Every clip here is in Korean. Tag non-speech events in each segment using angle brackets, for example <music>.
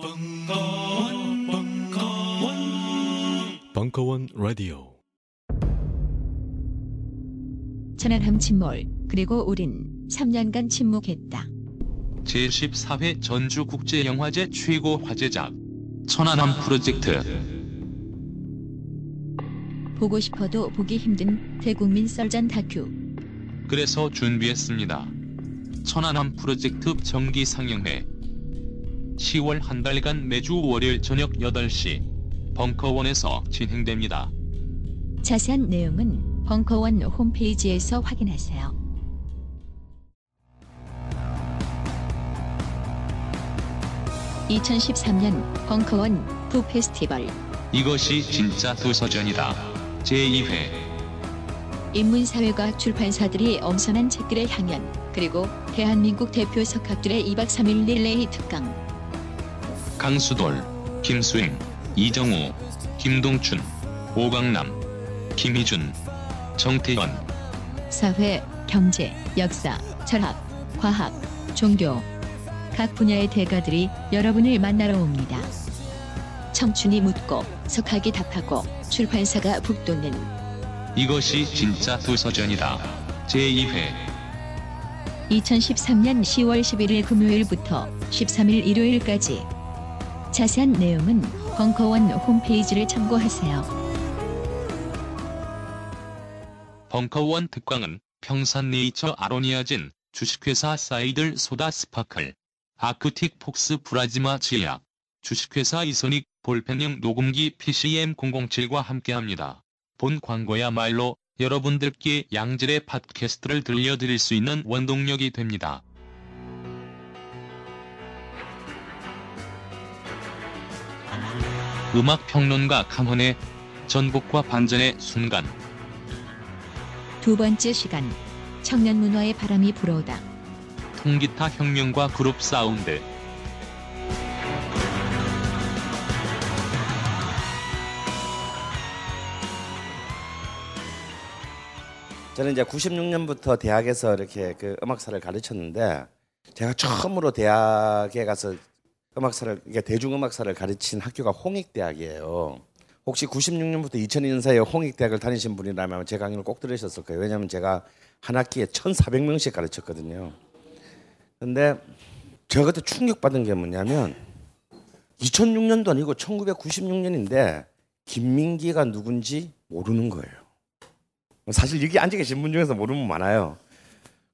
벙커원, 벙커원, 벙커원 라디오. 천안함 침몰 그리고 우린 3년간 침묵했다. 제14회 전주국제영화제 최고 화제작 천안함 프로젝트 보고 싶어도 보기 힘든 대국민 썰전 다큐. 그래서 준비했습니다. 천안함 프로젝트 정기 상영회 10월 한 달간 매주 월요일 저녁 8시 벙커원에서 진행됩니다. 자세한 내용은 벙커원 홈페이지에서 확인하세요. (2013년) 벙커원 북페스티벌 이것이 진짜 도서전이다. 제2회 인문사회과 출판사들이 엄선한 책들의 향연 그리고 대한민국 대표 석학들의 2박 3일 릴레이 특강 강수돌, 김수행, 이정우, 김동춘, 오강남, 김희준, 정태현 사회, 경제, 역사, 철학, 과학, 종교 각 분야의 대가들이 여러분을 만나러 옵니다. 청춘이 묻고 석학이 답하고 출판사가 북돋는 이것이 진짜 도서전이다. 제2회 2013년 10월 11일 금요일부터 13일 일요일까지 자세한 내용은 벙커원 홈페이지를 참고하세요. 벙커원 특강은 평산네이처 아로니아진, 주식회사 사이들 소다 스파클, 아크틱 폭스 브라지마 치약, 주식회사 이소닉 볼펜형 녹음기 PCM007과 함께합니다. 본 광고야말로 여러분들께 양질의 팟캐스트를 들려드릴 수 있는 원동력이 됩니다. 음악 평론가 강헌의 전복과 반전의 순간. 두 번째 시간. 청년 문화의 바람이 불어오다. 통기타 혁명과 그룹 사운드. 저는 이제 96년부터 대학에서 이렇게 그 음악사를 가르쳤는데 제가 처음으로 대학에 가서 음악사를 이게 대중음악사를 가르친 학교가 홍익대학이에요. 혹시 96년부터 2002년 사이에 홍익대학을 다니신 분이라면 제 강의를 꼭 들으셨을 거예요. 왜냐하면 제가 한 학기에 1,400명씩 가르쳤거든요. 근데 제가 그때 충격받은 게 뭐냐면 2006년도 아니고 1996년인데 김민기가 누군지 모르는 거예요. 사실 여기 앉아 계신 분 중에서 모르는 분 많아요.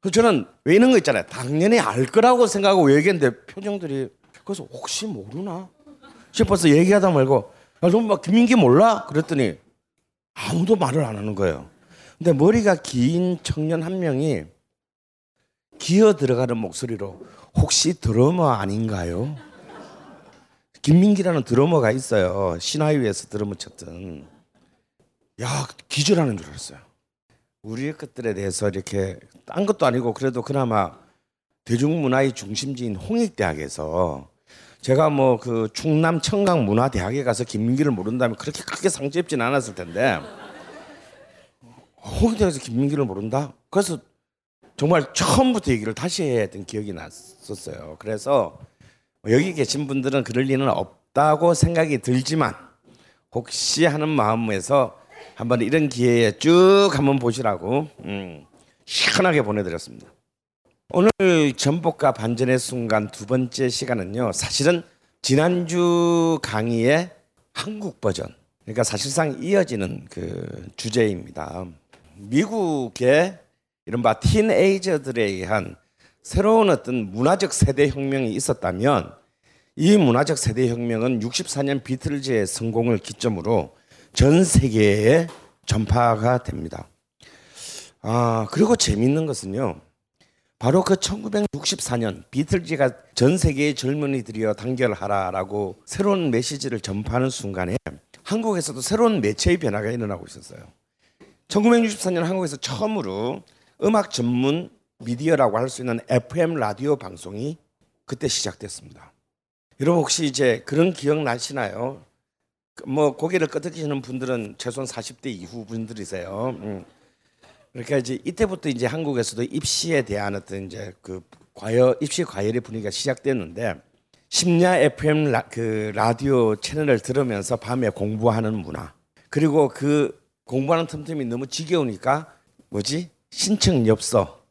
그래서 저는 왜 이런 거 있잖아요. 당연히 알 거라고 생각하고 얘기했는데 표정들이 그래서 혹시 모르나 싶어서 얘기하다 말고 야, 너막 김민기 몰라? 그랬더니 아무도 말을 안 하는 거예요. 근데 머리가 긴 청년 한 명이 기어 들어가는 목소리로 혹시 드러머 아닌가요? 김민기라는 드러머가 있어요. 신화위에서 드러머 쳤던. 야 기절하는 줄 알았어요. 우리의 것들에 대해서 이렇게 딴 것도 아니고 그래도 그나마 대중문화의 중심지인 홍익대학에서 제가 뭐 그 충남 청강 문화대학에 가서 김민기를 모른다면 그렇게 크게 상처 입진 않았을 텐데 홍익대학에서 김민기를 모른다? 그래서 정말 처음부터 얘기를 다시 해야 했던 기억이 났었어요. 그래서 여기 계신 분들은 그럴 리는 없다고 생각이 들지만 혹시 하는 마음에서 한번 이런 기회에 쭉 한번 보시라고 음, 시원하게 보내드렸습니다. 오늘 전복과 반전의 순간 두 번째 시간은요. 사실은 지난주 강의의 한국 버전. 그러니까 사실상 이어지는 그 주제입니다. 미국의 이른바 티네이저들에 의한 새로운 어떤 문화적 세대 혁명이 있었다면 이 문화적 세대 혁명은 64년 비틀즈의 성공을 기점으로 전 세계에 전파가 됩니다. 아, 그리고 재밌는 것은요. 바로 그 1964년 비틀즈가 전 세계의 젊은이들이여 단결하라라고 새로운 메시지를 전파하는 순간에 한국에서도 새로운 매체의 변화가 일어나고 있었어요. 1964년 한국에서 처음으로 음악 전문 미디어라고 할 수 있는 FM 라디오 방송이 그때 시작됐습니다. 여러분 혹시 이제 그런 기억 나시나요? 뭐 고개를 끄덕이시는 분들은 최소한 40대 이후 분들이세요. 음. 그러니까 이제 이때부터 이제 한국에서도 입시에 대한 어떤 이제 그 과열 입시 과열의 분위기가 시작됐는데 심야 FM 라, 그 라디오 채널을 들으면서 밤에 공부하는 문화. 그리고 그 공부하는 틈틈이 너무 지겨우니까 뭐지? 신청 엽서.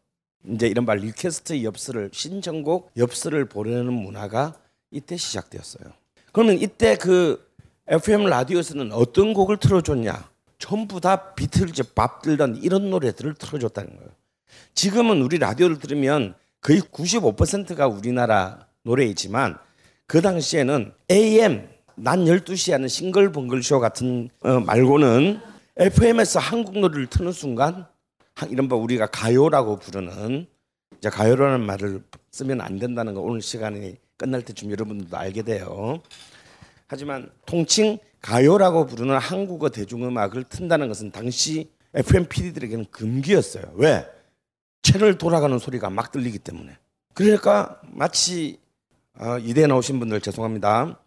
이제 이런 말 request 엽서를 신청곡 엽서를 보내는 문화가 이때 시작되었어요. 그러면 이때 그 FM 라디오에서는 어떤 곡을 틀어줬냐? 전부 다 비틀즈, 밥 딜런 이런 노래들을 틀어줬다는 거예요. 지금은 우리 라디오를 들으면 거의 95%가 우리나라 노래이지만 그 당시에는 AM 난 12시에 하는 싱글벙글쇼 같은 어, 말고는 FM에서 한국 노래를 트는 순간 한- 이른바 우리가 가요라고 부르는 이제 가요라는 말을 쓰면 안 된다는 거 오늘 시간이 끝날 때쯤 여러분들도 알게 돼요. 하지만 통칭 가요라고 부르는 한국어 대중음악을 튼다는 것은 당시 FM PD들에게는 금기였어요. 왜? 채널 돌아가는 소리가 막 들리기 때문에. 그러니까 마치 어, 이대 나오신 분들 죄송합니다.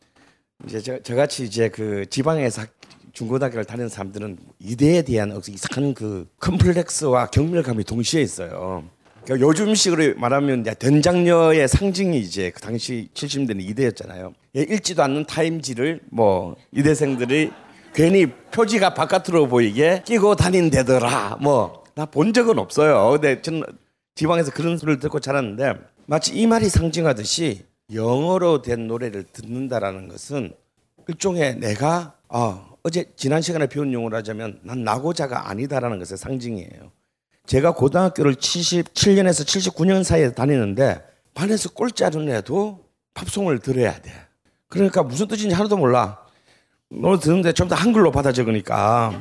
이제 저, 저같이 이제 그 지방에서 학- 중고등학교를 다니는 사람들은 이대에 대한 이상한 그 컴플렉스와 경멸감이 동시에 있어요. 그러니까 요즘식으로 말하면 된장녀의 상징이 이제 그 당시 70년대는 이대였잖아요. 예, 읽지도 않는 타임지를 뭐 이대생들이 괜히 표지가 바깥으로 보이게 끼고 다닌대더라. 뭐 나 본 적은 없어요. 근데 저는 지방에서 그런 소리를 듣고 자랐는데 마치 이 말이 상징하듯이 영어로 된 노래를 듣는다라는 것은 일종의 내가 아, 어제 지난 시간에 배운 용어로 하자면 난 나고자가 아니다라는 것의 상징이에요. 제가 고등학교를 77년에서 79년 사이에 다니는데 반에서 꼴찌하는 애도 팝송을 들어야 돼. 그러니까 무슨 뜻인지 하나도 몰라. 노래 듣는데 전부 다 한글로 받아 적으니까.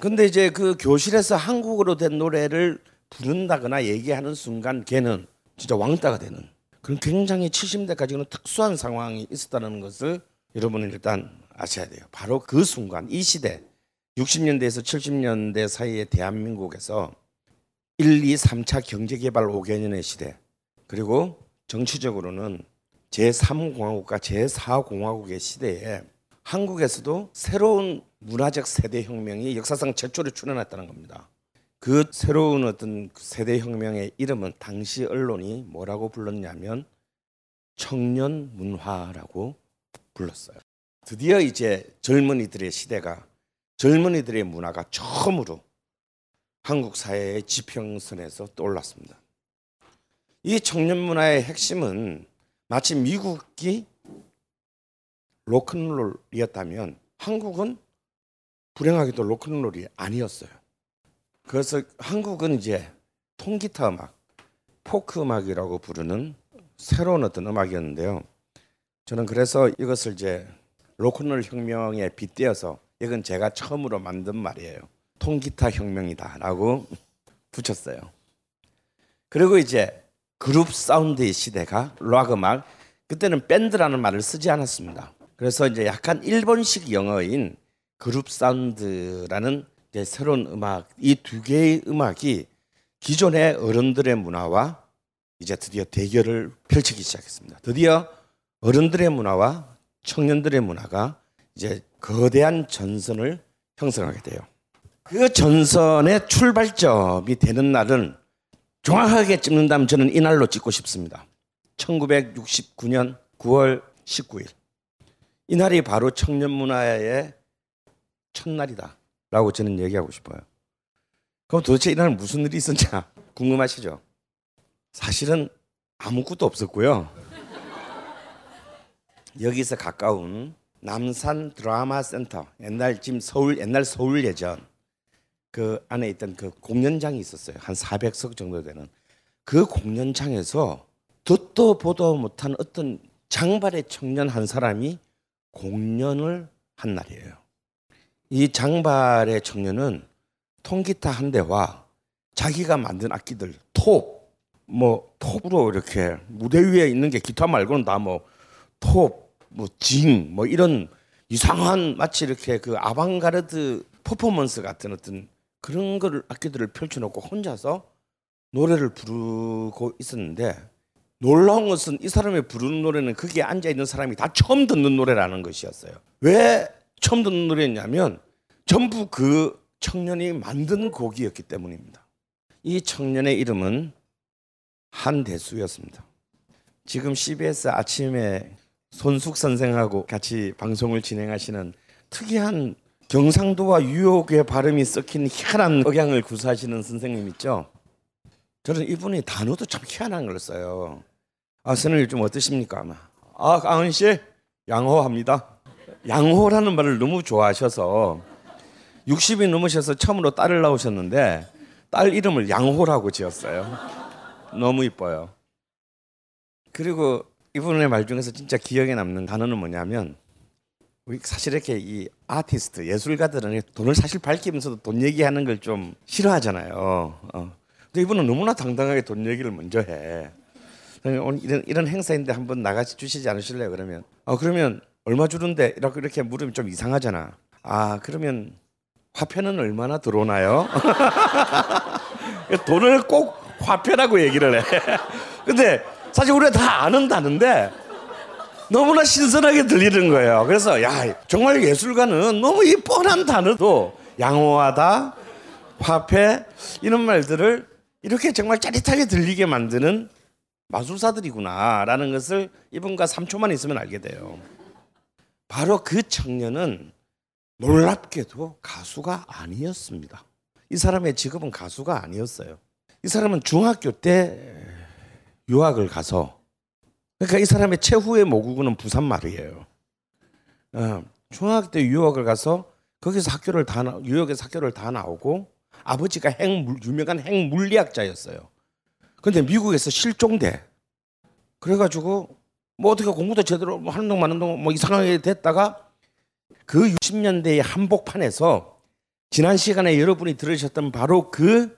근데 이제 그 교실에서 한국어로 된 노래를 부른다거나 얘기하는 순간 걔는 진짜 왕따가 되는 그런 굉장히 70대까지는 특수한 상황이 있었다는 것을 여러분은 일단 아셔야 돼요. 바로 그 순간 이 시대 60년대에서 70년대 사이의 대한민국에서 1, 2, 3차 경제개발 5개년의 시대 그리고 정치적으로는 제3공화국과 제4공화국의 시대에 한국에서도 새로운 문화적 세대 혁명이 역사상 최초로 출현했다는 겁니다. 그 새로운 어떤 세대 혁명의 이름은 당시 언론이 뭐라고 불렀냐면 청년 문화라고 불렀어요. 드디어 이제 젊은이들의 시대가 젊은이들의 문화가 처음으로 한국 사회의 지평선에서 떠올랐습니다. 이 청년 문화의 핵심은 마치 미국이 로큰롤이었다면 한국은 불행하게도 로큰롤이 아니었어요. 그래서 한국은 이제 통기타 음악, 포크 음악이라고 부르는 새로운 어떤 음악이었는데요. 저는 그래서 이것을 이제 로큰롤 혁명에 빗대어서 이건 제가 처음으로 만든 말이에요. 통기타 혁명이다라고 <laughs> 붙였어요. 그리고 이제 그룹 사운드의 시대가 락 음악 그때는 밴드라는 말을 쓰지 않았습니다. 그래서 이제 약간 일본식 영어인 그룹 사운드라는 새로운 음악 이 두 개의 음악이 기존의 어른들의 문화와 이제 드디어 대결을 펼치기 시작했습니다. 드디어 어른들의 문화와 청년들의 문화가 이제 거대한 전선을 형성하게 돼요. 그 전선의 출발점이 되는 날은 정확하게 찍는다면 저는 이날로 찍고 싶습니다. 1969년 9월 19일. 이날이 바로 청년 문화의 첫날이다 라고 저는 얘기하고 싶어요. 그럼 도대체 이날 무슨 일이 있었냐 궁금하시죠? 사실은 아무것도 없었고요. 여기서 가까운 남산 드라마 센터 옛날 지금 서울 옛날 서울 예전 그 안에 있던 그 공연장이 있었어요. 한 400석 정도 되는 그 공연장에서 듣도 보도 못한 어떤 장발의 청년 한 사람이 공연을 한 날이에요. 이 장발의 청년은 통기타 한 대와 자기가 만든 악기들 톱, 뭐 톱으로 이렇게 무대 위에 있는 게 기타 말고는 다 뭐 톱, 뭐 징, 뭐 이런 이상한 마치 이렇게 그 아방가르드 퍼포먼스 같은 어떤 그런 거를 악기들을 펼쳐놓고 혼자서 노래를 부르고 있었는데 놀라운 것은 이 사람이 부르는 노래는 거기에 앉아 있는 사람이 다 처음 듣는 노래라는 것이었어요. 왜 처음 듣는 노래였냐면 전부 그 청년이 만든 곡이었기 때문입니다. 이 청년의 이름은 한대수였습니다. 지금 CBS 아침에 손숙 선생하고 같이 방송을 진행하시는 특이한 경상도와 유혹의 발음이 섞인 희한한 억양을 구사하시는 선생님 있죠. 저는 이분이 단어도 참 희한한 걸 써요. 아, 선생님 좀 어떠십니까? 아마. 아, 강은 씨 양호합니다. 양호라는 말을 너무 좋아하셔서 60이 넘으셔서 처음으로 딸을 낳으셨는데 딸 이름을 양호라고 지었어요. 너무 이뻐요. 그리고 이분의 말 중에서 진짜 기억에 남는 단어는 뭐냐면 사실 이렇게 이 아티스트 예술가들은 돈을 사실 밝히면서도 돈 얘기하는 걸 좀 싫어하잖아요. 어. 근데 이분은 너무나 당당하게 돈 얘기를 먼저 해. 오늘 이런 이런 행사인데 한번 나가시 주시지 않으실래요? 그러면 어 그러면 얼마 주는데 이렇게 이렇게 물으면 좀 이상하잖아. 아 그러면 화폐는 얼마나 들어오나요? <laughs> 돈을 꼭 화폐라고 얘기를 해. 근데 사실 우리가 다 아는 단어인데 너무나 신선하게 들리는 거예요. 그래서 야 정말 예술가는 너무 이 뻔한 단어도 양호하다, 화폐 이런 말들을 이렇게 정말 짜릿하게 들리게 만드는 마술사들이구나라는 것을 이분과 3초만 있으면 알게 돼요. 바로 그 청년은 놀랍게도 가수가 아니었습니다. 이 사람의 직업은 가수가 아니었어요. 이 사람은 중학교 때 유학을 가서 그러니까 이 사람의 최후의 모국은 부산 말이에요. 어, 중학교 때 유학을 가서 거기서 학교를 다 나, 유학에서 학교를 다 나오고 아버지가 핵 유명한 핵 물리학자였어요. 근데 미국에서 실종돼. 그래가지고 뭐 어떻게 공부도 제대로 뭐 하는 동 마는 동뭐 이상하게 됐다가 그 60년대의 한복판에서 지난 시간에 여러분이 들으셨던 바로 그 형,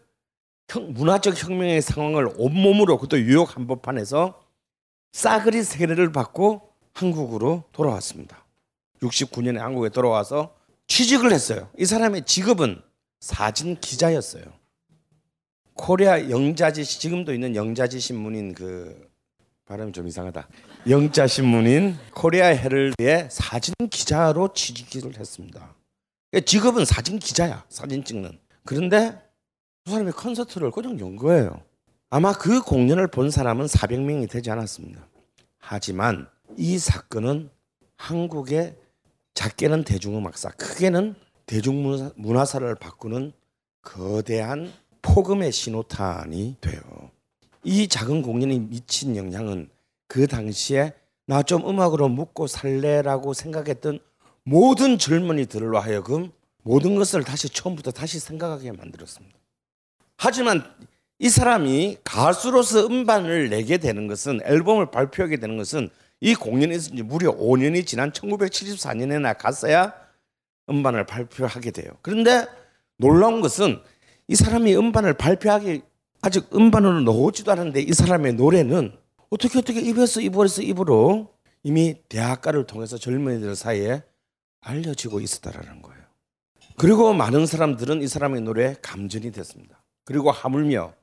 문화적 혁명의 상황을 온몸으로 그것도 뉴욕 한복판에서 싸그리 세례를 받고 한국으로 돌아왔습니다. 69년에 한국에 돌아와서 취직을 했어요. 이 사람의 직업은 사진 기자였어요. 코리아 영자지 지금도 있는 영자지 신문인 그 발음이 좀 이상하다. 영자 신문인 코리아 헤럴드의 사진 기자로 취직을 했습니다. 직업은 사진 기자야. 사진 찍는. 그런데 두 사람이 콘서트를 그냥 연 거예요. 아마 그 공연을 본 사람은 400명이 되지 않았습니다. 하지만 이 사건은 한국의 작게는 대중음악사, 크게는 대중문화사를 바꾸는 거대한 폭음의 신호탄이 돼요. 이 작은 공연이 미친 영향은 그 당시에 나 좀 음악으로 묻고 살래라고 생각했던 모든 젊은이들로 하여금 모든 것을 다시 처음부터 다시 생각하게 만들었습니다. 하지만 이 사람이 가수로서 음반을 내게 되는 것은 앨범을 발표하게 되는 것은 이 공연이 있은 지 무려 5년이 지난 1974년에 나갔어야 음반을 발표하게 돼요. 그런데 놀라운 것은 이 사람이 음반을 발표하기 아직 음반으로 나오지도 않았는데 이 사람의 노래는 어떻게 어떻게 입에서 입으로서 입으로 이미 대학가를 통해서 젊은이들 사이에 알려지고 있었다라는 거예요. 그리고 많은 사람들은 이 사람의 노래에 감전이 됐습니다. 그리고 하물며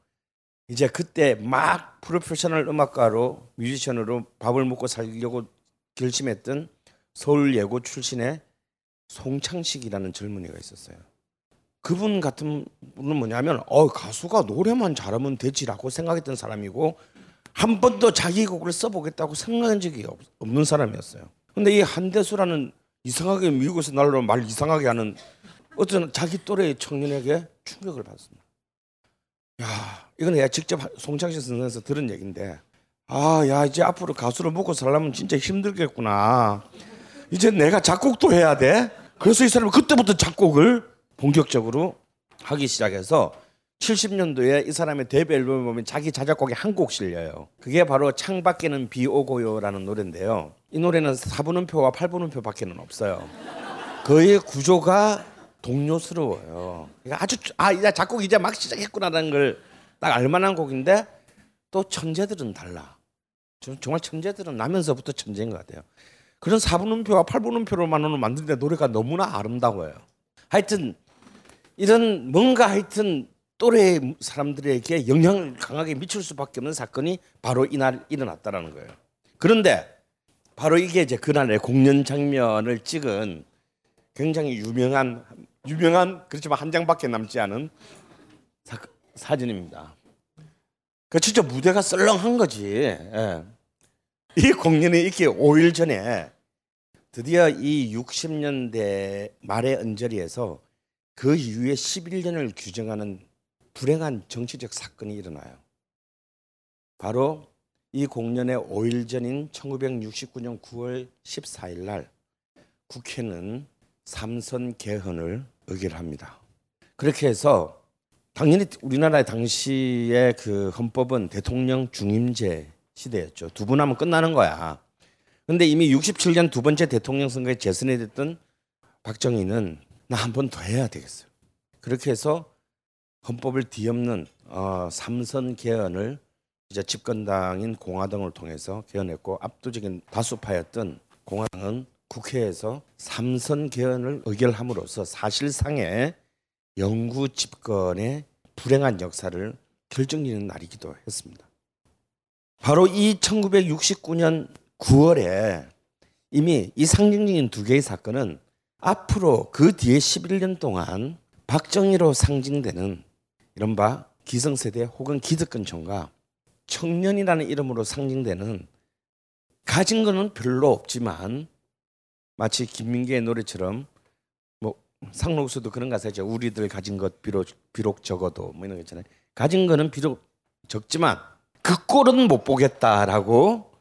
이제 그때 막 프로페셔널 음악가로 뮤지션으로 밥을 먹고 살려고 결심했던 서울 예고 출신의 송창식이라는 젊은이가 있었어요. 그분 같은 분은 뭐냐면 어 가수가 노래만 잘하면 되지라고 생각했던 사람이고 한 번도 자기 곡을 써보겠다고 생각한 적이 없는 사람이었어요. 근데 이 한대수라는 이상하게 미국에서 날로 말 이상하게 하는 어떤 자기 또래의 청년에게 충격을 받습니다. 야, 이건 내가 직접 송창식 선생에서 들은 얘기인데, 아, 야, 이제 앞으로 가수를 먹고 살려면 진짜 힘들겠구나. 이제 내가 작곡도 해야 돼. 그래서 이 사람은 그때부터 작곡을 본격적으로 하기 시작해서 70년도에 이 사람의 데뷔 앨범을 보면 자기 자작곡이 한 곡 실려요. 그게 바로 창밖에는 비 오고요라는 노래인데요. 이 노래는 4분음표와 8분음표밖에는 없어요. 거의 구조가 동료스러워요. 그러니까 아주 아 이제 작곡 이제 막 시작했구나라는 걸 딱 알만한 곡인데 또 천재들은 달라. 정말 천재들은 나면서부터 천재인 것 같아요. 그런 4분음표와 8분음표로만으로 만드는데 노래가 너무나 아름다워요. 하여튼 이런 뭔가 하여튼 또래 사람들에게 영향을 강하게 미칠 수밖에 없는 사건이 바로 이날 일어났다라는 거예요. 그런데 바로 이게 이제 그날의 공연 장면을 찍은 굉장히 유명한 유명한 그렇지만 한 장밖에 남지 않은 사, 진입니다그 진짜 무대가 썰렁한 거지. 예. 이 공연이 있기 5일 전에 드디어 이 60년대 말의 언저리에서 그 이후에 11년을 규정하는 불행한 정치적 사건이 일어나요. 바로 이 공연의 5일 전인 1969년 9월 14일 날 국회는 삼선 개헌을 의결 합니다. 그렇게 해서 당연히 우리나라의 당시의 그 헌법은 대통령 중임제 시대였죠. 두 분 하면 끝나는 거야. 근데 이미 67년 두 번째 대통령 선거에 재선이 됐던 박정희는 나 한 번 더 해야 되겠어요. 그렇게 해서 헌법을 뒤엎는 어, 삼선 개헌을 이제 집권당인 공화당을 통해서 개헌했고 압도적인 다수파였던 공화당은 국회에서 삼선 개헌을 의결함으로써 사실상의 영구 집권의 불행한 역사를 결정짓는 날이기도 했습니다. 바로 이 1969년 9월에 이미 이 상징적인 두 개의 사건은 앞으로 그 뒤에 11년 동안 박정희로 상징되는 이른바 기성세대 혹은 기득권층과 청년이라는 이름으로 상징되는 가진 거는 별로 없지만 마치 김민기의 노래처럼 뭐 상록수도 그런 가사죠. 우리들 가진 것 비록 비록 적어도 뭐 이런 거 있잖아요. 가진 거는 비록 적지만 그 꼴은 못 보겠다라고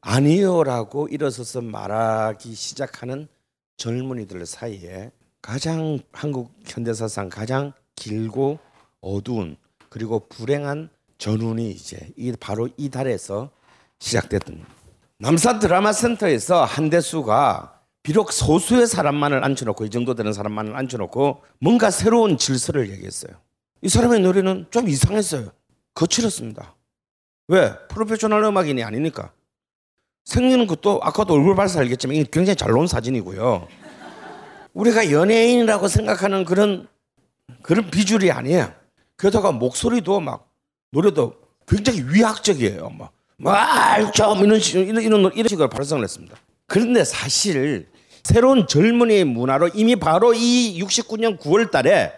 아니요라고 일어서서 말하기 시작하는 젊은이들 사이에 가장 한국 현대사상 가장 길고 어두운 그리고 불행한 전운이 이제 이 바로 이 달에서 시작됐던 남산 드라마 센터에서 한대수가 비록 소수의 사람만을 앉혀놓고 이 정도 되는 사람만을 앉혀놓고 뭔가 새로운 질서를 얘기했어요. 이 사람의 노래는 좀 이상했어요. 거칠었습니다. 왜? 프로페셔널 음악인이 아니니까. 생기는 것도 아까도 얼굴 봐서 알겠지만 이게 굉장히 잘 나온 사진이고요. 우리가 연예인이라고 생각하는 그런 그런 비주얼이 아니에요. 게다가 목소리도 막 노래도 굉장히 위학적이에요. 막 말좀 식 이런 이런 이런 식으로 발성을 했습니다. 그런데 사실 새로운 젊은이의 문화로 이미 바로 이 69년 9월 달에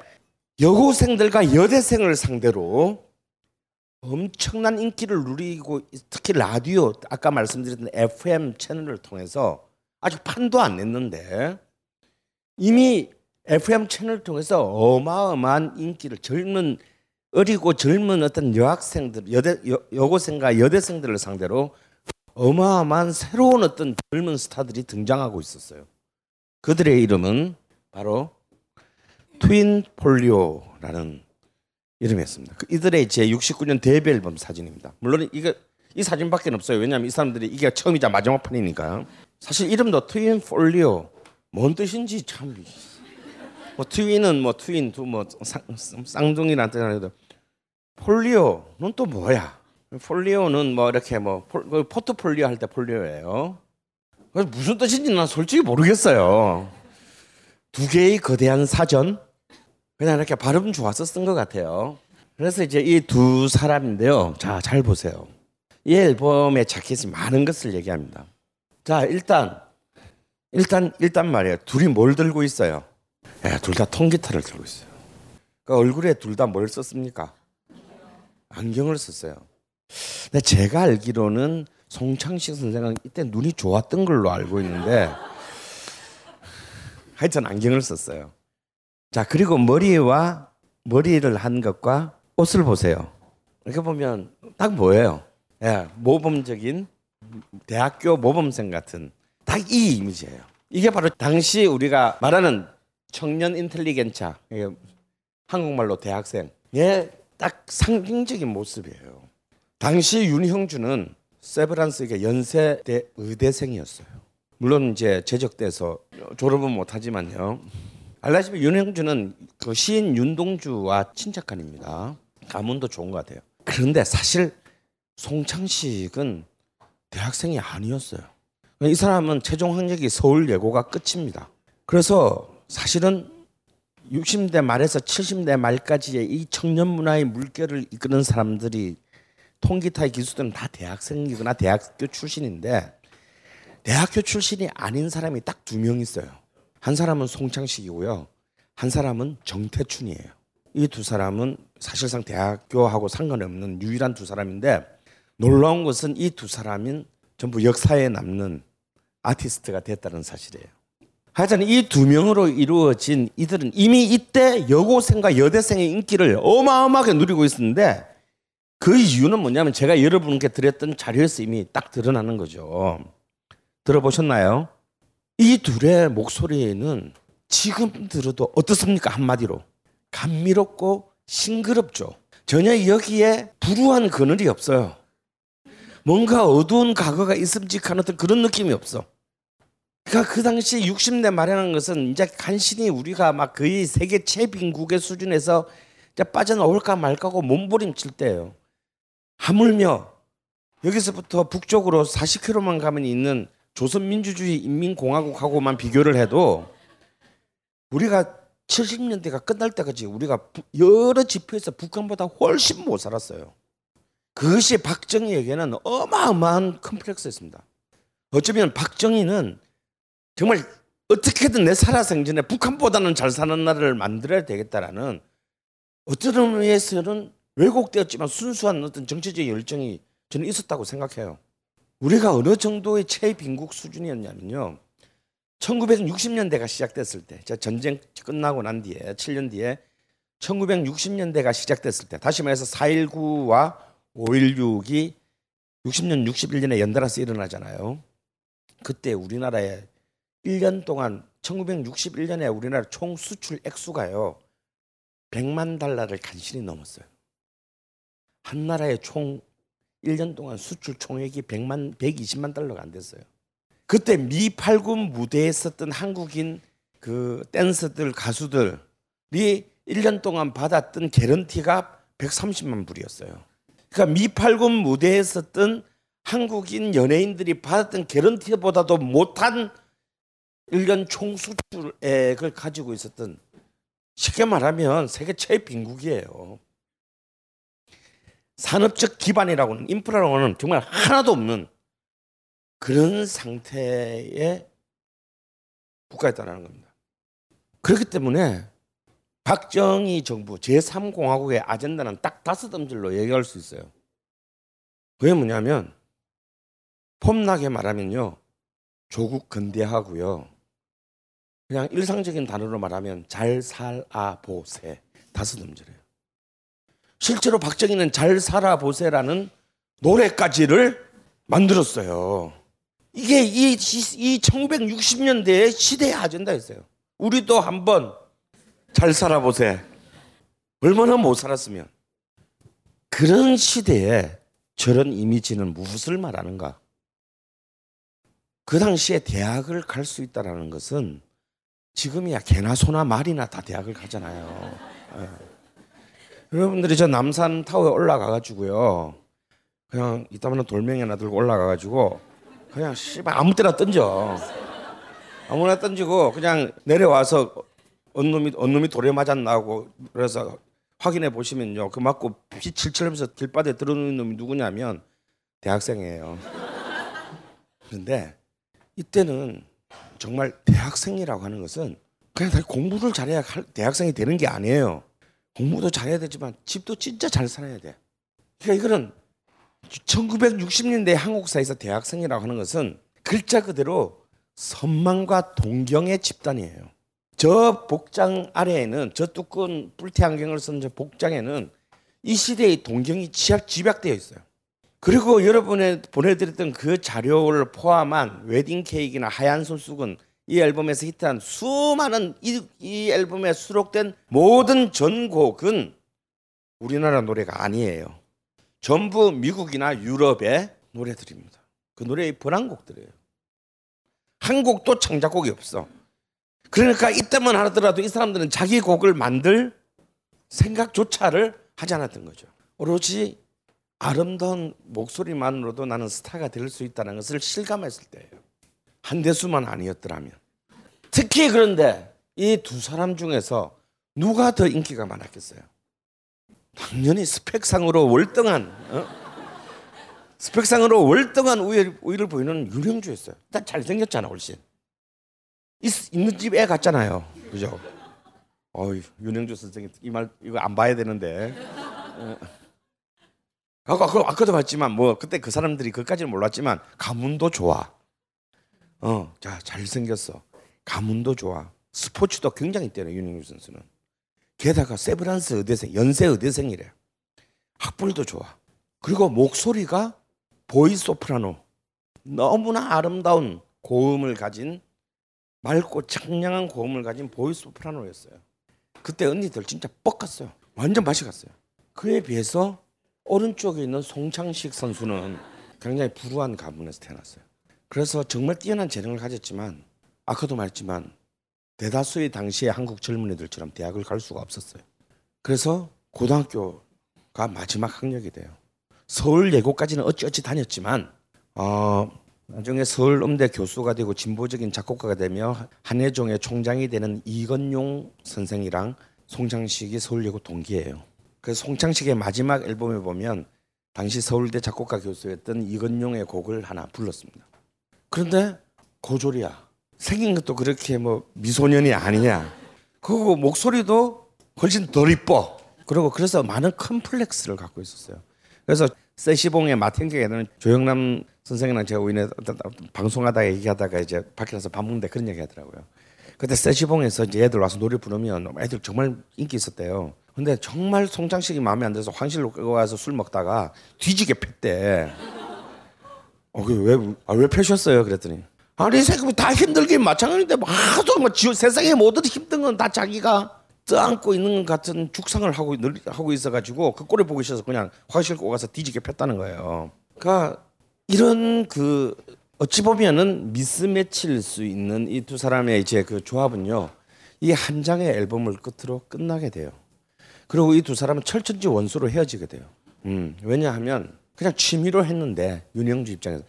여고생들과 여대생을 상대로 엄청난 인기를 누리고 특히 라디오 아까 말씀드렸던 FM 채널을 통해서 아직 판도 안 냈는데 이미 FM 채널을 통해서 어마어마한 인기를 젊은 어리고 젊은 어떤 여학생들 여대 여, 여고생과 여대생들을 상대로 어마어마한 새로운 어떤 젊은 스타들이 등장하고 있었어요. 그들의 이름은 바로 트윈 폴리오라는 이름이었습니다. 그 이들의 제 69년 데뷔 앨범 사진입니다. 물론 이게 이 사진밖에 없어요. 왜냐하면 이 사람들이 이게 처음이자 마지막 판이니까. 사실 이름도 트윈 폴리오 뭔 뜻인지 참. 뭐 twin은 뭐 twin 두 뭐 쌍둥이란 뜻이라도 folio는 또 뭐야? folio는 뭐 이렇게 뭐그 포트폴리오 할 때 folio예요. 무슨 뜻인지 난 솔직히 모르겠어요. 두 개의 거대한 사전 그냥 이렇게 발음 좋아서 쓴 것 같아요. 그래서 이제 이 두 사람인데요. 자, 잘 보세요. 이 앨범의 자켓이 많은 것을 얘기합니다. 자, 일단 일단 일단 말이에요. 둘이 뭘 들고 있어요? 예, 둘 다 통기타를 들고 있어요. 그 얼굴에 둘 다 뭘 썼습니까? 안경을 썼어요. 근데 제가 알기로는 송창식 선생은 이때 눈이 좋았던 걸로 알고 있는데 하여튼 안경을 썼어요. 자, 그리고 머리와 머리를 한 것과 옷을 보세요. 이렇게 보면 딱 뭐예요? 예, 모범적인 대학교 모범생 같은 딱 이 이미지예요. 이게 바로 당시 우리가 말하는 청년 인텔리겐차, 한국말로 대학생의 딱 상징적인 모습이에요. 당시 윤형주는 세브란스의 연세대 의대생이었어요. 물론 이제 제적돼서 졸업은 못하지만요. 알다시피 윤형주는 그 시인 윤동주와 친척간입니다. 가문도 좋은 것 같아요. 그런데 사실 송창식은 대학생이 아니었어요. 이 사람은 최종 학력이 서울 예고가 끝입니다. 그래서 사실은 60대 말에서 70대 말까지의 이 청년 문화의 물결을 이끄는 사람들이 통기타의 기수들은 다 대학생이거나 대학교 출신인데 대학교 출신이 아닌 사람이 딱 두 명 있어요. 한 사람은 송창식이고요. 한 사람은 정태춘이에요. 이 두 사람은 사실상 대학교하고 상관없는 유일한 두 사람인데 놀라운 것은 이 두 사람인 전부 역사에 남는 아티스트가 됐다는 사실이에요. 하여튼 이 두 명으로 이루어진 이들은 이미 이때 여고생과 여대생의 인기를 어마어마하게 누리고 있었는데 그 이유는 뭐냐면 제가 여러분께 드렸던 자료에서 이미 딱 드러나는 거죠. 들어보셨나요? 이 둘의 목소리는 지금 들어도 어떻습니까? 한마디로. 감미롭고 싱그럽죠. 전혀 여기에 불우한 그늘이 없어요. 뭔가 어두운 과거가 있음직한 어떤 그런 느낌이 없어. 그러니까 그 당시 60대 말하는 것은 이제 간신히 우리가 막 거의 세계 최빈국의 수준에서 이제 빠져나올까 말까고 몸부림칠 때예요. 하물며 여기서부터 북쪽으로 40km만 가면 있는 조선민주주의 인민공화국하고만 비교를 해도 우리가 70년대가 끝날 때까지 우리가 여러 지표에서 북한보다 훨씬 못 살았어요. 그것이 박정희에게는 어마어마한 컴플렉스였습니다. 어쩌면 박정희는 정말 어떻게든 내 살아생전에 북한보다는 잘 사는 나라를 만들어야 되겠다라는 어떤 의미에서는 왜곡되었지만 순수한 어떤 정치적 열정이 저는 있었다고 생각해요. 우리가 어느 정도의 최빈국 수준이었냐면요. 1960년대가 시작됐을 때, 전쟁 끝나고 난 뒤에 7년 뒤에 1960년대가 시작됐을 때, 다시 말해서 4.19와 5.16이 60년, 61년에 연달아서 일어나잖아요. 그때 우리나라에 1년 동안 1961년에 우리나라 총 수출 액수가요. 100만 달러를 간신히 넘었어요. 한 나라의 총 1년 동안 수출 총액이 100만 120만 달러가 안 됐어요. 그때 미 8군 무대에 있었던 한국인 그 댄서들 가수들이 1년 동안 받았던 개런티가 130만 불이었어요. 그러니까 미 8군 무대에 있었던 한국인 연예인들이 받았던 개런티보다도 못한 1년 총 수출액을 가지고 있었던 쉽게 말하면 세계 최빈국이에요. 산업적 기반이라고는 인프라라고는 정말 하나도 없는 그런 상태의 국가였다는 겁니다. 그렇기 때문에 박정희 정부 제3공화국의 아젠다는 딱 다섯 음절로 얘기할 수 있어요. 그게 뭐냐면 폼나게 말하면요. 조국 근대하고요. 그냥 일상적인 단어로 말하면 잘 살아 보세 다섯 음절이에요. 실제로 박정희는 잘 살아 보세라는 노래까지를 만들었어요. 이게 이, 이 1960년대의 시대의 아젠다였어요. 우리도 한번 잘 살아보세. 얼마나 못 살았으면. 그런 시대에 저런 이미지는 무엇을 말하는가? 그 당시에 대학을 갈 수 있다는 것은 지금이야 개나 소나 말이나 다 대학을 가잖아요. 예. 여러분들이 저 남산 타워에 올라가가지고요. 그냥 이따만한 돌멩이 하나 들고 올라가가지고 그냥 씨발 아무 때나 던져. 아무나 던지고 그냥 내려와서 어느 놈이 어느 놈이 돌에 맞았나고 그래서 확인해 보시면요. 그 맞고 피 칠칠하면서 길바닥에 들어놓는 놈이 누구냐면 대학생이에요. 그런데 이때는 정말 대학생이라고 하는 것은 그냥 다 공부를 잘해야 대학생이 되는 게 아니에요. 공부도 잘해야 되지만 집도 진짜 잘 살아야 돼. 그러니까 이거는 1960년대 한국사에서 대학생이라고 하는 것은 글자 그대로 선망과 동경의 집단이에요. 저 복장 아래에는 저 두꺼운 뿔테 안경을 쓴 저 복장에는 이 시대의 동경이 집약, 집약되어 있어요. 그리고 여러분에 보내드렸던 그 자료를 포함한 웨딩 케이크나 하얀 손수건 이 앨범에서 히트한 수많은 이, 이 앨범에 수록된 모든 전곡은 우리나라 노래가 아니에요. 전부 미국이나 유럽의 노래들입니다. 그 노래의 번안곡들이에요. 한 곡도 창작곡이 없어. 그러니까 이때만 하더라도 이 사람들은 자기 곡을 만들 생각조차를 하지 않았던 거죠. 오로지 아름다운 목소리만으로도 나는 스타가 될 수 있다는 것을 실감했을 때예요. 한 대수만 아니었더라면. 특히 그런데 이 두 사람 중에서 누가 더 인기가 많았겠어요? 당연히 스펙상으로 월등한 어? 스펙상으로 월등한 우위를, 우위를 보이는 유령주였어요. 일단 잘생겼잖아 훨씬. 있, 있는 집 애 같잖아요. 그죠? 어이 윤영주 선생님 이 말 이거 안 봐야 되는데. 어. 아까 그 아까도 봤지만 뭐 그때 그 사람들이 그까지는 몰랐지만 가문도 좋아. 어, 자 잘생겼어. 가문도 좋아. 스포츠도 굉장히 뛰어나 윤영주 선수는. 게다가 세브란스 의대생, 연세 의대생이래. 학벌도 좋아. 그리고 목소리가 보이 소프라노. 너무나 아름다운 고음을 가진 맑고 청량한 고음을 가진 보이 소프라노였어요. 그때 언니들 진짜 뻑갔어요. 완전 맛이 갔어요. 그에 비해서 오른쪽에 있는 송창식 선수는 굉장히 불우한 가문에서 태어났어요. 그래서 정말 뛰어난 재능을 가졌지만 아까도 말했지만 대다수의 당시의 한국 젊은이들처럼 대학을 갈 수가 없었어요. 그래서 고등학교가 마지막 학력이 돼요. 서울 예고까지는 어찌어찌 다녔지만 어, 나중에 서울 음대 교수가 되고 진보적인 작곡가가 되며 한예종의 총장이 되는 이건용 선생이랑 송창식이 서울 예고 동기예요. 그래서 송창식의 마지막 앨범에 보면 당시 서울대 작곡가 교수였던 이건용의 곡을 하나 불렀습니다. 그런데 고졸이야. 생긴 것도 그렇게 뭐 미소년이 아니냐. 그리고 목소리도 훨씬 덜 이뻐. 그리고 그래서 많은 컴플렉스를 갖고 있었어요. 그래서 세시봉의 마틴계에는 조영남 선생이랑 제가 우인에 방송하다가 얘기하다가 이제 밖에 나서 밥 먹는데 그런 얘기 하더라고요. 그때 세시봉에서 이제 애들 와서 노래 부르면 애들 정말 인기 있었대요. 근데 정말 송장식이 마음에 안 들어서 화장실로 끌고 가서 술 먹다가 뒤지게 팼대. 어, 그왜 아, 왜 패셨어요? 그랬더니 아니 생각보다 다 힘들긴 마찬가지인데 뭐 하도 뭐 지금 세상에 모든 힘든 건 다 자기가 떠안고 있는 것 같은 죽상을 하고 늘 하고 있어가지고 그 꼴을 보고 있어서 그냥 화장실 꼭 가서 뒤지게 폈다는 거예요. 그러니까 이런 그 어찌 보면은 미스매치일 수 있는 이 두 사람의 이제 그 조합은요. 이 한 장의 앨범을 끝으로 끝나게 돼요. 그리고 이 두 사람은 철천지 원수로 헤어지게 돼요. 음, 왜냐하면 그냥 취미로 했는데 윤영주 입장에서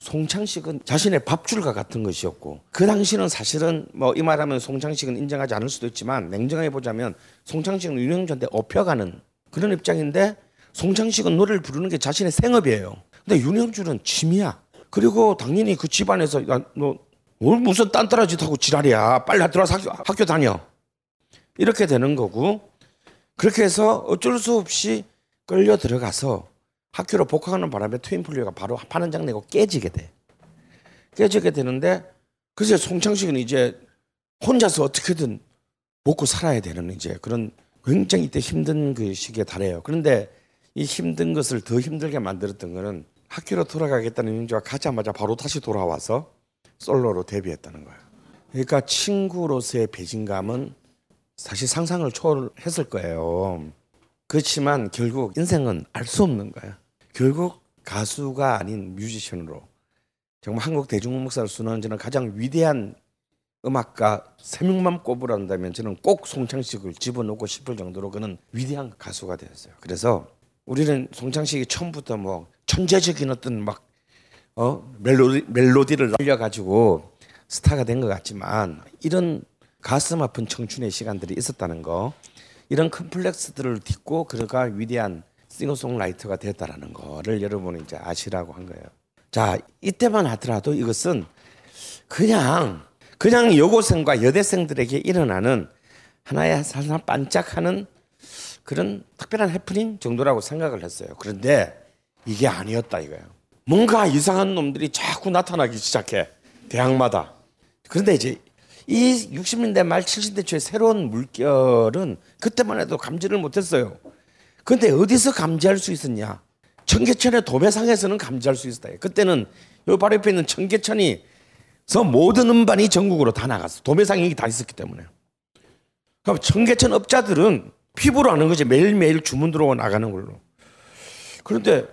송창식은 자신의 밥줄과 같은 것이었고 그 당시는 사실은 뭐 이 말하면 송창식은 인정하지 않을 수도 있지만 냉정하게 보자면 송창식은 윤영주한테 업혀가는 그런 입장인데 송창식은 노래를 부르는 게 자신의 생업이에요. 근데 윤영주는 취미야. 그리고 당연히 그 집안에서 야, 너뭘 무슨 딴따라 짓 하고 지랄이야. 빨리 들어와서 학교, 학교 다녀. 이렇게 되는 거고 그렇게 해서 어쩔 수 없이 끌려 들어가서 학교로 복학하는 바람에 트윈플리오가 바로 파는장 내고 깨지게 돼. 깨지게 되는데 그래서 송창식은 이제 혼자서 어떻게든 먹고 살아야 되는 이제 그런 굉장히 이때 힘든 그 시기에 달해요. 그런데 이 힘든 것을 더 힘들게 만들었던 거는 학교로 돌아가겠다는 윤주가 가자마자 바로 다시 돌아와서 솔로로 데뷔했다는 거예요. 그러니까 친구로서의 배신감은 사실 상상을 초월했을 거예요. 그렇지만 결국 인생은 알 수 없는 거예요. 결국 가수가 아닌 뮤지션으로 정말 한국 대중음악사를 순환 저는 가장 위대한 음악가 세 명만 꼽으란다면 저는 꼭 송창식을 집어넣고 싶을 정도로 그는 위대한 가수가 되었어요. 그래서 우리는 송창식이 처음부터 뭐 천재적인 어떤 막 어? 멜로디, 멜로디를 날려가지고 스타가 된 것 같지만 이런 가슴 아픈 청춘의 시간들이 있었다는 거 이런 컴플렉스들을 딛고 그가 위대한 싱어송라이터가 됐다라는 거를 여러분이 이제 아시라고 한 거예요. 자 이때만 하더라도 이것은 그냥 그냥 여고생과 여대생들에게 일어나는 하나의 살살 반짝하는 그런 특별한 해프닝 정도라고 생각을 했어요. 그런데 이게 아니었다 이거예요. 뭔가 이상한 놈들이 자꾸 나타나기 시작해 대학마다. 그런데 이제 이 60년대 말 70대 초의 새로운 물결은 그때만 해도 감지를 못했어요. 근데 어디서 감지할 수 있었냐? 청계천의 도매상에서는 감지할 수 있었다. 그때는 요 바로 옆에 있는 청계천이 서 모든 음반이 전국으로 다 나갔어. 도매상이 다 있었기 때문에. 그럼 청계천 업자들은 피부로 하는 거지 매일매일 주문 들어오고 나가는 걸로. 그런데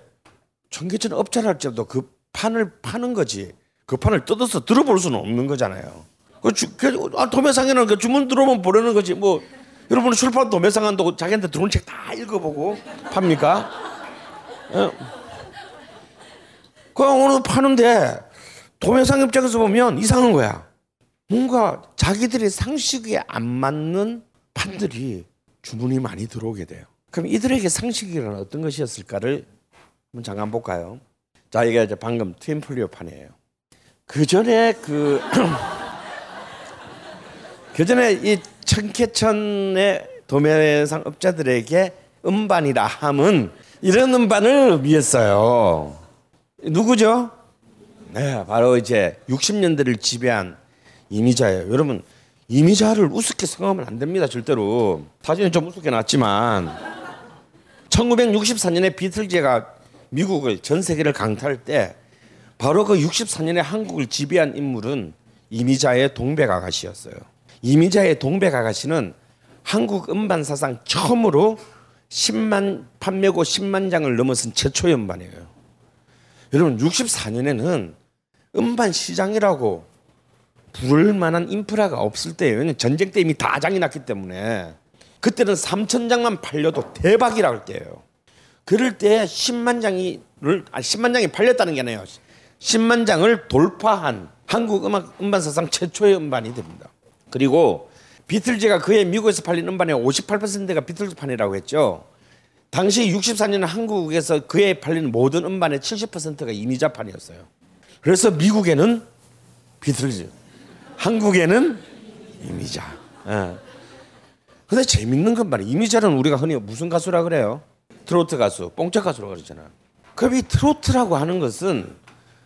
청계천 업자랄지라도 그 판을 파는 거지. 그 판을 뜯어서 들어볼 수는 없는 거잖아요. 그 주, 그, 아, 도매상에는 그 주문 들어오면 보내는 거지. 뭐 여러분 출판 도매상 한다고 자기한테 들어온 책 다 읽어보고 팝니까? 예. 그냥 오늘 파는데 도매상 입장에서 보면 이상한 거야. 뭔가 자기들의 상식에 안 맞는 판들이 주문이 많이 들어오게 돼요. 그럼 이들에게 상식이란 어떤 것이었을까를 한번 잠깐 볼까요? 자, 이게 이제 방금 트윈플리오 판이에요. 그 전에 그, <clears throat> 그 전에 이 청계천의 도매상 업자들에게 음반이라 함은 이런 음반을 의미했어요. 누구죠? 네, 바로 이제 60년대를 지배한 이미자예요. 여러분 이미자를 우습게 생각하면 안 됩니다. 절대로. 사진은 좀 우습게 났지만 1964년에 비틀즈가 미국을 전 세계를 강타할 때 바로 그 64년에 한국을 지배한 인물은 이미자의 동백 아가씨였어요. 이미자의 동백 아가씨는 한국 음반 사상 처음으로 10만 판매고 10만 장을 넘어선 최초의 음반이에요. 여러분 64년에는 음반 시장이라고 부를 만한 인프라가 없을 때예요. 전쟁 때 이미 다 장이 났기 때문에 그때는 3천 장만 팔려도 대박이라 할 때예요. 그럴 때 10만 장이를 아 10만 장이 팔렸다는 게 아니에요. 10만 장을 돌파한 한국 음악 음반 사상 최초의 음반이 됩니다. 그리고 비틀즈가 그해 미국에서 팔린 음반의 58%가 비틀즈판이라고 했죠. 당시 64년 한국에서 그해 팔린 모든 음반의 70%가 이미자판이었어요. 그래서 미국에는 비틀즈, 한국에는 이미자. 예. 근데 재밌는 건 말이야. 이미자는 우리가 흔히 무슨 가수라 그래요? 트로트 가수, 뽕짝 가수라고 그러잖아. 그럼 이 트로트라고 하는 것은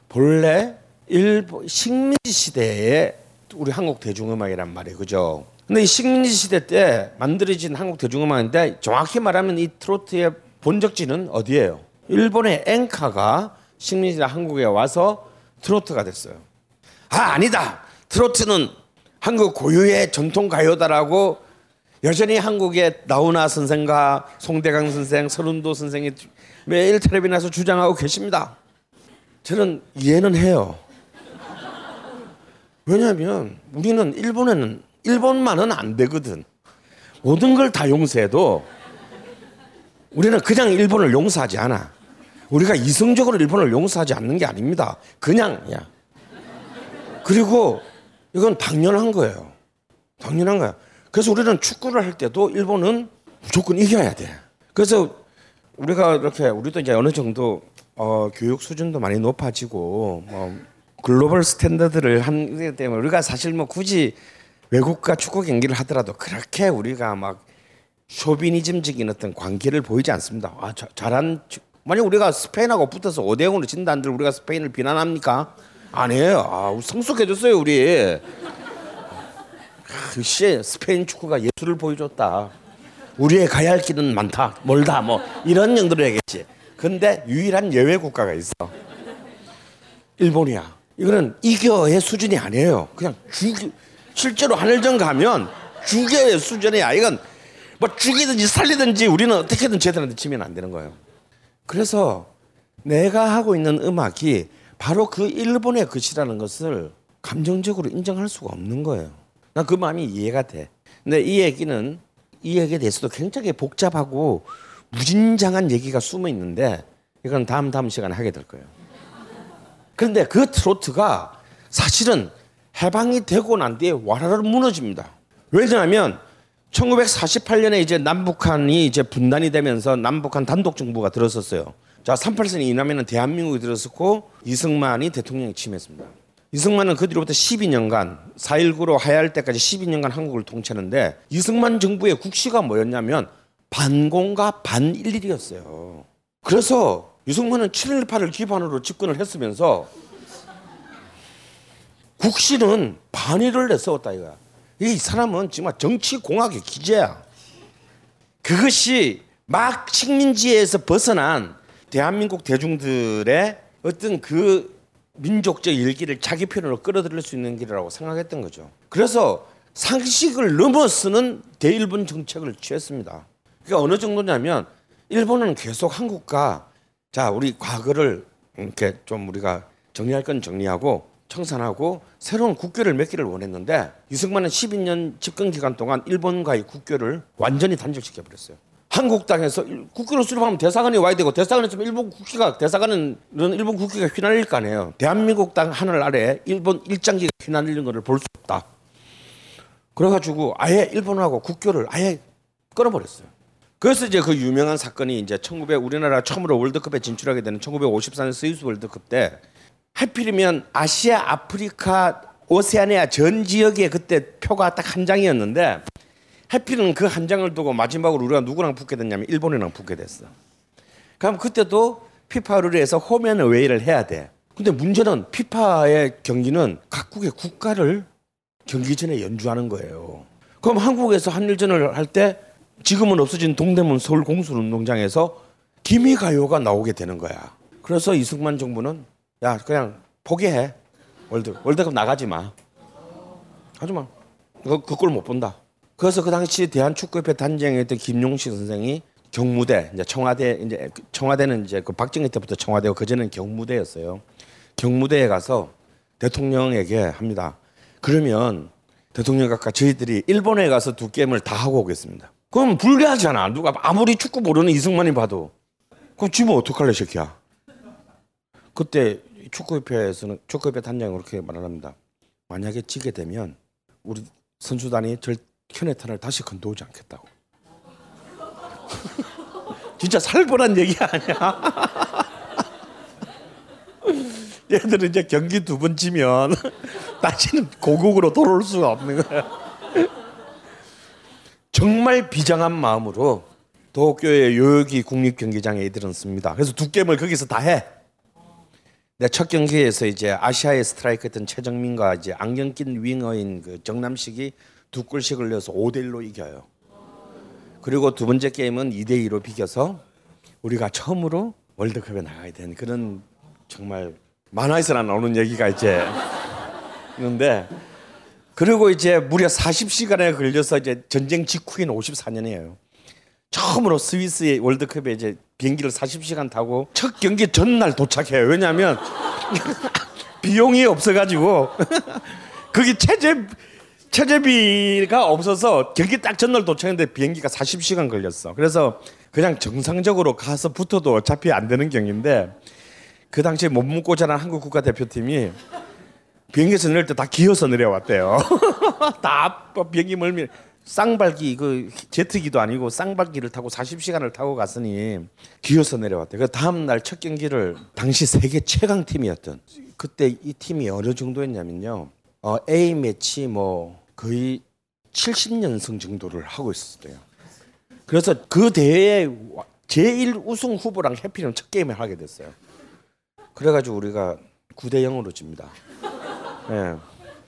본래 일본 식민지 시대의 우리 한국 대중음악이란 말이에요. 그죠? 근데 이 식민지 시대 때 만들어진 한국 대중음악인데 정확히 말하면 이 트로트의 본적지는 어디예요? 일본의 엔카가 식민지 한국에 와서 트로트가 됐어요. 아 아니다. 트로트는 한국 고유의 전통 가요다라고 여전히 한국의 나훈아 선생과 송대강 선생, 서른도 선생이 매일 텔레비 나서 주장하고 계십니다. 저는 이해는 해요. 왜냐하면 우리는 일본에는 일본만은 안 되거든. 모든 걸 다 용서해도 우리는 그냥 일본을 용서하지 않아. 우리가 이성적으로 일본을 용서하지 않는 게 아닙니다. 그냥이야. 그리고 이건 당연한 거예요. 당연한 거야. 그래서 우리는 축구를 할 때도 일본은 무조건 이겨야 돼. 그래서 우리가 이렇게 우리도 이제 어느 정도 어, 교육 수준도 많이 높아지고 뭐 global standard를 한기 때문에 우리가 사실 뭐 굳이 외국과 축구 경기를 하더라도 그렇게 우리가 막 쇼비니즘적인 어떤 관계를 보이지 않습니다. 아, 자, 잘한 만약 우리가 스페인하고 붙어서 5대 0으로 진다 한들 우리가 스페인을 비난합니까? 아니에요. 아, 성숙해졌어요, 우리. 역시 스페인 축구가 예술을 보여줬다. 우리의 가야 할 길은 많다, 멀다, 뭐 이런 정도로 얘기했지. 근데 유일한 예외 국가가 있어. 일본이야. 이거는 이겨의 수준이 아니에요. 그냥 죽 실제로 하늘전 가면 죽여의 수준이야. 이건 뭐 죽이든지 살리든지 우리는 어떻게든 쟤들한테 치면 안 되는 거예요. 그래서 내가 하고 있는 음악이 바로 그 일본의 것이라는 것을 감정적으로 인정할 수가 없는 거예요. 난 그 마음이 이해가 돼. 근데 이 얘기는 이 얘기에 대해서도 굉장히 복잡하고 무진장한 얘기가 숨어 있는데 이건 다음 다음 시간에 하게 될 거예요. 그런데 그 트로트가 사실은 해방이 되고 난 뒤에 와라라 무너집니다. 왜냐하면 1948년에 이제 남북한이 이제 분단이 되면서 남북한 단독 정부가 들었었어요. 자, 38선이 이남에는 대한민국이 들었었고 이승만이 대통령이 침했습니다. 이승만은 그 뒤로부터 12년간 4.19로 하야할 때까지 12년간 한국을 통치하는데 이승만 정부의 국시가 뭐였냐면 반공과 반일일이었어요. 그래서 이승만은 7.18을 기반으로 집권을 했으면서 국시는 반일을 내세웠다 이거야. 이 사람은 정말 정치 공학의 기재야. 그것이 막 식민지에서 벗어난 대한민국 대중들의 어떤 그 민족적 일기를 자기 편으로 끌어들일 수 있는 길이라고 생각했던 거죠. 그래서 상식을 넘어서는 대일본 정책을 취했습니다. 그러니까 어느 정도냐면 일본은 계속 한국과 자 우리 과거를 이렇게 좀 우리가 정리할 건 정리하고 청산하고 새로운 국교를 맺기를 원했는데 이승만은 12년 집권 기간 동안 일본과의 국교를 완전히 단절시켜 버렸어요. 한국 땅에서 국교를 수립하면 대사관이 와야 되고 대사관에서 일본 국기가 대사관은 일본 국기가 휘날릴 거 아니에요. 대한민국 땅 하늘 아래 일본 일장기가 휘날리는 것을 볼 수 없다. 그래가지고 아예 일본하고 국교를 아예 끊어버렸어요. 그래서 이제 그 유명한 사건이 이제 1900 우리나라 처음으로 월드컵에 진출하게 되는 1954년 스위스 월드컵 때 하필이면 아시아, 아프리카, 오세아니아 전 지역에 그때 표가 딱 한 장이었는데 하필은 그 한 장을 두고 마지막으로 우리가 누구랑 붙게 됐냐면 일본이랑 붙게 됐어. 그럼 그때도 피파 룰에서 home and away를 해야 돼. 근데 문제는 피파의 경기는 각국의 국가를 경기 전에 연주하는 거예요. 그럼 한국에서 한일전을 할 때 지금은 없어진 동대문 서울 공수운동장에서 기미가요가 나오게 되는 거야. 그래서 이승만 정부는 야 그냥 포기해 월드 월드컵 나가지 마. 하지 마. 그 그걸 못 본다. 그래서 그 당시 대한축구협회 단장이었던 김용식 선생이 경무대 이제 청와대 이제 청와대는 이제 그 박정희 때부터 청와대고 그전에는 경무대였어요. 경무대에 가서 대통령에게 합니다. 그러면 대통령 각각 저희들이 일본에 가서 두 게임을 다 하고 오겠습니다. 그럼 불리하잖아. 누가 아무리 축구 모르는 이승만이 봐도 그럼 지금 어떡할래 새끼야. 그때 축구협회에서는 축구협회 단장이 그렇게 말을 합니다. 만약에 지게 되면 우리 선수단이 절 현해탄을 다시 건너오지 않겠다고. <laughs> 진짜 살벌한 얘기 아니야? <laughs> 얘들은 이제 경기 두 번 지면 <laughs> 다시는 고국으로 돌아올 수가 없는 거야. 정말 비장한 마음으로 도쿄의 요요기 국립경기장에 이들은 씁니다. 그래서 두 게임을 거기서 다 해. 내첫 경기에서 이제 아시아의 스트라이커였던 최정민과 이제 안경 낀 윙어인 그 정남식이 두 골씩을 넣어서 5대 1로 이겨요. 그리고 두 번째 게임은 2대 2로 비겨서 우리가 처음으로 월드컵에 나가야 되는 그런 정말 만화에서나 나오는 얘기가 이제 있는데 그리고 이제 무려 40시간에 걸려서 이제 전쟁 직후인 54년이에요. 처음으로 스위스의 월드컵에 이제 비행기를 40시간 타고 첫 경기 전날 도착해요. 왜냐하면 <laughs> 비용이 없어가지고 <laughs> 거기 체제 체제비가 없어서 경기 딱 전날 도착했는데 비행기가 40시간 걸렸어. 그래서 그냥 정상적으로 가서 붙어도 어차피 안 되는 경기인데 그 당시에 못 먹고 자란 한국 국가대표팀이 비행기에서 내릴 때 다 기어서 내려왔대요. <laughs> 다 비행기 멀미 쌍발기 그 제트기도 아니고 쌍발기를 타고 40시간을 타고 갔으니 기어서 내려왔대요. 그 다음 날 첫 경기를 당시 세계 최강 팀이었던 그때 이 팀이 어느 정도였냐면요. 어, A 매치 뭐 거의 70연승 정도를 하고 있었어요. 그래서 그 대회 제일 우승 후보랑 해피는 첫 게임을 하게 됐어요. 그래가지고 우리가 9대 0으로 집니다. 예.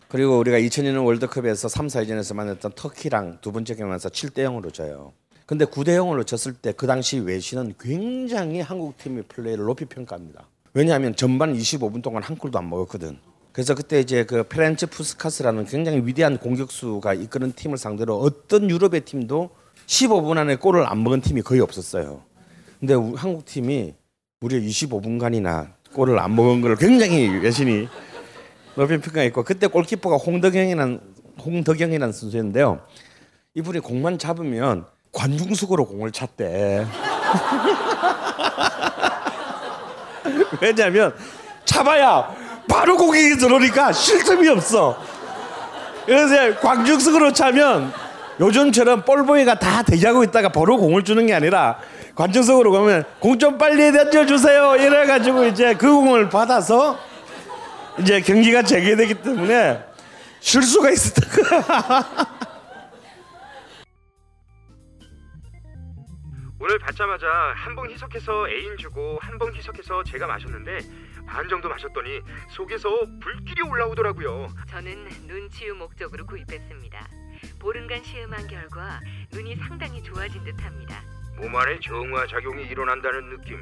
그리고 우리가 2002년 월드컵에서 3, 4위전에서 만났던 터키랑 두 번째 경기에서 7대 0으로 져요. 근데 9대 0으로 졌을 때 그 당시 외신은 굉장히 한국 팀의 플레이를 높이 평가합니다. 왜냐하면 전반 25분 동안 한 골도 안 먹었거든. 그래서 그때 이제 그 페렌츠 푸스카스라는 굉장히 위대한 공격수가 이끄는 팀을 상대로 어떤 유럽의 팀도 15분 안에 골을 안 먹은 팀이 거의 없었어요. 근데 우- 한국 팀이 무려 25분간이나 골을 안 먹은 걸 굉장히 외신이 높이 평가했고 그때 골키퍼가 홍덕영이라는 홍덕영이라는 선수였는데요. 이분이 공만 잡으면 관중석으로 공을 찼대. <laughs> 왜냐하면 잡아야 바로 공격이 들어오니까 쉴 틈이 없어. 그래서 관중석으로 차면 요즘처럼 볼보이가 다 대기하고 있다가 바로 공을 주는 게 아니라 관중석으로 가면 공 좀 빨리 던져주세요 이래가지고 이제 그 공을 받아서 이제 경기가 재개되기 때문에 쉴 수가 거야. 오늘 받자마자 한 봉 희석해서 애인 주고 한 봉 희석해서 제가 마셨는데 반 정도 마셨더니 속에서 불길이 올라오더라고요. 저는 눈 치유 목적으로 구입했습니다. 보름간 시음한 결과 눈이 상당히 좋아진 듯합니다. 몸 안에 정화 작용이 일어난다는 느낌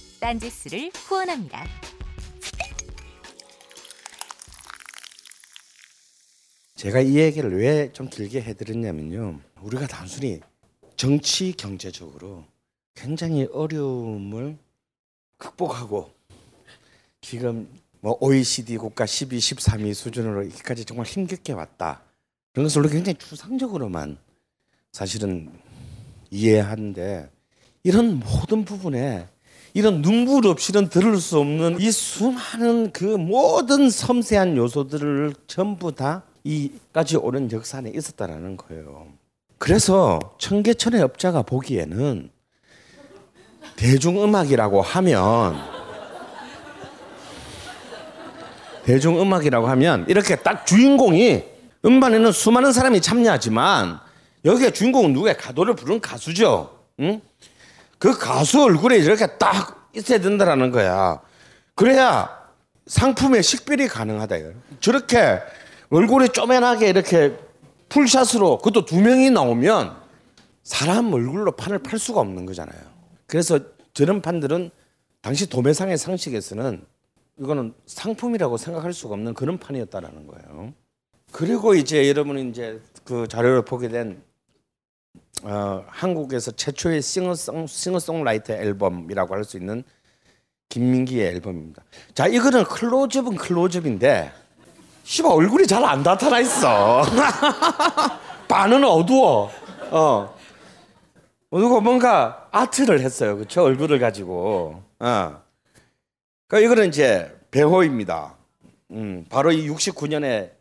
딴지스를 후원합니다. 제가 이 얘기를 왜 좀 길게 해드렸냐면요. 우리가 단순히 정치 경제적으로 굉장히 어려움을 극복하고 지금 뭐 OECD 국가 12, 13위 수준으로 여기까지 정말 힘겹게 왔다. 그런 것을 우리가 굉장히 추상적으로만 사실은 이해하는데 이런 모든 부분에 이런 눈물 없이는 들을 수 없는 이 수많은 그 모든 섬세한 요소들을 전부 다 이까지 오는 역사 안에 있었다라는 거예요. 그래서 청계천의 업자가 보기에는 대중음악이라고 하면 대중음악이라고 하면 이렇게 딱 주인공이 음반에는 수많은 사람이 참여하지만 여기에 주인공은 누구야? 가도를 부른 가수죠. 응? 그 가수 얼굴에 이렇게 딱 있어야 된다라는 거야. 그래야 상품의 식별이 가능하다. 이거예요. 저렇게 얼굴이 쪼맨하게 이렇게 풀샷으로 그것도 두 명이 나오면 사람 얼굴로 판을 팔 수가 없는 거잖아요. 그래서 저런 판들은 당시 도매상의 상식에서는 이거는 상품이라고 생각할 수가 없는 그런 판이었다라는 거예요. 그리고 이제 여러분이 이제 그 자료를 보게 된 어, 한국에서 최초의 싱어송 싱어송라이터 앨범이라고 할 수 있는 김민기의 앨범입니다. 자, 이거는 클로즈업은 클로즈업인데 씨발 얼굴이 잘 안 나타나 있어. <laughs> 반은 어두워. 어. 누가 뭔가 아트를 했어요. 그렇죠? 얼굴을 가지고. 어. 그 이거는 이제 배호입니다. 음, 바로 이 69년에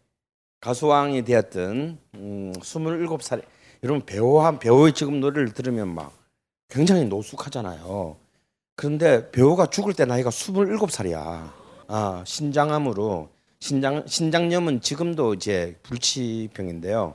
가수왕이 되었던 음, 27살 여러분 배우 한 배우의 지금 노래를 들으면 막 굉장히 노숙하잖아요. 그런데 배우가 죽을 때 나이가 27살이야. 아, 신장암으로 신장 신장염은 지금도 이제 불치병인데요.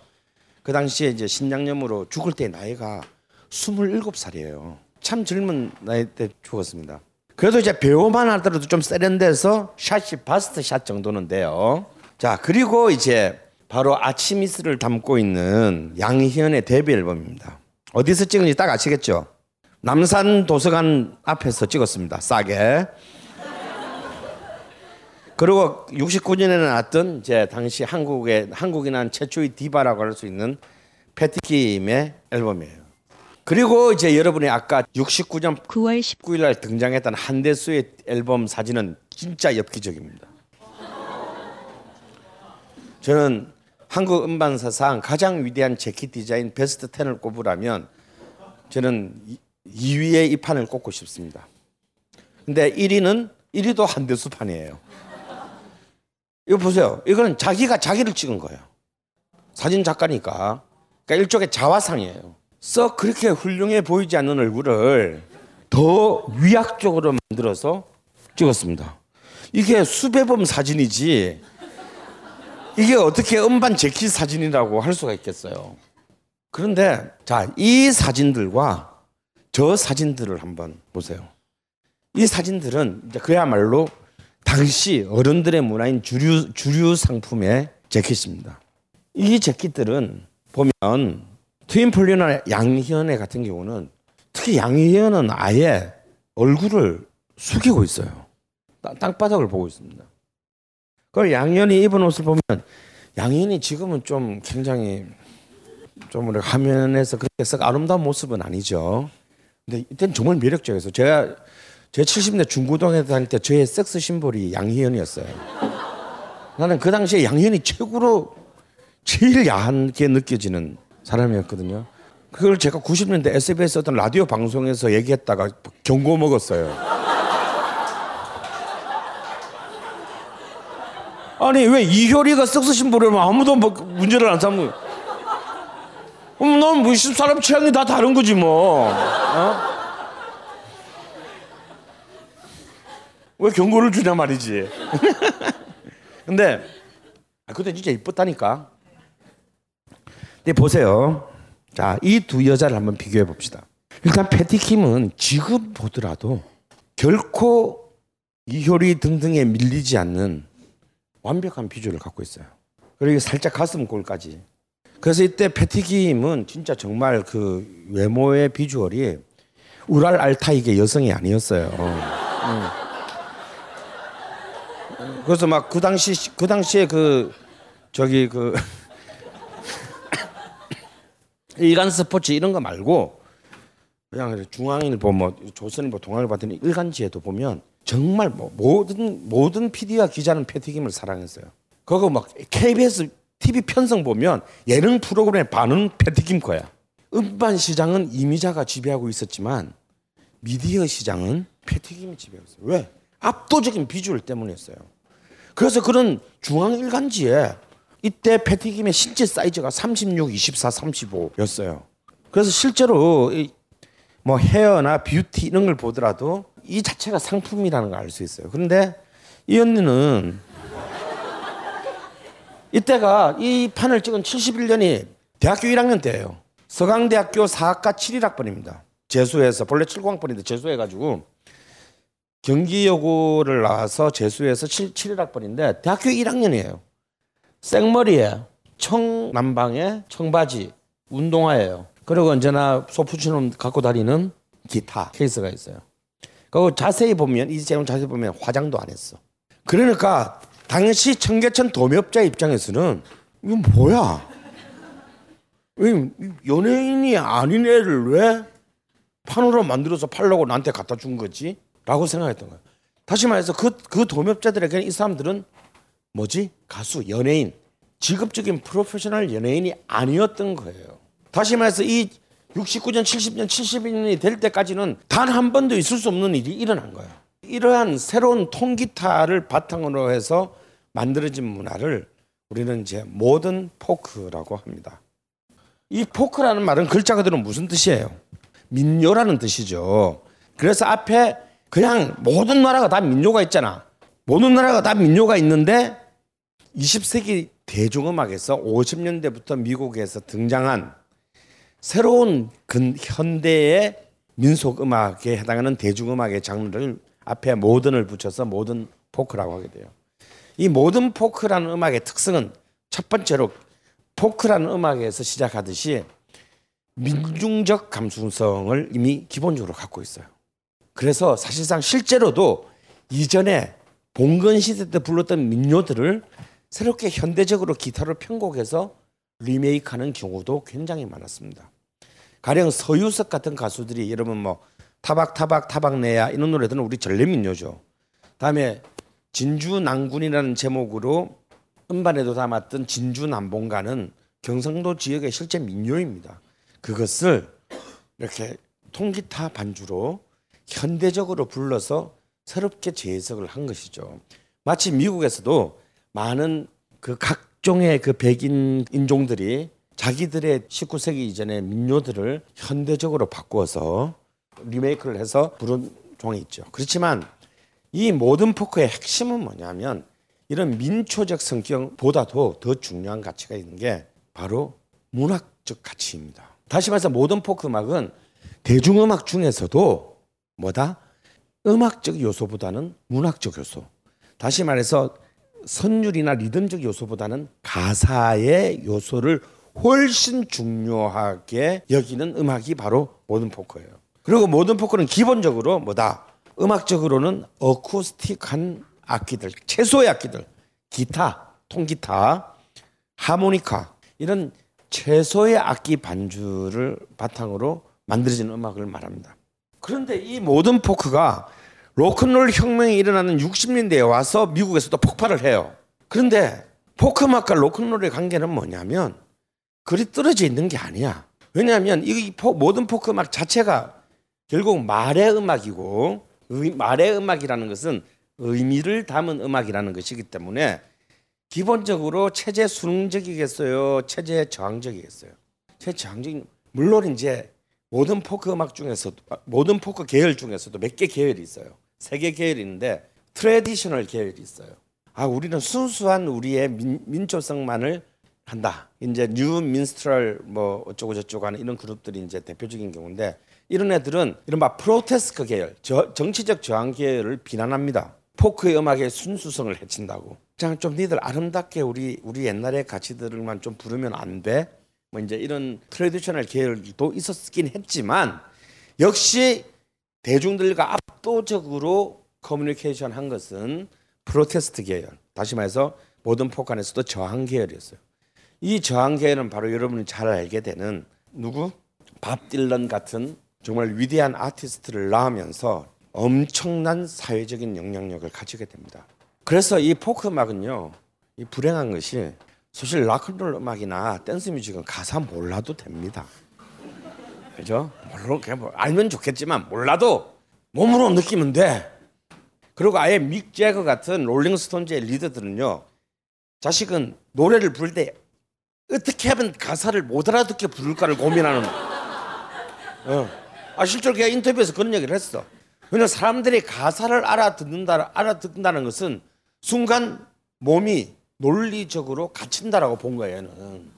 그 당시에 이제 신장염으로 죽을 때 나이가 27살이에요. 참 젊은 나이 때 죽었습니다. 그래도 이제 배우만 하더라도 좀 세련돼서 샷이 바스트 샷 정도는 돼요. 자, 그리고 이제 바로 아치미스를 담고 있는 양희연의 데뷔 앨범입니다. 어디서 찍은지 딱 아시겠죠? 남산 도서관 앞에서 찍었습니다. 싸게. 그리고 69년에 나왔던 이제 당시 한국의 한국이 난 최초의 디바라고 할 수 있는 패티킴의 앨범이에요. 그리고 이제 여러분이 아까 69년 9월 10 19일 날 등장했던 한대수의 앨범 사진은 진짜 엽기적입니다. 저는 한국 음반사상 가장 위대한 재킷 디자인 베스트 10을 꼽으라면 저는 2위에 이 판을 꼽고 싶습니다. 근데 1위는 1위도 한대수 판이에요. 이거 보세요. 이거는 자기가 자기를 찍은 거예요. 사진 작가니까. 그러니까 일종의 자화상이에요. 썩 그렇게 훌륭해 보이지 않는 얼굴을 더 위약적으로 만들어서 찍었습니다. 이게 수배범 사진이지. 이게 어떻게 음반 재킷 사진이라고 할 수가 있겠어요. 그런데 자, 이 사진들과 저 사진들을 한번 보세요. 이 사진들은 그야말로 당시 어른들의 문화인 주류 주류 상품의 재킷입니다. 이 재킷들은 보면 트윈폴리나 양희연의 같은 경우는 특히 양희은은 아예 얼굴을 숙이고 있어요. 땅- 땅바닥을 보고 있습니다. 그걸 양희은이 입은 옷을 보면 양희은이 지금은 좀 굉장히 좀 우리 화면에서 그렇게 썩 아름다운 모습은 아니죠. 근데 이때는 정말 매력적이었어요. 제가 제 70년대 중고등학교 다닐 때 저의 섹스 심볼이 양희은이었어요. 나는 그 당시에 양희은이 최고로 제일 야하게 느껴지는 사람이었거든요. 그걸 제가 90년대 SBS 어떤 라디오 방송에서 얘기했다가 경고 먹었어요. 아니 왜 이효리가 섹스 심볼이면 아무도 뭐 문제를 안 삼는? 그럼 넌뭐 사람 취향이 다 다른 거지 뭐. 어? 왜 경고를 주냐 말이지. <laughs> 근데 아, 그때 진짜 이뻤다니까. 근데 보세요. 자, 이 두 여자를 한번 비교해 봅시다. 일단 패티킴은 지금 보더라도 결코 이효리 등등에 밀리지 않는 완벽한 비주얼을 갖고 있어요. 그리고 살짝 가슴골까지. 그래서 이때 패티김은 진짜 정말 그 외모의 비주얼이 우랄 알타이계 여성이 아니었어요. 음. 그래서 막 그 당시 그 당시에 그 저기 그 <coughs> 일간 스포츠 이런 거 말고 그냥 중앙일보 뭐 조선일보 동아일보 같은 일간지에도 보면 정말 뭐 모든 모든 PD와 기자는 패티김을 사랑했어요. 그거 막 KBS TV 편성 보면 예능 프로그램의 반은 패티김 거야. 음반 시장은 이미자가 지배하고 있었지만 미디어 시장은 패티김이 지배하고 있어요. 왜? 압도적인 비주얼 때문이었어요. 그래서 그런 중앙 일간지에 이때 패티김의 신체 사이즈가 36, 24, 35였어요. 그래서 실제로 이뭐 헤어나 뷰티 이런 걸 보더라도 이 자체가 상품이라는 걸 알 수 있어요. 그런데 이 언니는 이때가 이 판을 찍은 71년이 대학교 1학년 때예요. 서강대학교 사학과 7일학번입니다. 재수해서 본래 7공학번인데 재수해가지고 경기여고를 나와서 재수해서 7, 7일학번인데 대학교 1학년이에요. 생머리에 청남방에 청바지 운동화예요. 그리고 언제나 소프트처럼 갖고 다니는 기타 케이스가 있어요. 그리고 자세히 보면 이 제목 자세히 보면 화장도 안 했어. 그러니까 당시 청계천 도매업자 입장에서는 이거 뭐야? 왜 연예인이 아닌 애를 왜 판으로 만들어서 팔려고 나한테 갖다 준 거지? 라고 생각했던 거예요. 다시 말해서 그, 그 도매업자들에게는 이 사람들은 뭐지? 가수, 연예인, 직업적인 프로페셔널 연예인이 아니었던 거예요. 다시 말해서 이 69년, 70년, 71년이 될 때까지는 단 한 번도 있을 수 없는 일이 일어난 거예요. 이러한 새로운 통기타를 바탕으로 해서 만들어진 문화를 우리는 이제 모던 포크라고 합니다. 이 포크라는 말은 글자 그대로 무슨 뜻이에요? 민요라는 뜻이죠. 그래서 앞에 그냥 모든 나라가 다 민요가 있잖아. 모든 나라가 다 민요가 있는데 20세기 대중음악에서 50년대부터 미국에서 등장한 새로운 근 현대의 민속 음악에 해당하는 대중 음악의 장르를 앞에 모던을 붙여서 모던 포크라고 하게 돼요. 이 모던 포크라는 음악의 특성은 첫 번째로 포크라는 음악에서 시작하듯이 민중적 감수성을 이미 기본적으로 갖고 있어요. 그래서 사실상 실제로도 이전에 봉건 시대 때 불렀던 민요들을 새롭게 현대적으로 기타로 편곡해서 리메이크하는 경우도 굉장히 많았습니다. 가령 서유석 같은 가수들이 여러분 뭐 타박 타박 타박 내야 이런 노래들은 우리 전래 민요죠. 다음에 진주 난군이라는 제목으로 음반에도 담았던 진주 남봉가는 경상도 지역의 실제 민요입니다. 그것을 이렇게 통기타 반주로 현대적으로 불러서 새롭게 재해석을 한 것이죠. 마치 미국에서도 많은 그 각종의 그 백인 인종들이 자기들의 19세기 이전의 민요들을 현대적으로 바꾸어서 리메이크를 해서 부른 종이 있죠. 그렇지만 이 모든 포크의 핵심은 뭐냐면 이런 민초적 성격보다도 더 중요한 가치가 있는 게 바로 문학적 가치입니다. 다시 말해서 모던 포크 음악은 대중음악 중에서도 뭐다? 음악적 요소보다는 문학적 요소. 다시 말해서 선율이나 리듬적 요소보다는 가사의 요소를 훨씬 중요하게 여기는 음악이 바로 모던 포크예요. 그리고 모던 포크는 기본적으로 뭐다? 음악적으로는 어쿠스틱한 악기들, 최소의 악기들, 기타, 통기타, 하모니카 이런 최소의 악기 반주를 바탕으로 만들어진 음악을 말합니다. 그런데 이 모던 포크가 로큰롤 혁명이 일어나는 60년대에 와서 미국에서도 폭발을 해요. 그런데 포크 음악과 로큰롤의 관계는 뭐냐면 그리 떨어져 있는 게 아니야. 왜냐하면 이 모던 포크 음악 자체가 결국 말의 음악이고 말의 음악이라는 것은 의미를 담은 음악이라는 것이기 때문에 기본적으로 체제 순응적이겠어요, 체제 저항적이겠어요. 체제 저항적인 물론 이제 모던 포크 음악 중에서도 모던 포크 계열 중에서도 몇 개 계열이 있어요. 세 개 계열이 있는데 traditional 계열이 있어요. 아 우리는 순수한 우리의 민, 민초성만을 한다. 이제 New Minstrel 뭐 어쩌고 저쩌고 하는 이런 그룹들이 이제 대표적인 경우인데 이런 애들은 이른바 protest 계열, 저, 정치적 저항 계열을 비난합니다. 포크의 음악의 순수성을 해친다고. 그냥 좀 니들 아름답게 우리 우리 옛날의 가치들만 좀 부르면 안 돼? 뭐 이제 이런 traditional 계열도 있었긴 했지만 역시 대중들과 압도적으로 커뮤니케이션 한 것은 protest 계열. 다시 말해서 모던 포크 안에서도 저항 계열이었어요. 이 저항 계열은 바로 여러분이 잘 알게 되는 누구? 밥 딜런 같은 정말 위대한 아티스트를 낳으면서 엄청난 사회적인 영향력을 가지게 됩니다. 그래서 이 포크 음악은요, 이 불행한 것이 사실 락앤롤 음악이나 댄스 뮤직은 가사 몰라도 됩니다. 그죠? 물론 그냥 뭐 알면 좋겠지만 몰라도 몸으로 느끼면 돼. 그리고 아예 믹 재거 같은 롤링스톤즈의 리더들은요, 자식은 노래를 부를 때 어떻게 하면 가사를 못 알아듣게 부를까를 고민하는. 어. 아 실제로 걔가 인터뷰에서 그런 얘기를 했어. 왜냐 사람들이 가사를 알아듣는다 알아듣는다는 것은 순간 몸이 논리적으로 갇힌다라고 본 거예요. 얘는.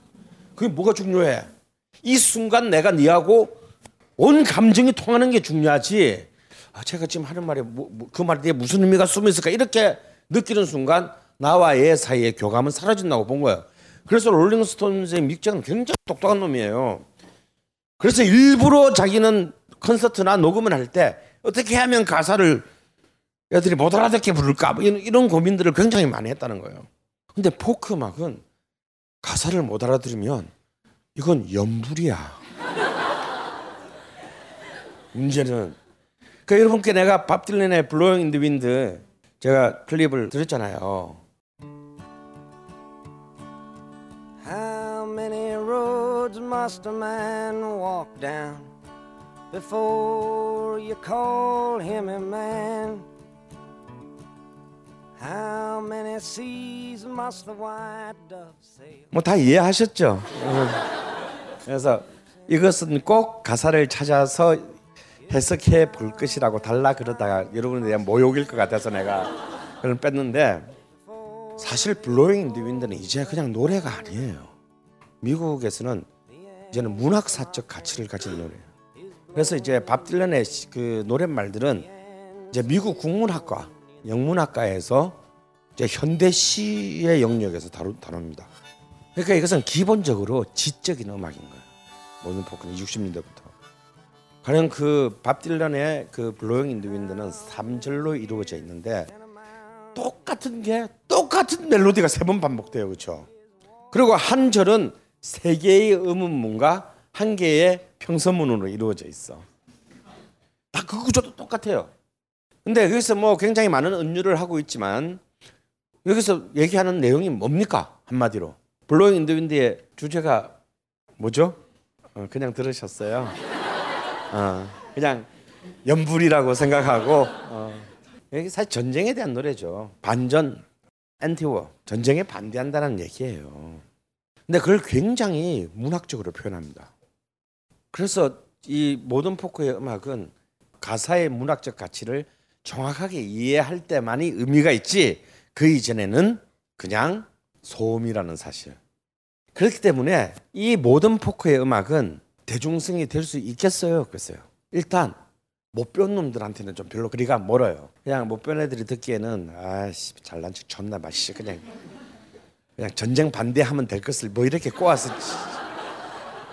그게 뭐가 중요해? 이 순간 내가 니하고 온 감정이 통하는 게 중요하지. 아, 제가 지금 하는 말에 뭐, 뭐, 그 말에 무슨 의미가 숨어 있을까 이렇게 느끼는 순간 나와 얘 사이의 교감은 사라진다고 본 거예요. 그래서 롤링스톤즈의 믹 재거는 굉장히 똑똑한 놈이에요. 그래서 일부러 자기는 콘서트나 녹음을 할 때 어떻게 하면 가사를 애들이 못 알아듣게 부를까 뭐 이런, 이런 고민들을 굉장히 많이 했다는 거예요. 근데 포크 음악은 가사를 못 알아들으면 이건 염불이야. <laughs> 문제는 그 여러분께 내가 밥 딜런의 Blowin' in the Wind 제가 클립을 들었잖아요. Roads must a man walk down before you call him a man? How many seas must the white dove sail? 뭐다 이해하셨죠? 그래서 이것은 꼭 가사를 찾아서 해석해 볼 것이라고 달라 그러다가 여러분에 대한 모욕일 것 같아서 내가 그걸 뺐는데 사실 Blowin' in the Wind는 이제 그냥 노래가 아니에요. 미국에서는 이제는 문학사적 가치를 가진 노래예요. 그래서 이제 밥 딜런의 시- 그 노랫말들은 이제 미국 국문학과, 영문학과에서 이제 현대 시의 영역에서 다루, 다룹니다. 그러니까 이것은 기본적으로 지적인 음악인 거예요. 모던 포크는 60년대부터. 가령 그 밥 딜런의 그 Blowin' in the Wind는 3절로 이루어져 있는데 똑같은 게 똑같은 멜로디가 세 번 반복돼요. 그렇죠? 그리고 한 절은 세 개의 의문문과 한 개의 평서문으로 이루어져 있어. 다 그 구조도 똑같아요. 근데 여기서 뭐 굉장히 많은 은유를 하고 있지만 여기서 얘기하는 내용이 뭡니까? 한마디로. Blowin' in the Wind의 주제가 뭐죠? 어, 그냥 들으셨어요. 어, 그냥 염불이라고 생각하고 어, 여기 사실 전쟁에 대한 노래죠. 반전, anti-war, 전쟁에 반대한다는 얘기예요. 근데 그걸 굉장히 문학적으로 표현합니다. 그래서 이 모던 포크의 음악은 가사의 문학적 가치를 정확하게 이해할 때만이 의미가 있지 그 이전에는 그냥 소음이라는 사실. 그렇기 때문에 이 모던 포크의 음악은 대중성이 될 수 있겠어요? 글쎄요. 일단 못 배운 놈들한테는 좀 별로 거리가 멀어요. 그냥 못 배운 애들이 듣기에는 아씨 잘난 척 존나 맛있어 <laughs> 그냥 그냥 전쟁 반대하면 될 것을 뭐 이렇게 꼬아서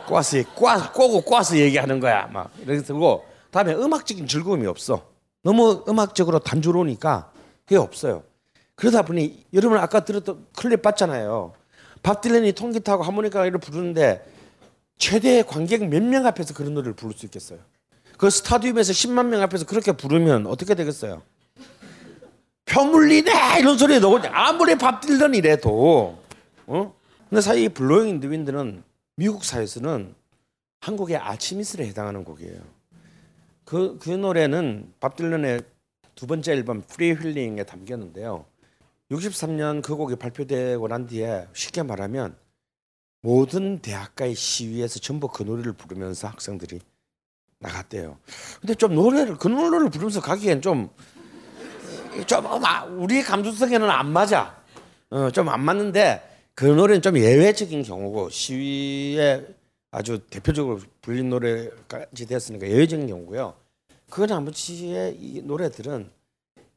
꼬아서 꼬아 꼬고 꼬아서 얘기하는 거야 막 들고 다음에 음악적인 즐거움이 없어. 너무 음악적으로 단조로우니까 그게 없어요. 그러다 보니 여러분 아까 들었던 클립 봤잖아요. 밥 딜런이 통기타하고 하모니카를 부르는데 최대 관객 몇 명 앞에서 그런 노래를 부를 수 있겠어요? 그 스타디움에서 10만 명 앞에서 그렇게 부르면 어떻게 되겠어요? 표물리네 이런 소리 넣고 아무리 밥 딜런이래도 어? 근데 사실 이 Blowin' in the Wind는 미국 사회에서는 한국의 아침 이슬에 해당하는 곡이에요. 그, 그 노래는 밥 딜런의 두 번째 앨범 Freewheelin'에 담겼는데요. 63년 그 곡이 발표되고 난 뒤에 쉽게 말하면 모든 대학가의 시위에서 전부 그 노래를 부르면서 학생들이 나갔대요. 근데 좀 노래를 그 노래를 부르면서 가기엔 좀 좀 우리 감수성에는 안 맞아. 어, 좀 안 맞는데 그 노래는 좀 예외적인 경우고 시위에 아주 대표적으로 불린 노래까지 됐으니까 예외적인 경우고요. 그 나머지의 이 노래들은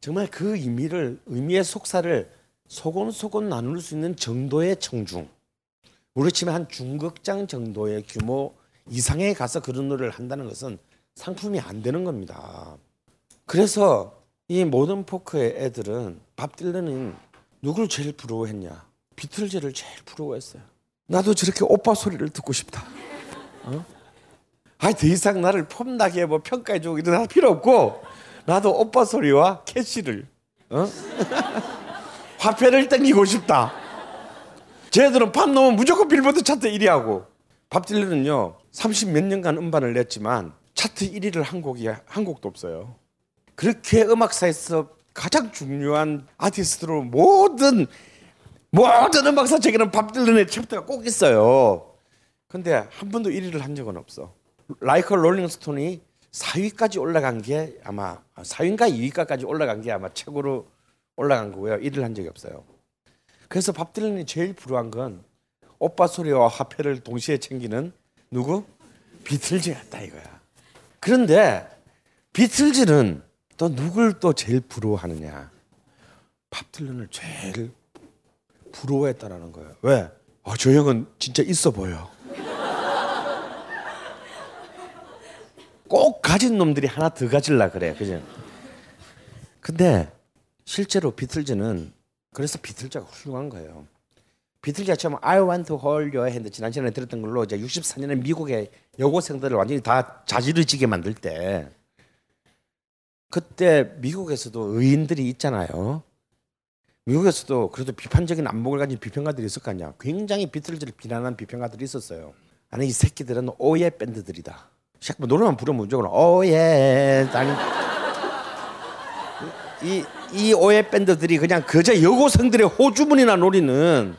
정말 그 의미를 의미의 속사를 소곤소곤 나눌 수 있는 정도의 청중. 무려 치면 한 중극장 정도의 규모 이상에 가서 그런 노래를 한다는 것은 상품이 안 되는 겁니다. 그래서 이 모던 포크의 애들은 밥 딜런은 누굴 제일 부러워했냐? 비틀즈를 제일 부러워했어요. 나도 저렇게 오빠 소리를 듣고 싶다. 어? 아니 더 이상 나를 폼나게 뭐 평가해주고 이런 할 필요 없고 나도 오빠 소리와 캐시를 어? <laughs> 화폐를 땡기고 싶다. 쟤들은 밥 넣으면 무조건 빌보드 차트 1위 하고 밥 딜런은요 30 몇 년간 음반을 냈지만 차트 1위를 한 곡이 한 곡도 없어요. 그렇게 음악사에서 가장 중요한 아티스트로 모든 모든 음악사 책에는 밥 딜런의 챕터가 꼭 있어요. 근데 한 번도 1위를 한 적은 없어. Like a Rolling Stone이 4위까지 올라간 게 아마 4위인가 2위까지 올라간 게 아마 최고로 올라간 거고요. 1위를 한 적이 없어요. 그래서 밥 딜런이 제일 불우한 건 오빠 소리와 화폐를 동시에 챙기는 누구? 비틀즈였다 이거야. 그런데 비틀즈는 또 누굴 또 제일 부러워하느냐? 밥 딜런을 제일 부러워했다라는 거예요. 왜? 아, 저 형은 진짜 있어 보여. 꼭 가진 놈들이 하나 더 가질라 그래. 그죠? 근데 실제로 비틀즈는 그래서 비틀즈가 훌륭한 거예요. 비틀즈가 처음 I want to hold your hand 지난 시간에 들었던 걸로 이제 64년에 미국의 여고생들을 완전히 다 자지러지게 만들 때 그때 미국에서도 의인들이 있잖아요. 미국에서도 그래도 비판적인 안목을 가진 비평가들이 있을 거 아니야. 굉장히 비틀즈를 비난한 비평가들이 있었어요. 아니 이 새끼들은 오예 밴드들이다. 샥 노래만 부르면 무조건 오예 아니 이, 이 오해 밴드들이 그냥 그저 여고생들의 호주문이나 노리는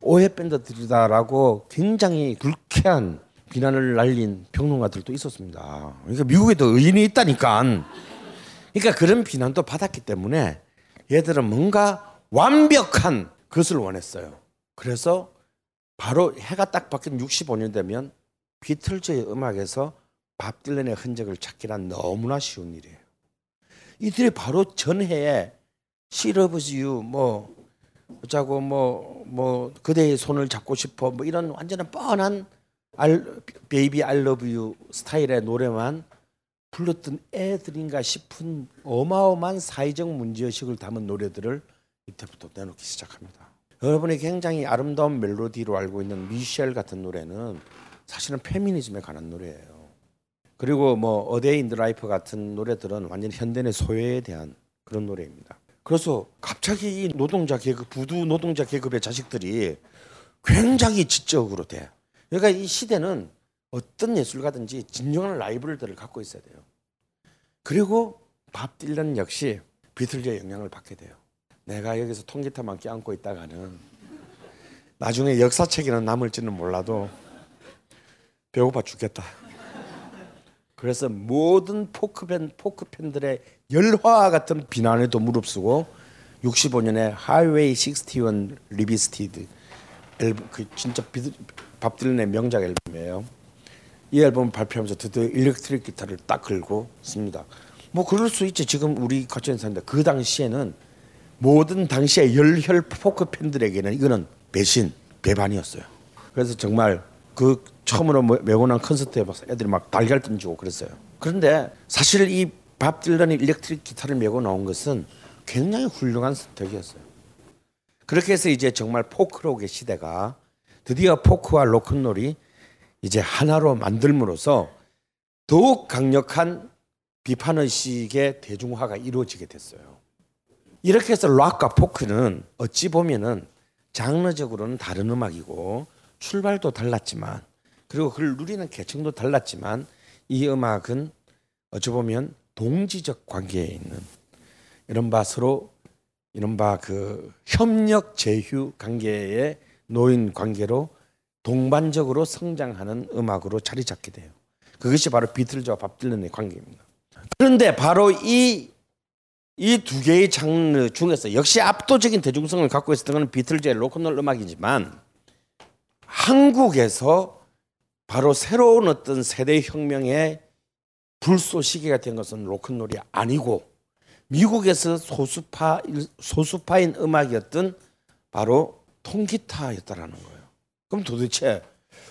오해 밴드들이다라고 굉장히 불쾌한 비난을 날린 평론가들도 있었습니다. 그러니까 미국에도 의인이 있다니까. 그러니까 그런 비난도 받았기 때문에 얘들은 뭔가 완벽한 것을 원했어요. 그래서 바로 해가 딱 바뀐 65년 되면 비틀즈의 음악에서 밥 딜런의 흔적을 찾기란 너무나 쉬운 일이에요. 이들이 바로 전해에 you 뭐 어쩌고 뭐뭐 뭐 그대의 손을 잡고 싶어 뭐 이런 완전한 뻔한 알, baby you 스타일의 노래만 불렀던 애들인가 싶은 어마어마한 사회적 문제의식을 담은 노래들을 이때부터 내놓기 시작합니다. 여러분이 굉장히 아름다운 멜로디로 알고 있는 미셸 같은 노래는 사실은 페미니즘에 관한 노래예요. 그리고 뭐 A Day in the Life 같은 노래들은 완전 현대의 소외에 대한 그런 노래입니다. 그래서 갑자기 이 노동자 계급 부두 노동자 계급의 자식들이 굉장히 지적으로 돼. 그러니까 이 시대는 어떤 예술가든지 진정한 라이벌들을 갖고 있어야 돼요. 그리고 밥 딜런 역시 비틀즈의 영향을 받게 돼요. 내가 여기서 통기타만 껴안고 있다가는 나중에 역사책에는 남을지는 몰라도 배고파 죽겠다. 그래서 모든 포크팬 포크팬들의 열화 같은 비난에도 무릅쓰고 65년에 Highway 61 Revisited 앨범 그 진짜 비드, 밥 딜런의 명작 앨범이에요. 이 앨범 발표하면서 드디어 일렉트릭 기타를 딱 걸고 씁니다. 뭐 그럴 수 있지. 지금 우리 같이 있는 그 당시에는 모든 당시의 열혈 포크 팬들에게는 이거는 배신, 배반이었어요. 그래서 정말 그 처음으로 메고 난 콘서트에 막 애들이 막 달걀 던지고 그랬어요. 그런데 사실 이 밥 딜런이 일렉트릭 기타를 메고 나온 것은 굉장히 훌륭한 선택이었어요. 그렇게 해서 이제 정말 포크록의 시대가 드디어 포크와 로큰롤이 이제 하나로 만들므로써 더욱 강력한 비판 의식의 대중화가 이루어지게 됐어요. 이렇게 해서 락과 포크는 어찌 보면은 장르적으로는 다른 음악이고 출발도 달랐지만 그리고 그걸 누리는 계층도 달랐지만 이 음악은 어찌 보면 동지적 관계에 있는 이른바 서로 이른바 그 협력 제휴 관계에 놓인 관계로 동반적으로 성장하는 음악으로 자리 잡게 돼요. 그것이 바로 비틀즈와 밥 딜런의 관계입니다. 그런데 바로 이 이 두 개의 장르 중에서 역시 압도적인 대중성을 갖고 있었던 것은 비틀즈의 로큰롤 음악이지만 한국에서 바로 새로운 어떤 세대 혁명의 불쏘시개가 된 것은 로큰롤이 아니고 미국에서 소수파 소수파인 음악이었던 바로 통기타였다라는 거예요. 그럼 도대체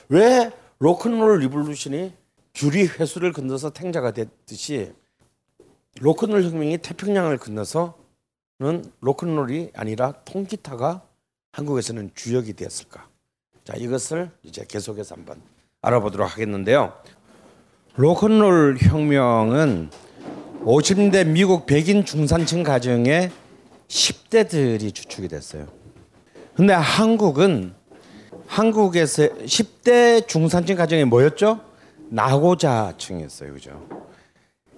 왜 로큰롤 revolution이 귤이 회수를 건너서 탱자가 됐듯이 로큰롤 혁명이 태평양을 건너서는 로큰롤이 아니라 통기타가 한국에서는 주역이 되었을까? 자, 이것을 이제 계속해서 한번 알아보도록 하겠는데요. 로큰롤 혁명은 50년대 미국 백인 중산층 가정의 10대들이 주축이 됐어요. 근데 한국은 한국에서 10대 중산층 가정이 뭐였죠? 나고자층이었어요. 그죠?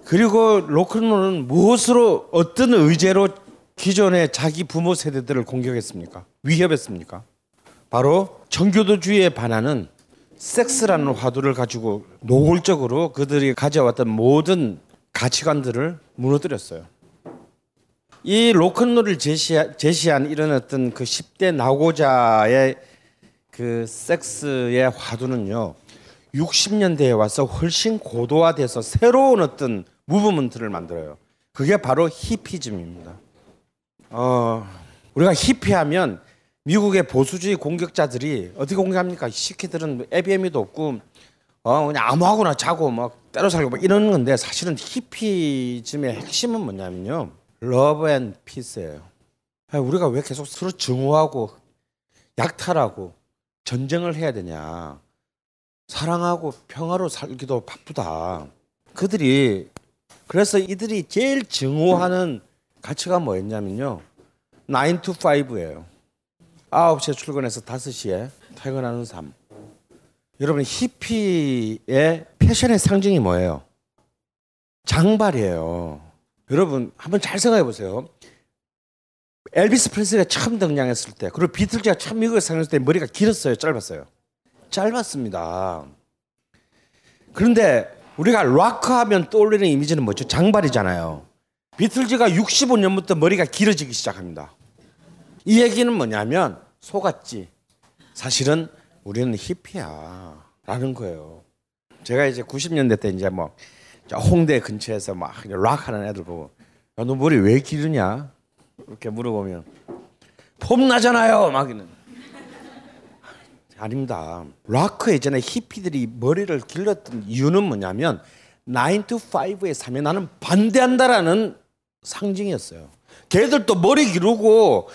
그리고 로큰롤은 무엇으로 어떤 의제로 기존의 자기 부모 세대들을 공격했습니까? 위협했습니까? 바로 정교도주의에 반하는 섹스라는 화두를 가지고 노골적으로 그들이 가져왔던 모든 가치관들을 무너뜨렸어요. 이 로큰롤을 제시한, 이런 어떤 그 10대 나고자의 그 섹스의 화두는요. 60년대에 와서 훨씬 고도화돼서 새로운 어떤 무브먼트를 만들어요. 그게 바로 히피즘입니다. 어, 우리가 히피하면 미국의 보수주의 공격자들이 어떻게 공격합니까? 새끼들은 애비 에미도 없고 어 그냥 아무하고나 자고 막 떼로 살고 막 이러는 건데 사실은 히피즘의 핵심은 뭐냐면요. love and peace예요. 우리가 왜 계속 서로 증오하고 약탈하고 전쟁을 해야 되냐? 사랑하고 평화로 살기도 바쁘다. 그들이 그래서 이들이 제일 증오하는 가치가 뭐였냐면요. 9 to 5예요. 9시에 출근해서 5시에 퇴근하는 삶. 여러분 히피의 패션의 상징이 뭐예요? 장발이에요. 여러분 한번 잘 생각해 보세요. 엘비스 프레슬리가 처음 등장했을 때 그리고 비틀즈가 처음 미국에 상했을 때 머리가 길었어요, 짧았어요. 짧았습니다. 그런데 우리가 락하면 떠올리는 이미지는 뭐죠? 장발이잖아요. 비틀즈가 65년부터 머리가 길어지기 시작합니다. 이 얘기는 뭐냐면 속았지. 사실은 우리는 히피야. 라는 거예요. 제가 이제 90년대 때 이제 뭐 홍대 근처에서 막 락 하는 애들 보고 야, 너 머리 왜 기르냐? 이렇게 물어보면 폼 나잖아요. 막 이는. 아닙니다. 락크 예전에 히피들이 머리를 길렀던 이유는 뭐냐면 9 to 5에 사면 나는 반대한다라는 상징이었어요. 걔들도 머리 기르고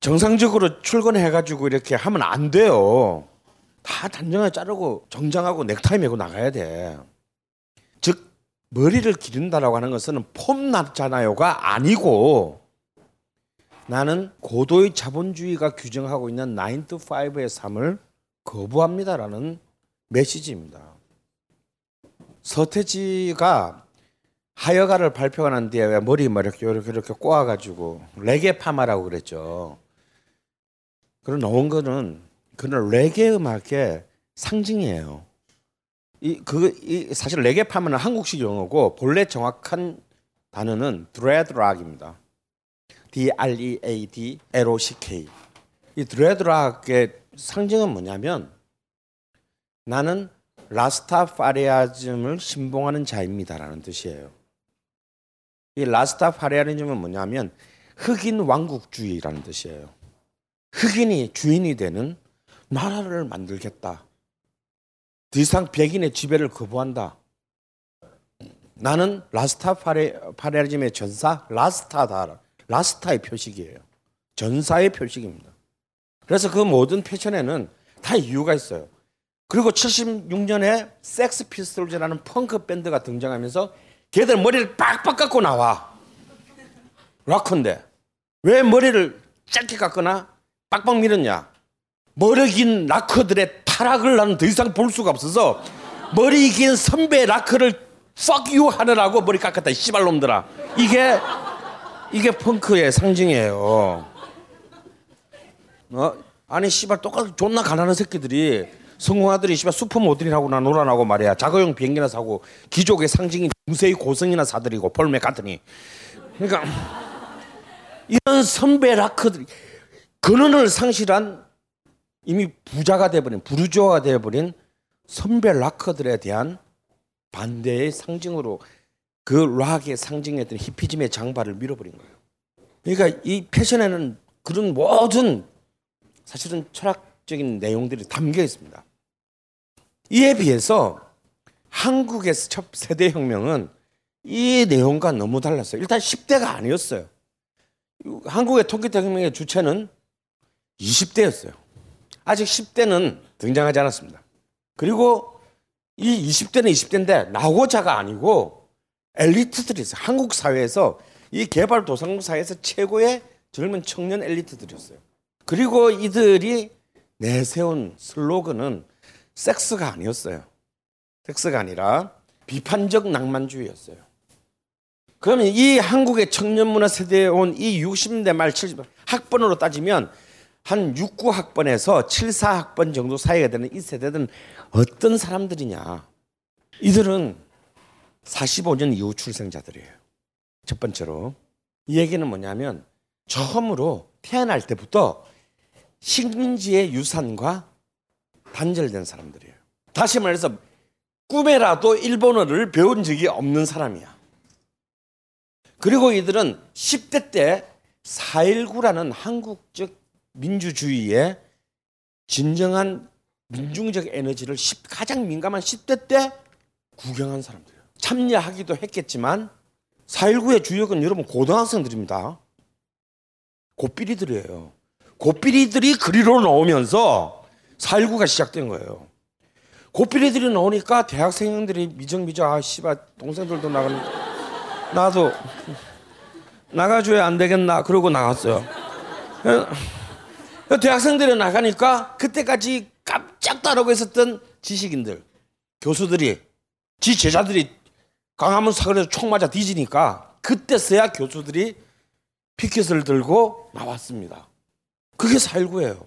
정상적으로 출근해가지고 이렇게 하면 안 돼요. 다 단정하게 자르고 정장하고 넥타이 메고 나가야 돼. 즉 머리를 기른다라고 하는 것은 폼 났잖아요가 아니고 나는 고도의 자본주의가 규정하고 있는 9 to 5의 삶을 거부합니다라는 메시지입니다. 서태지가 하여가를 발표가 난 뒤에 머리 막 이렇게 이렇게 이렇게 꼬아가지고 레게 파마라고 그랬죠. 그런 나온 거는 그는 레게 음악의 상징이에요. 이 그이 사실 레게 파마는 한국식 용어고 본래 정확한 단어는 드레드락입니다. D R E A D L O C K. 이 드레드락의 상징은 뭐냐면 나는 라스타파리아즘을 신봉하는 자입니다라는 뜻이에요. 이 라스타파리아즘은 뭐냐면 흑인 왕국주의라는 뜻이에요. 흑인이 주인이 되는 나라를 만들겠다. 더 이상 백인의 지배를 거부한다. 나는 Rastafarianism의 전사 Rasta다. Rasta의 표식이에요. 전사의 표식입니다. 그래서 그 모든 패션에는 다 이유가 있어요. 그리고 76년에 섹스 피스톨즈라는 펑크 밴드가 등장하면서 걔들 머리를 빡빡 깎고 나와. 락커인데 왜 머리를 짧게 깎거나 빡빡 밀었냐? 머리 긴 락커들의 타락을 나는 더 이상 볼 수가 없어서 머리 긴 선배 락커를 fuck you 하느라고 머리 깎았다. 씨발놈들아. 이게 이게 펑크의 상징이에요. 어? 아니 씨발 똑같이 존나 가난한 새끼들이 성공아들이 씨발 슈퍼모델이라고 나 놀아나고 말이야. 자가용 비행기나 사고 기족의 상징인 중세의 고성이나 사들이고 폴 맥카트니. 그러니까 이런 선배 락커들이 근원을 상실한 이미 부자가 돼버린 부르주아가 돼버린 선배 락커들에 대한 반대의 상징으로 그 락의 상징했던 히피즘의 장발을 밀어버린 거예요. 그러니까 이 패션에는 그런 모든 사실은 철학 적인 내용들이 담겨 있습니다. 이에 비해서 한국의 첫 세대 혁명은 이 내용과 너무 달랐어요. 일단 10대가 아니었어요. 한국의 통기타 혁명의 주체는 20대였어요. 아직 10대는 등장하지 않았습니다. 그리고 이 20대는 20대인데 나고자가 아니고 엘리트들이 있어요. 한국 사회에서 이 개발도상국 사회에서 최고의 젊은 청년 엘리트들이었어요. 그리고 이들이 내세운 슬로건은 섹스가 아니었어요. 섹스가 아니라 비판적 낭만주의였어요. 그러면 이 한국의 청년 문화 세대에 온 이 60대 말 70, 학번으로 따지면 한 69학번에서 74학번 정도 사이가 되는 이 세대들은 어떤 사람들이냐. 이들은 45년 이후 출생자들이에요. 첫 번째로. 이 얘기는 뭐냐면 처음으로 태어날 때부터 식민지의 유산과 단절된 사람들이에요. 다시 말해서 꿈에라도 일본어를 배운 적이 없는 사람이야. 그리고 이들은 10대 때 4.19라는 한국적 민주주의의 진정한 민중적 에너지를 10, 가장 민감한 10대 때 구경한 사람들이에요. 참여하기도 했겠지만 4.19의 주역은 여러분 고등학생들입니다. 고삐리들이에요. 고삐리들이 그리로 나오면서 4.19가 시작된 거예요. 고삐리들이 나오니까 대학생들이 미정미정 아 씨발 동생들도 나가는 나도 나가줘야 안 되겠나 그러고 나갔어요. 대학생들이 나가니까 그때까지 깜짝 따르고 있었던 지식인들, 교수들이 지 제자들이 강화문 사거리에서 총 맞아 뒤지니까 그때서야 교수들이 피켓을 들고 나왔습니다. 그게 4.19예요.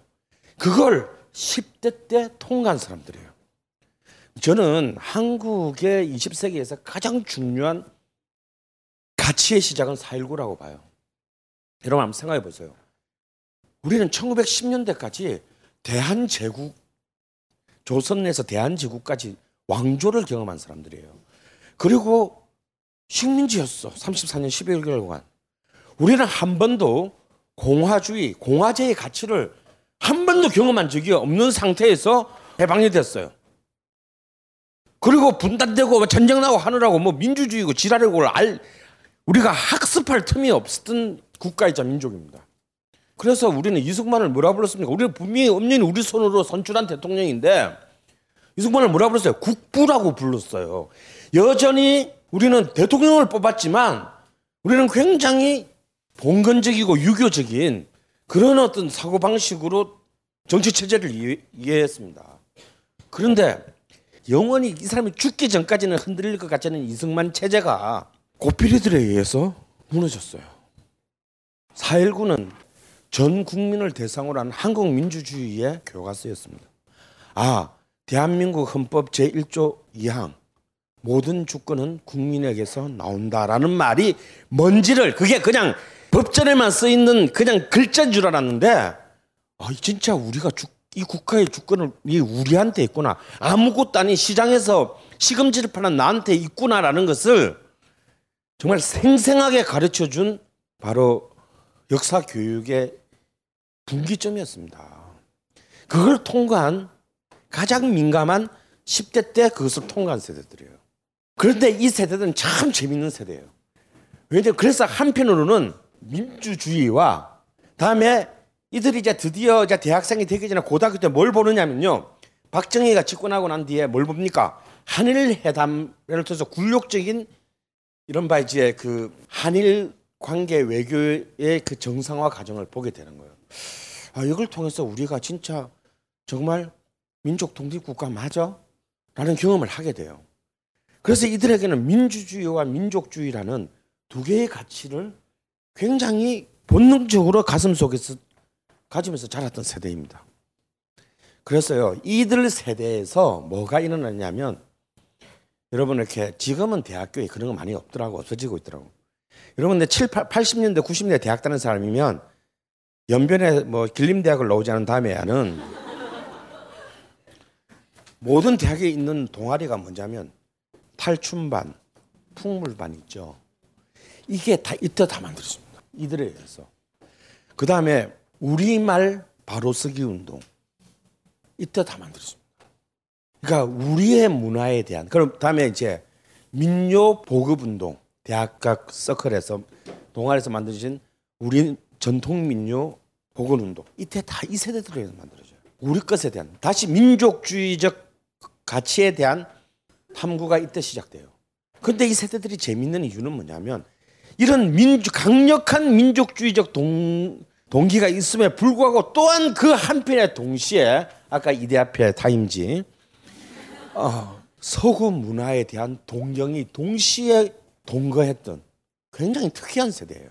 그걸 10대 때 통과한 사람들이에요. 저는 한국의 20세기에서 가장 중요한 가치의 시작은 4.19라고 봐요. 여러분 한번 생각해 보세요. 우리는 1910년대까지 대한제국, 조선 내에서 대한제국까지 왕조를 경험한 사람들이에요. 그리고 식민지였어. 34년 11개월간. 우리는 한 번도 공화주의, 공화제의 가치를 한 번도 경험한 적이 없는 상태에서 해방이 됐어요. 그리고 분단되고 전쟁 나고 하느라고 뭐 민주주의고 지랄이고 알 우리가 학습할 틈이 없었던 국가이자 민족입니다. 그래서 우리는 이승만을 뭐라 불렀습니까? 우리는 분명히 엄연히 우리 손으로 선출한 대통령인데 이승만을 뭐라 불렀어요? 국부라고 불렀어요. 여전히 우리는 대통령을 뽑았지만 우리는 굉장히 봉건적이고 유교적인 그런 어떤 사고방식으로 정치 체제를 이해했습니다. 그런데 영원히 이 사람이 죽기 전까지는 흔들릴 것 같지 않은 이승만 체제가 고삐리들에 의해서 무너졌어요. 4.19는 전 국민을 대상으로 한 한국 민주주의의 교과서였습니다. 아, 대한민국 헌법 제1조 2항 모든 주권은 국민에게서 나온다라는 말이 뭔지를 그게 그냥 법전에만 써 있는 그냥 글자인 줄 알았는데 아, 진짜 우리가 주, 이 국가의 주권을 이 우리한테 있구나. 아무것도 아닌 시장에서 시금치를 파는 나한테 있구나라는 것을 정말 생생하게 가르쳐 준 바로 역사 교육의 분기점이었습니다. 그걸 통과한 가장 민감한 10대 때 그것을 통과한 세대들이에요. 그런데 이 세대들은 참 재밌는 세대예요. 왜냐면 그래서 한편으로는 민주주의와 다음에 이들이 이제 드디어 이제 대학생이 되기 전에 고등학교 때 뭘 보느냐면요. 박정희가 집권하고 난 뒤에 뭘 봅니까? 한일 회담 예를 들어서 굴욕적인 이런 바 이제 그 한일 관계 외교의 그 정상화 과정을 보게 되는 거예요. 아, 이걸 통해서 우리가 진짜 정말 민족 독립 국가 맞아? 라는 경험을 하게 돼요. 그래서 이들에게는 민주주의와 민족주의라는 두 개의 가치를 굉장히 본능적으로 가슴 속에서 가지면서 자랐던 세대입니다. 그래서요, 이들 세대에서 뭐가 일어났냐면, 여러분 이렇게 지금은 대학교에 그런 거 많이 없더라고, 없어지고 있더라고. 여러분, 내 7, 80년대, 90년대 대학 다는 사람이면, 연변에 뭐 길림대학을 나오지 않은 다음에는 모든 대학에 있는 동아리가 뭐냐면 탈춤반, 풍물반 있죠. 이게 다 이때 다 만들었습니다. 이들에 의해서. 그 다음에 우리말 바로쓰기 운동. 이때 다 만들었습니다. 그러니까 우리의 문화에 대한 그럼 다음에 이제 민요 보급 운동 대학가 서클에서 동아리에서 만드신 우리 전통 민요 보급 운동 이때 다 이 세대들에서 만들어져요. 우리 것에 대한 다시 민족주의적 가치에 대한 탐구가 이때 시작돼요. 근데 이 세대들이 재밌는 이유는 뭐냐면 이런 민주 강력한 민족주의적 동 동기가 있음에 불구하고 또한 그 한편에 동시에 아까 이데아피아 타임지 어, 서구 문화에 대한 동경이 동시에 동거했던 굉장히 특이한 세대예요.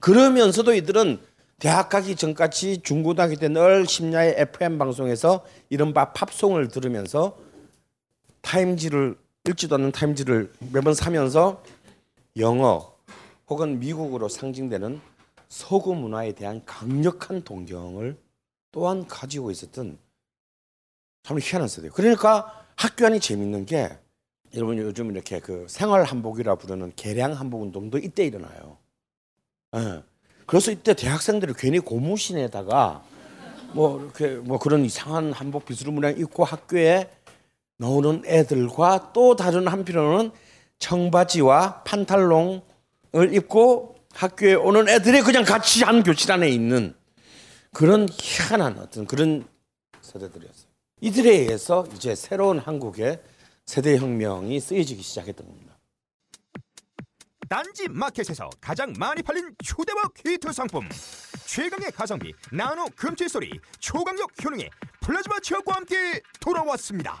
그러면서도 이들은 대학 가기 전까지 중고등학교 때 늘 심야의 FM 방송에서 이른바 팝송을 들으면서 타임지를 읽지도 않는 타임지를 매번 사면서 영어 혹은 미국으로 상징되는 서구 문화에 대한 강력한 동경을 또한 가지고 있었던 참 희한한 세대예요. 그러니까 학교 안이 재밌는 게 여러분 요즘 이렇게 그 생활 한복이라 부르는 개량 한복 운동도 이때 일어나요. 예. 그래서 이때 대학생들이 괜히 고무신에다가 뭐 이렇게 뭐 그런 이상한 한복 비스무리한 입고 학교에 나오는 애들과 또 다른 한편으로는 청바지와 판탈롱을 입고 학교에 오는 애들이 그냥 같이 한 교실 안에 있는 그런 희한한 어떤 그런 세대들이었어요. 이들에 의해서 이제 새로운 한국의 세대 혁명이 쓰여지기 시작했던 겁니다. 딴지 마켓에서 가장 많이 팔린 휴대와 히트 상품 최강의 가성비 나노 금칠 소리 초강력 효능의 플라즈마 치약과 함께 돌아왔습니다.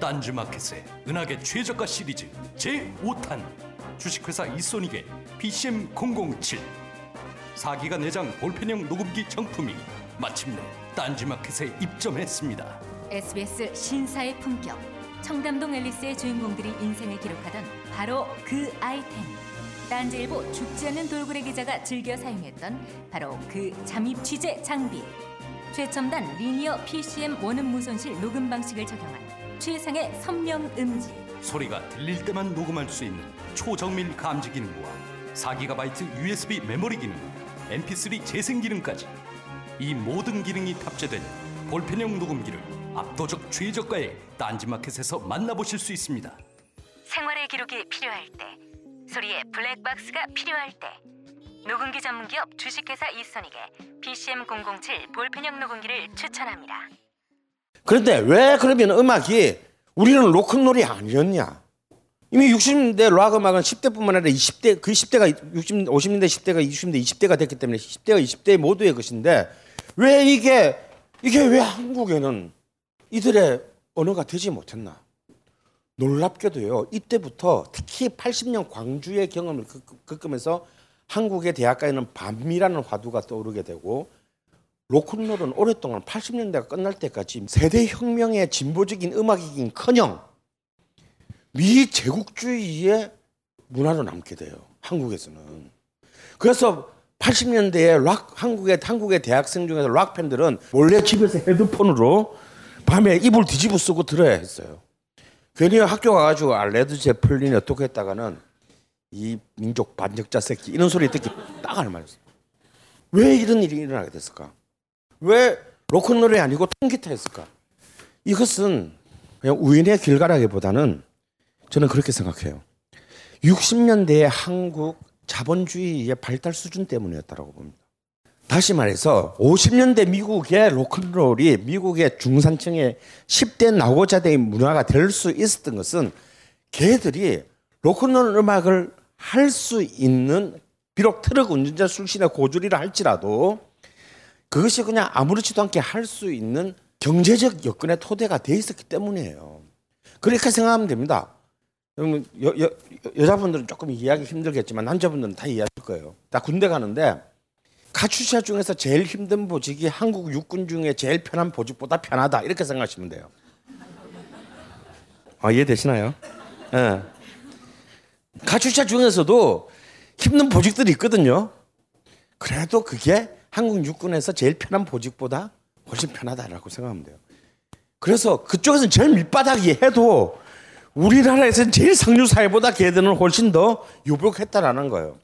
딴지마켓의 은하계 최저가 시리즈 제5탄. 주식회사 이소닉의 PCM007 4기가 내장 볼펜형 녹음기 정품이 마침내 딴지마켓에 입점했습니다. SBS 신사의 품격 청담동 앨리스의 주인공들이 인생을 기록하던 바로 그 아이템. 딴지일보 죽지 않는 돌고래 기자가 즐겨 사용했던 바로 그 잠입 취재 장비. 최첨단 리니어 PCM 원음 무손실 녹음 방식을 적용한 최상의 선명 음질 소리가 들릴 때만 녹음할 수 있는 초정밀 감지 기능과 4GB USB 메모리 기능, MP3 재생 기능까지 이 모든 기능이 탑재된 볼펜형 녹음기를 압도적 최저가에 딴지마켓에서 만나보실 수 있습니다. 생활의 기록이 필요할 때 소리의 블랙박스가 필요할 때 녹음기 전문기업 주식회사 이소닉의 PCM007 볼펜형 녹음기를 추천합니다. 그런데 왜 그러면 음악이 우리는 로큰롤이 아니었냐? 이미 60년대 락 음악은 10대뿐만 아니라 20대 그 10대가 60 50년대 10대가 60년대 20대가 됐기 때문에 10대가 20대 모두의 것인데 왜 이게 이게 왜 한국에는 이들의 언어가 되지 못했나? 놀랍게도요. 이때부터 특히 80년 광주의 경험을 겪으면서 한국의 대학가에는 밤이라는 화두가 떠오르게 되고 로큰롤은 오랫동안 80년대가 끝날 때까지 세대 혁명의 진보적인 음악이긴커녕 미 제국주의의 문화로 남게 돼요. 한국에서는. 그래서 80년대에 락 한국의 한국의 대학생 중에서 락 팬들은 원래 집에서 헤드폰으로 밤에 이불 뒤집어 쓰고 들어야 했어요. 괜히 학교 가가지고 아, 레드 제플린이 어떻게 했다가는 이 민족 반역자 새끼 이런 소리 듣기 딱 알맞았어요. 왜 이런 일이 일어나게 됐을까? 왜 로큰롤이 아니고 통기타였을까? 이것은 그냥 우연의 결과라기보다는 저는 그렇게 생각해요. 60년대의 한국 자본주의의 발달 수준 때문이었다고 봅니다. 다시 말해서 50년대 미국의 로큰롤이 미국의 중산층의 10대 나고자대의 문화가 될 수 있었던 것은 걔들이 로큰롤 음악을 할 수 있는 비록 트럭 운전자 출신의 고졸이라 할지라도 그것이 그냥 아무렇지도 않게 할 수 있는 경제적 여건의 토대가 돼 있었기 때문이에요. 그렇게 생각하면 됩니다. 여, 여, 여자분들은 조금 이해하기 힘들겠지만 남자분들은 다 이해할 거예요. 다 군대 가는데 가출자 중에서 제일 힘든 보직이 한국 육군 중에 제일 편한 보직보다 편하다 이렇게 생각하시면 돼요. 아, 이해되시나요? 예. 가출자 중에서도 힘든 보직들이 있거든요. 그래도 그게 한국 육군에서 제일 편한 보직보다 훨씬 편하다라고 생각하면 돼요. 그래서 그쪽에서는 제일 밑바닥이 해도 우리나라에서는 제일 상류 사회보다 걔들은 훨씬 더 유복했다라는 거예요.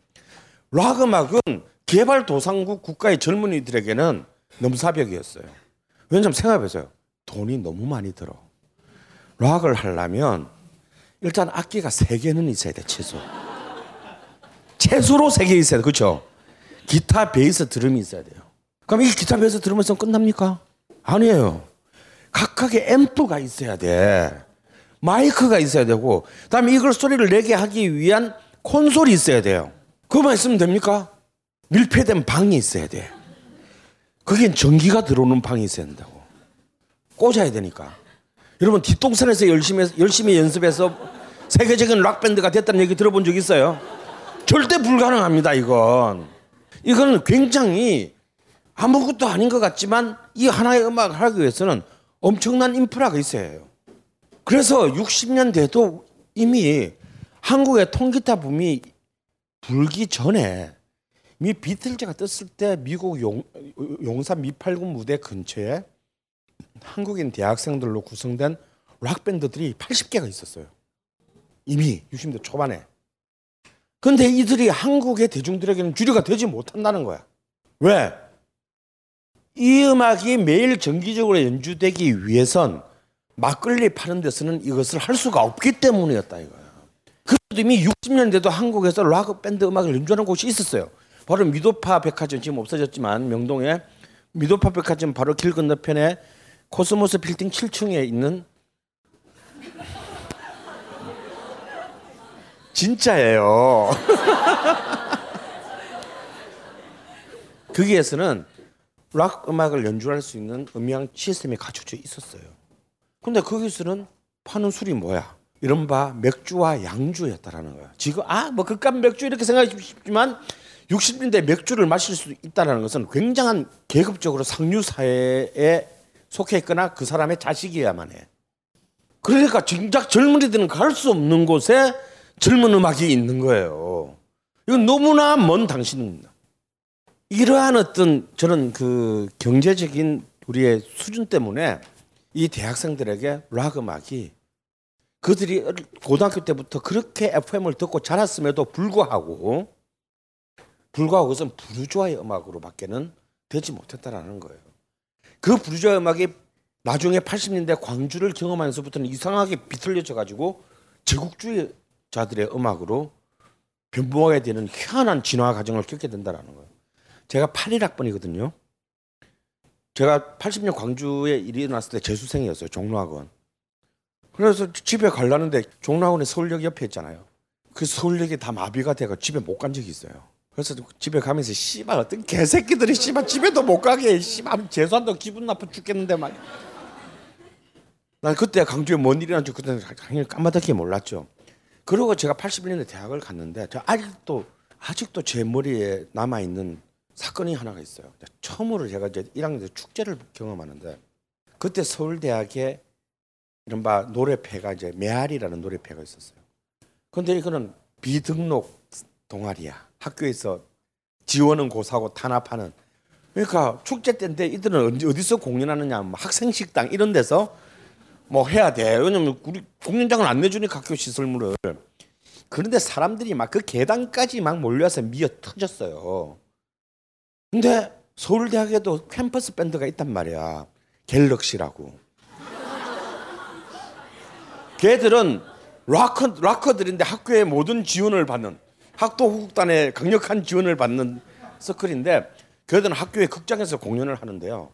락 음악은 개발 도상국 국가의 젊은이들에게는 넘사벽이었어요. 왜냐하면 생각해보세요. 돈이 너무 많이 들어. 락을 하려면 일단 악기가 세 개는 있어야 돼 최소. 최소로 세 개 있어야 돼, 그렇죠? 기타, 베이스, 드럼이 있어야 돼요. 그럼 이 기타, 베이스, 드럼에서 끝납니까? 아니에요. 각각의 앰프가 있어야 돼. 마이크가 있어야 되고, 그다음에 이걸 소리를 내게 하기 위한 콘솔이 있어야 돼요. 그것만 있으면 됩니까? 밀폐된 방이 있어야 돼. 거긴 전기가 들어오는 방이 있어야 된다고. 꽂아야 되니까. 여러분 뒷동산에서 열심히 열심히 연습해서 세계적인 락 밴드가 됐다는 얘기 들어본 적 있어요? 절대 불가능합니다. 이건 이거는 굉장히 아무것도 아닌 것 같지만 이 하나의 음악을 하기 위해서는 엄청난 인프라가 있어야 해요. 그래서 60년대도 이미 한국의 통기타 붐이 불기 전에 미 비틀즈가 떴을 때 미국 용, 용산 미팔군 무대 근처에 한국인 대학생들로 구성된 락 밴드들이 80개가 있었어요. 이미 60대 초반에. 근데 이들이 한국의 대중들에게는 주류가 되지 못한다는 거야. 왜? 이 음악이 매일 정기적으로 연주되기 위해선 막걸리 파는 데서는 이것을 할 수가 없기 때문이었다 이거야. 그래도 이미 60년대도 한국에서 락 밴드 음악을 연주하는 곳이 있었어요. 바로 미도파 백화점 지금 없어졌지만 명동에 미도파 백화점 바로 길 건너편에 코스모스 빌딩 7층에 있는 진짜예요. <laughs> 거기에서는 락 음악을 연주할 수 있는 음향 시스템이 갖춰져 있었어요. 근데 거기서는 파는 술이 뭐야? 이른바 맥주와 양주였다라는 거야. 지금 아뭐 그깟 맥주 이렇게 생각하기 쉽지만 60년대 맥주를 마실 수 있다는 것은 굉장한 계급적으로 상류 사회에 속해 있거나 그 사람의 자식이야만 해. 그러니까 정작 젊은이들은 갈 수 없는 곳에 젊은 음악이 있는 거예요. 이건 너무나 먼 당신입니다. 이러한 어떤 저는 그 경제적인 우리의 수준 때문에 이 대학생들에게 락 음악이 그들이 고등학교 때부터 그렇게 FM을 듣고 자랐음에도 불구하고 불구하고 그것은 부르주아의 음악으로밖에는 되지 못했다라는 거예요. 그 부르주아 음악이 나중에 80년대 광주를 경험하면서부터는 이상하게 비틀려져 가지고 제국주의 자들의 음악으로 변모하게 되는 희한한 진화 과정을 겪게 된다라는 거예요. 제가 81학번이거든요. 제가 80년 광주에 일어났을 때 재수생이었어요. 종로학원. 그래서 집에 가려는데 종로학원이 서울역 옆에 있잖아요. 그 서울역이 다 마비가 돼가 집에 못 간 적이 있어요. 그래서 집에 가면서 씨발 어떤 개새끼들이 씨발 집에도 못 가게 씨발 재수한다고 기분 나빠 죽겠는데 막. 난 그때 강주에 뭔 일이 난지 그때 당연히 까마득히 몰랐죠. 그리고 제가 81년에 대학을 갔는데 저 아직도 아직도 제 머리에 남아 있는 사건이 하나가 있어요. 처음으로 제가 이제 1학년 때 축제를 경험하는데 그때 서울대학에 이른바 노래패가 이제 메아리라는 노래패가 있었어요. 근데 이거는 비등록 동아리야. 학교에서 지원은 고사고 탄압하는. 그러니까 축제 때인데 이들은 어디서 공연하느냐, 뭐 학생 식당 이런 데서 뭐 해야 돼. 왜냐면 우리 공연장을 안 내주니까 학교 시설물을. 그런데 사람들이 막 그 계단까지 막 몰려서 미어 터졌어요. 근데 서울대학에도 캠퍼스 밴드가 있단 말이야. 갤럭시라고. 걔들은 락커, 락커들인데 학교에 모든 지원을 받는 학도 후국단의 강력한 지원을 받는 서클인데 걔들은 학교에 극장에서 공연을 하는데요.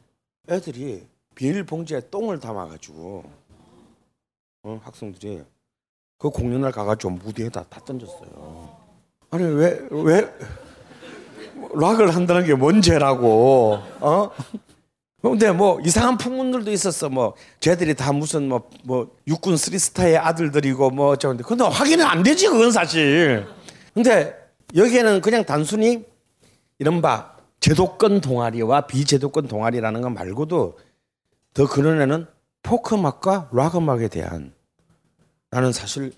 애들이 비닐봉지에 똥을 담아가지고 어, 학생들이 그 공연을 가가지고 무대에다 다 던졌어요. 아니 왜 왜 락을 한다는 게 뭔 죄라고? 어? 근데 뭐 이상한 풍문들도 있었어. 뭐 쟤들이 다 무슨 뭐뭐 육군 쓰리스타의 아들들이고 뭐 저런데 근데 확인은 안 되지 그건 사실. 근데 여기에는 그냥 단순히 이른바 제도권 동아리와 비제도권 동아리라는 것 말고도 더 그런에는 포크 음악과 락 음악에 대한 나는 사실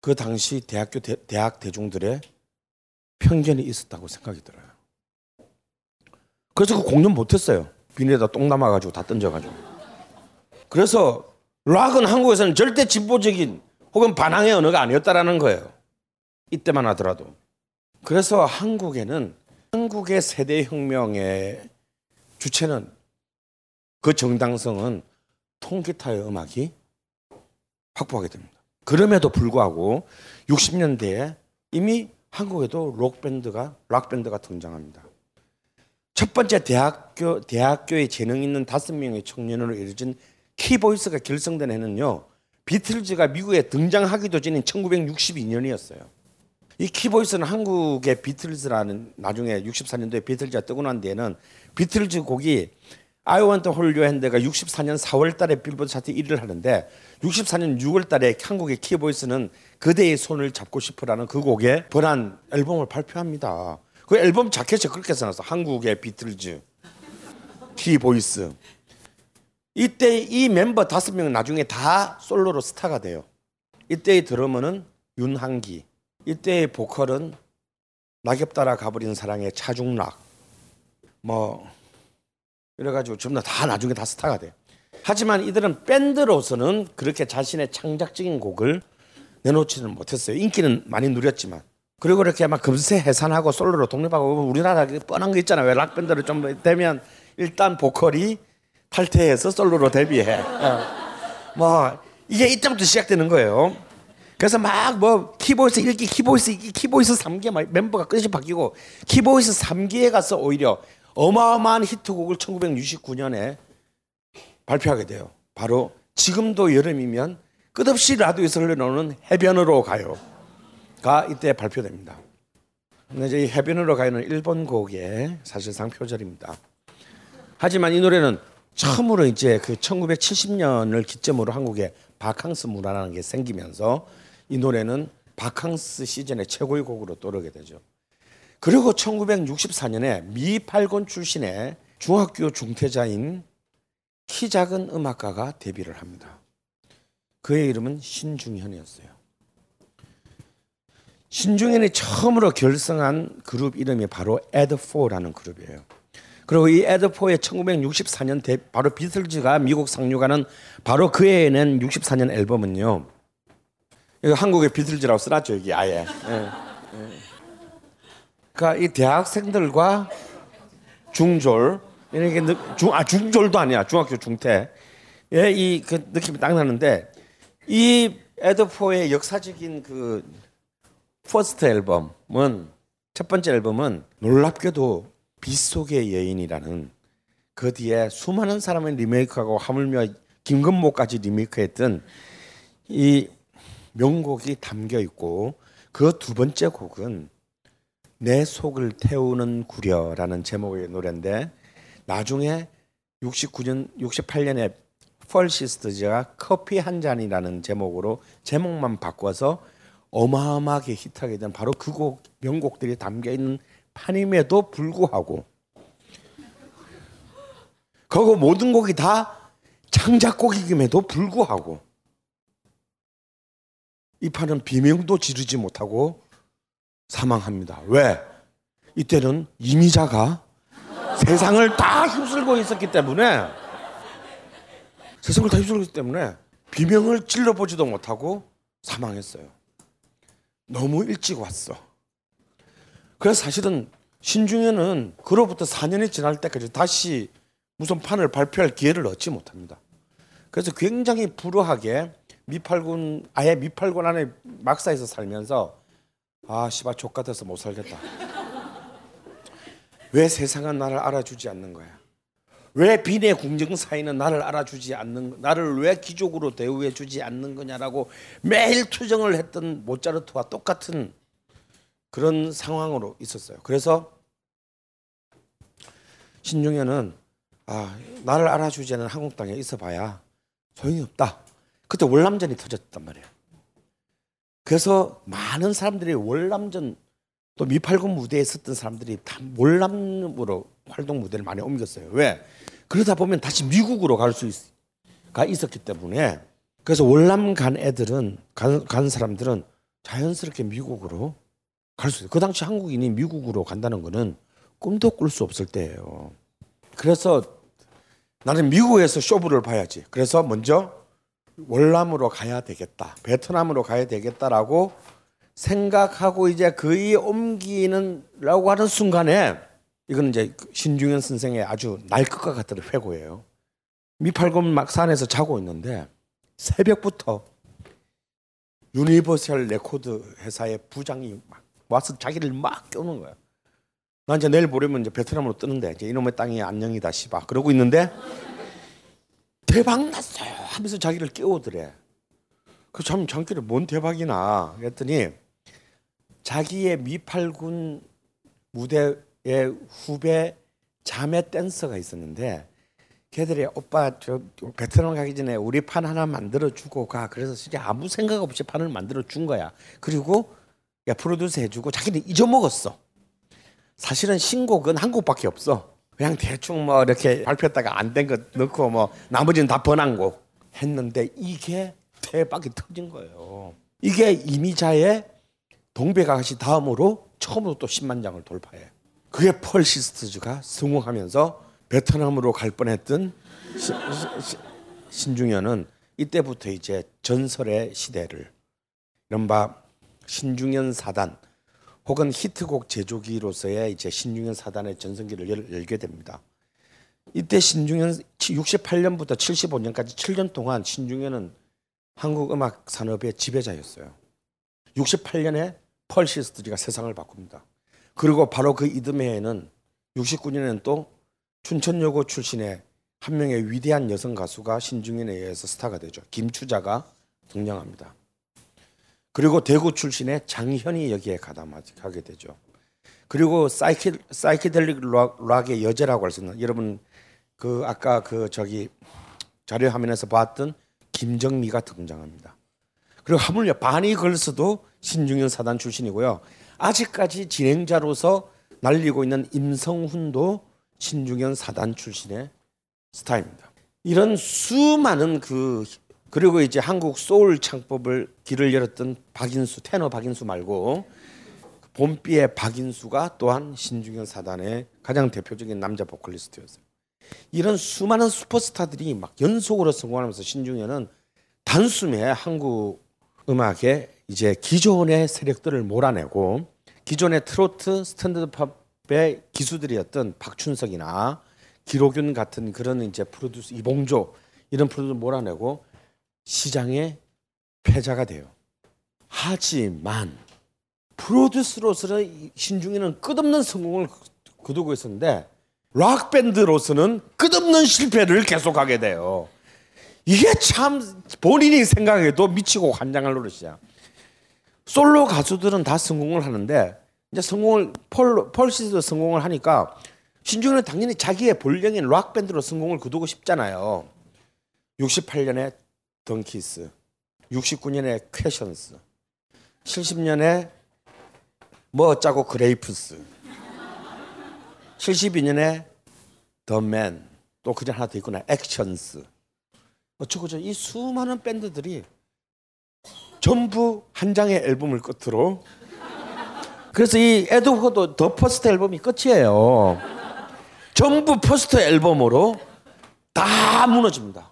그 당시 대학교 대, 대학 대중들의 편견이 있었다고 생각이 들어요. 그래서 그 공연 못했어요. 비닐에다 똥 남아가지고 다 던져가지고. 그래서 락은 한국에서는 절대 진보적인 혹은 반항의 언어가 아니었다라는 거예요. 이때만 하더라도. 그래서 한국에는 한국의 세대 혁명의 주체는 그 정당성은 통기타의 음악이 확보하게 됩니다. 그럼에도 불구하고 60년대에 이미 한국에도 록 밴드가 락 밴드가 등장합니다. 첫 번째 대학교 대학교에 재능 있는 다섯 명의 청년으로 이루어진 키보이스가 결성된 해는요. 비틀즈가 미국에 등장하기도 전인 1962년이었어요. 이 키보이스는 한국의 비틀즈라는 나중에 64년도에 비틀즈가 뜨고 난 뒤에는 비틀즈 곡이 Hold Your Hand가 64년 4월 달에 빌보드 차트 1위를 하는데 64년 6월 달에 한국의 키보이스는 그대의 손을 잡고 싶어라는 그 곡에 번안 앨범을 발표합니다. 그 앨범 자켓에 그렇게 써놨어. 한국의 비틀즈 키보이스. 이때 이 멤버 다섯 명은 나중에 다 솔로로 스타가 돼요. 이때의 드러머는 윤항기. 이때의 보컬은 낙엽 따라 가버린 사랑의 차중락. 뭐 이래가지고 전부 다 나중에 다 스타가 돼. 하지만 이들은 밴드로서는 그렇게 자신의 창작적인 곡을 내놓지는 못했어요. 인기는 많이 누렸지만. 그리고 이렇게 막 금세 해산하고 솔로로 독립하고 우리나라 뻔한 거 있잖아요. 왜 락밴드를 좀 되면 일단 보컬이 탈퇴해서 솔로로 데뷔해. 어. 뭐 이게 이때부터 시작되는 거예요. 그래서 막 뭐 키보이스 1기, 키보이스 2기, 키보이스 3기 막 멤버가 끊임없이 바뀌고 키보이스 3기에 가서 오히려 어마어마한 히트곡을 1969년에 발표하게 돼요. 바로 지금도 여름이면 끝없이 라디오에서 흘러나오는 해변으로 가요가 이때 발표됩니다. 이제 이 해변으로 가요는 일본 곡의 사실상 표절입니다. 하지만 이 노래는 처음으로 이제 그 1970년을 기점으로 한국에 바캉스 문화라는 게 생기면서 이 노래는 바캉스 시즌의 최고의 곡으로 떠오르게 되죠. 그리고 1964년에 미 팔군 출신의 중학교 중퇴자인 키 작은 음악가가 데뷔를 합니다. 그의 이름은 신중현이었어요. 신중현이 처음으로 결성한 그룹 이름이 바로 Add4라는 그룹이에요. 그리고 이 Add4의 1964년 대, 바로 비틀즈가 미국 상륙하는 바로 그해 낸 64년 앨범은요. 이거 한국의 비틀즈라고 써놨죠 여기 아예. 예, 예. 그러니까 이 대학생들과 중졸 이렇게 중아 중졸도 아니야. 중학교 중퇴. 예이그 느낌이 딱 나는데 이 에드포의 역사적인 그 first 앨범은 첫 번째 앨범은 놀랍게도 빗속의 여인이라는 그 뒤에 수많은 사람을 리메이크하고 하물며 김건모까지 리메이크했던 이 명곡이 담겨 있고 그 두 번째 곡은 내 속을 태우는 구려라는 제목의 노래인데 나중에 69년 68년에 펄시스트즈가 커피 한 잔이라는 제목으로 제목만 바꿔서 어마어마하게 히트하게 된 바로 그 곡 명곡들이 담겨 있는 판임에도 불구하고 그거 모든 곡이 다 창작곡임에도 불구하고 이 판은 비명도 지르지 못하고 사망합니다. 왜? 이때는 이미자가 세상을 다 휩쓸고 있었기 때문에 세상을 다 휩쓸고 있기 때문에 비명을 찔러보지도 못하고 사망했어요. 너무 일찍 왔어. 그래서 사실은 신중현은 그로부터 4년이 지날 때까지 다시 무슨 판을 발표할 기회를 얻지 못합니다. 그래서 굉장히 불우하게 미팔군 아예 미팔군 안에 막사에서 살면서 아 씨발 족 같아서 못 살겠다. 왜 세상은 나를 알아주지 않는 거야? 왜 비내 궁정 사이는 나를 알아주지 않는 나를 왜 기족으로 대우해 주지 않는 거냐라고 매일 투정을 했던 모차르트와 똑같은 그런 상황으로 있었어요. 그래서 신중현은 아 나를 알아주지 않는 한국 땅에 있어봐야 소용이 없다. 그때 월남전이 터졌단 말이에요. 그래서 많은 사람들이 월남전 또 미팔군 무대에 있었던 사람들이 다 몰람으로 활동 무대를 많이 옮겼어요. 왜? 그러다 보면 다시 미국으로 갈 수가 있었기 때문에 그래서 월남 간 애들은 간, 간 사람들은 자연스럽게 미국으로 갈 수 있어요. 그 당시 한국인이 미국으로 간다는 거는 꿈도 꿀 수 없을 때예요. 그래서 나는 미국에서 쇼부를 봐야지. 그래서 먼저 월남으로 가야 되겠다. 베트남으로 가야 되겠다라고 생각하고 이제 거의 옮기는라고 하는 순간에 이거는 이제 신중현 선생의 아주 날 것과 같은 회고예요. 미팔군 막 산에서 자고 있는데 새벽부터 유니버설 레코드 회사의 부장이 막 와서 자기를 막 깨우는 거야. 나 이제 내일 모레면 이제 베트남으로 뜨는데 이제 이놈의 땅이 안녕이다 씨바 그러고 있는데 대박 났어요. 하면서 자기를 깨우더래. 그 참 잠결에 뭔 대박이냐 그랬더니 자기의 미팔군 무대의 후배 자매 댄서가 있었는데 걔들이 오빠 저 베트남 가기 전에 우리 판 하나 만들어 주고 가. 그래서 진짜 아무 생각 없이 판을 만들어 준 거야. 그리고 야 프로듀스 해주고 자기는 잊어먹었어. 사실은 신곡은 한 곡밖에 없어 그냥 대충 뭐 이렇게 발표했다가 안된거 넣고 뭐 나머지는 다곡 했는데 이게 대박이 터진 거예요. 이게 이미자의 동백아가씨 다음으로 처음으로 또 10만 장을 돌파해. 그게 펄 시스터즈가 성공하면서 베트남으로 갈 뻔했던 시, 시, 신중현은 이때부터 이제 전설의 시대를. 이른바 신중현 사단 혹은 히트곡 제조기로서의 이제 신중현 사단의 전성기를 열, 열게 됩니다. 이때 신중현 68년부터 75년까지 7년 동안 신중현은 한국 음악 산업의 지배자였어요. 68년에 펄 시스터즈가 세상을 바꿉니다. 그리고 바로 그 이듬해에는 69년에는 또 춘천여고 출신의 한 명의 위대한 여성 가수가 신중현에 의해서 스타가 되죠. 김추자가 등장합니다. 그리고 대구 출신의 장현이 여기에 가담하게 되죠. 그리고 psyche, psychedelic rock의 여제라고 할 수 있는 여러분 그 아까 그 저기 자료 화면에서 봤던 김정미가 등장합니다. 그리고 하물며 바니 걸스도 신중현 사단 출신이고요. 아직까지 진행자로서 날리고 있는 임성훈도 신중현 사단 출신의 스타입니다. 이런 수많은 그 그리고 이제 한국 소울 창법을 길을 열었던 박인수 테너 박인수 말고 봄비의 박인수가 또한 신중현 사단의 가장 대표적인 남자 보컬리스트였어요. 이런 수많은 슈퍼스타들이 막 연속으로 성공하면서 신중현은 단숨에 한국 음악의 이제 기존의 세력들을 몰아내고 기존의 트로트 스탠더드 팝의 기수들이었던 박춘석이나 길옥윤 같은 그런 이제 프로듀서 이봉조 이런 프로듀서 몰아내고 시장의 패자가 돼요. 하지만 프로듀서로서는 신중현은 끝없는 성공을 거두고 있었는데 락 밴드로서는 끝없는 실패를 계속하게 돼요. 이게 참 본인이 생각해도 미치고 환장할 노릇이야. 솔로 가수들은 다 성공을 하는데 이제 성공을 펄 펄시도 성공을 하니까 신중현은 당연히 자기의 본령인 락 밴드로 성공을 거두고 싶잖아요. 68년에 덩키스, 69년에 퀘스천스, 70년에 뭐 어짜고 그레이프스, 72년에 더 멘, 또 그냥 하나 더 있구나 액션스. 어쩌고저 이 수많은 밴드들이 전부 한 장의 앨범을 끝으로 그래서 이 Add4도 first 앨범이 끝이에요. 전부 first 앨범으로 다 무너집니다.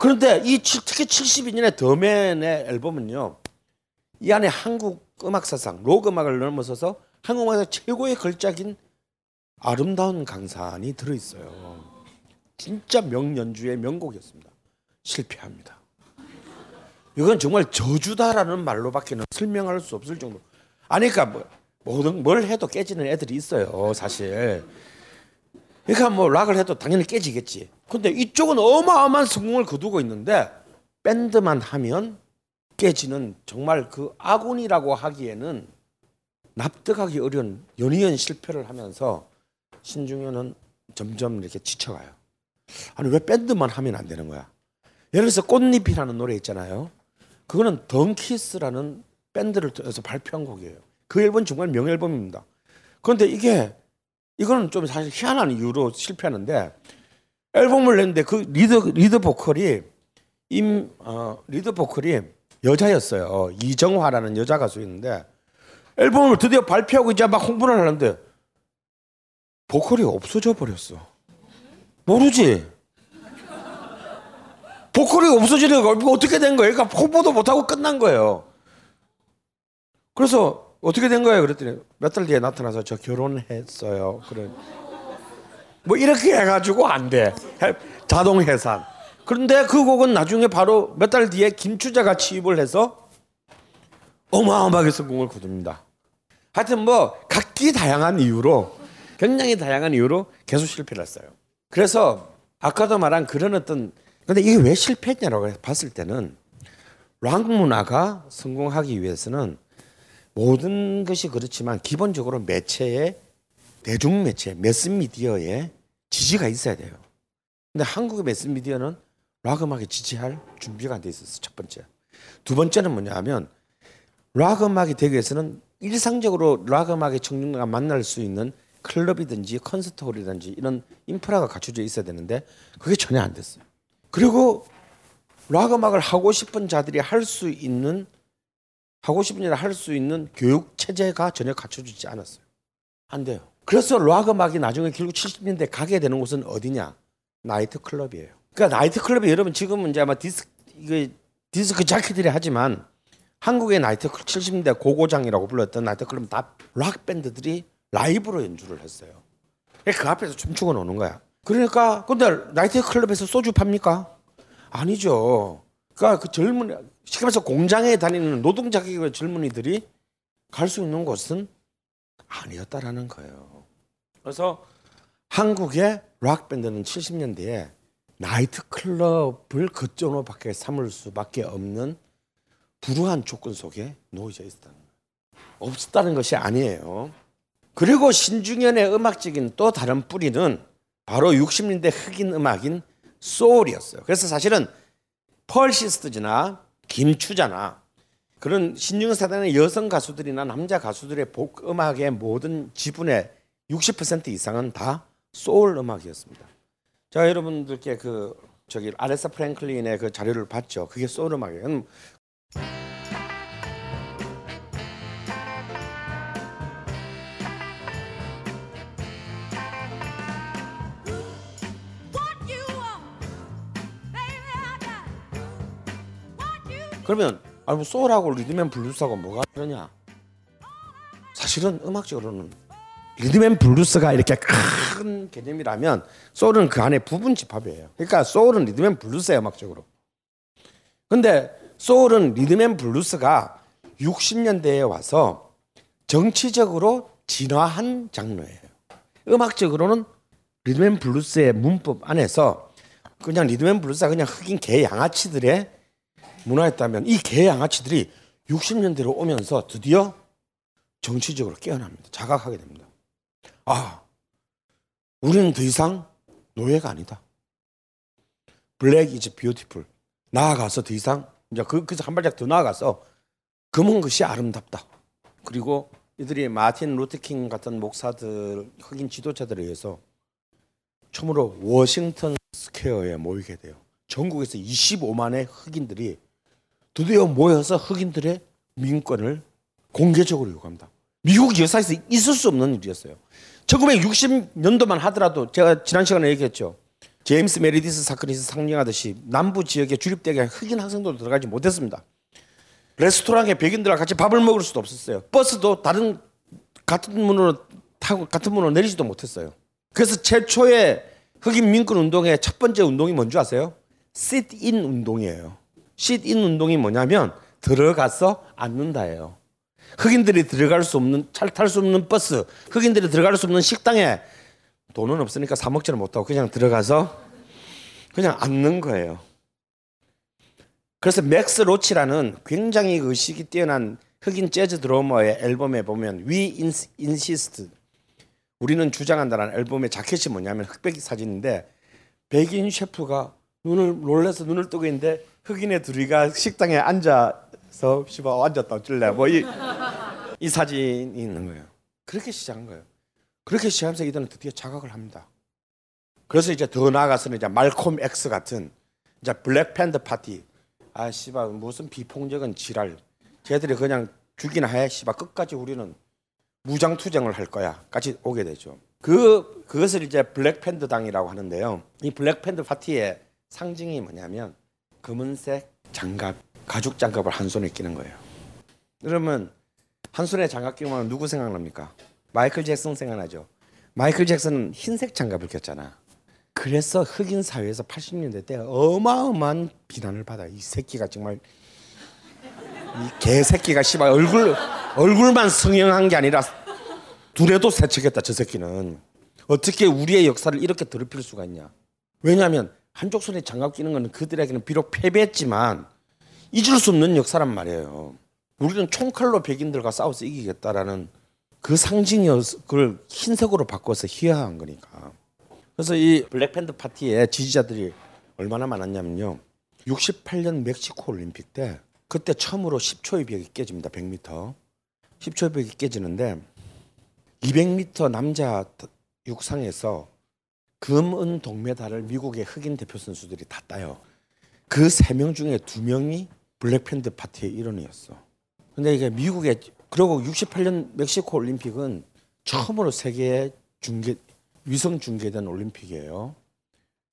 그런데 이 특히 72년의 더맨의 앨범은요. 이 안에 한국 음악 사상, 록 음악을 넘어서서 한국 음악의 최고의 걸작인 아름다운 강산이 들어 있어요. 진짜 명연주의 명곡이었습니다. 실패합니다. 이건 정말 저주다라는 말로밖에는 설명할 수 없을 정도. 아니 그러니까 뭐, 모든 뭘 해도 깨지는 애들이 있어요, 사실. 그러니까 뭐 락을 해도 당연히 깨지겠지. 근데 이쪽은 어마어마한 성공을 거두고 있는데 밴드만 하면 깨지는 정말 그 아군이라고 하기에는 납득하기 어려운 연이은 실패를 하면서 신중현은 점점 이렇게 지쳐가요. 아니 왜 밴드만 하면 안 되는 거야? 예를 들어서 꽃잎이라는 노래 있잖아요. 그거는 덩키스라는 밴드를 통해서 발표한 곡이에요. 그 앨범 정말 명앨범입니다. 그런데 이게 이거는 좀 사실 희한한 이유로 실패하는데 앨범을 냈는데 그 리드 리드 보컬이 임 어, 리드 보컬이 여자였어요. 이정화라는 여자 가수였는데 앨범을 드디어 발표하고 이제 막 홍보를 하는데 보컬이 없어져 버렸어. 모르지. 보컬이 없어지니까 이거 어떻게 된 거예요? 그러니까 홍보도 못 하고 끝난 거예요. 그래서 어떻게 된 거예요? 그랬더니 몇 달 뒤에 나타나서 저 결혼했어요. 그래. 뭐 이렇게 해가지고 안 돼. 해- 자동 해산. 그런데 그 곡은 나중에 바로 몇 달 뒤에 김추자가 취입을 해서 어마어마하게 성공을 거둡니다. 하여튼 뭐 각기 다양한 이유로 굉장히 다양한 이유로 계속 실패를 했어요. 그래서 아까도 말한 그런 어떤 근데 이게 왜 실패했냐라고 봤을 때는 락 문화가 성공하기 위해서는 모든 것이 그렇지만 기본적으로 매체의 대중 매체, 매스미디어의 지지가 있어야 돼요. 근데 한국의 매스미디어는 락 음악에 지지할 준비가 안 돼 있었어. 첫 번째. 두 번째는 뭐냐면 락 음악이 되기 위해서는 일상적으로 락 음악의 청중과 만날 수 있는 클럽이든지 콘서트홀이든지 이런 인프라가 갖춰져 있어야 되는데 그게 전혀 안 됐어요. 그리고 락 음악을 하고 싶은 자들이 할 수 있는 하고 싶은 일을 할 수 있는 교육 체제가 전혀 갖춰지지 않았어요. 안 돼요. 그래서 락 음악이 나중에 결국 70년대 가게 되는 곳은 어디냐? 나이트 클럽이에요. 그러니까 나이트 클럽이 여러분 지금은 이제 아마 디스 이거 디스크 자키들이 하지만 한국의 나이트 클럽 70년대 고고장이라고 불렀던 나이트 클럽은 다 락 밴드들이 라이브로 연주를 했어요. 그 앞에서 춤추고 노는 거야. 그러니까 근데 나이트 클럽에서 소주 팝니까? 아니죠. 그러니까 그 젊은 쉽게 말해서 공장에 다니는 노동자격의 젊은이들이 갈 수 있는 곳은 아니었다라는 거예요. 그래서 한국의 락 밴드는 70년대에 나이트 클럽을 거점으로 밖에 삼을 수밖에 없는 불우한 조건 속에 놓여져 있었다는 거예요. 없었다는 것이 아니에요. 그리고 신중현의 음악적인 또 다른 뿌리는 바로 60년대 흑인 음악인 소울이었어요. 그래서 사실은 펄 시스터즈나 김추자나 그런 신중현 사단의 여성 가수들이나 남자 가수들의 복 음악의 모든 지분의 60% 이상은 다 소울 음악이었습니다. 자 여러분들께 그 저기 아레사 프랭클린의 그 자료를 봤죠. 그게 소울 음악이에요. 그러면 아, 뭐 소울하고 리듬앤 블루스하고 뭐가 다르냐? 사실은 음악적으로는 리듬앤 블루스가 이렇게 큰 개념이라면 소울은 그 안에 부분 집합이에요. 그러니까 소울은 리듬앤 블루스예요, 음악적으로. 근데 소울은 리듬앤 블루스가 60년대에 와서 정치적으로 진화한 장르예요. 음악적으로는 리듬앤 블루스의 문법 안에서 그냥 리듬앤 블루스가 그냥 흑인 개 양아치들의 문화였다면 이 개 양아치들이 60년대로 오면서 드디어 정치적으로 깨어납니다. 자각하게 됩니다. 아, 우리는 더 이상 노예가 아니다. Black is beautiful. 나아가서 더 이상 이제 그 그래서 한 발짝 더 나아가서 검은 것이 아름답다. 그리고 이들이 마틴 루터 킹 같은 목사들 흑인 지도자들에 의해서 처음으로 워싱턴 스퀘어에 모이게 돼요. 전국에서 25만의 흑인들이 드디어 모여서 흑인들의 민권을 공개적으로 요구합니다. 미국 역사에서 있을 수 없는 일이었어요. 1960년도만 하더라도 제가 지난 시간에 얘기했죠. 제임스 메리디스 사건이 상징하듯이 남부 지역의 주립대학에 흑인 학생도 들어가지 못했습니다. 레스토랑에 백인들과 같이 밥을 먹을 수도 없었어요. 버스도 다른 같은 문으로 타고 같은 문으로 내리지도 못했어요. 그래서 최초의 흑인 민권 운동의 첫 번째 운동이 뭔지 아세요? sit-in 운동이에요. Sit-in 운동이 뭐냐면 들어가서 앉는다예요. 흑인들이 들어갈 수 없는 잘탈수 없는 버스, 흑인들이 들어갈 수 없는 식당에 돈은 없으니까 사 먹지는 못하고 그냥 들어가서 그냥 앉는 거예요. 그래서 맥스 로치라는 굉장히 의식이 뛰어난 흑인 재즈 드러머의 앨범에 보면 We Insist 우리는 주장한다라는 앨범의 자켓이 뭐냐면 흑백 사진인데 백인 셰프가 눈을 놀라서 눈을 뜨고 있는데 흑인의 둘이가 식당에 앉아서 씨발 앉았다 어쩔래 뭐이 이 사진이 있는 거예요. 그렇게 시작한 거예요. 그렇게 시작하면서 이들은 드디어 자각을 합니다. 그래서 이제 더 나아가서는 이제 말콤 X 같은 이제 블랙팬더 파티 아 씨발 무슨 비폭력은 지랄 쟤들이 그냥 죽이나 해 씨발 끝까지 우리는 무장 투쟁을 할 거야까지 오게 되죠. 그 그것을 이제 블랙팬더 당이라고 하는데요. 이 블랙팬더 파티의 상징이 뭐냐면 검은색 장갑 가죽 장갑을 한 손에 끼는 거예요. 그러면 한 손에 장갑 끼면 누구 생각납니까? 마이클 잭슨 생각나죠. 마이클 잭슨은 흰색 장갑을 꼈잖아. 그래서 흑인 사회에서 80년대 때 어마어마한 비난을 받아. 이 새끼가 정말 이 개새끼가 씨발 얼굴 얼굴만 성형한 게 아니라 두뇌도 세척했다. 저 새끼는 어떻게 우리의 역사를 이렇게 더럽힐 수가 있냐? 왜냐하면 한쪽 손에 장갑 끼는 거는 그들에게는 비록 패배했지만 잊을 수 없는 역사란 말이에요. 우리는 총칼로 백인들과 싸워서 이기겠다라는 그 상징이어서 그걸 흰색으로 바꿔서 희화한 거니까. 그래서 이 블랙팬더 파티에 지지자들이 얼마나 많았냐면요. 68년 멕시코 올림픽 때 그때 처음으로 10초의 벽이 깨집니다. 100m. 10초의 벽이 깨지는데 200m 남자 육상에서 금, 은, 동메 달을 미국의 흑인 대표 선수들이 다 따요. 그 세 명 중에 두 명이 블랙팬더 파티의 일원이었어. 근데 이게 미국의 그리고 68년 멕시코 올림픽은 처음으로 세계 중계 위성 중계된 올림픽이에요.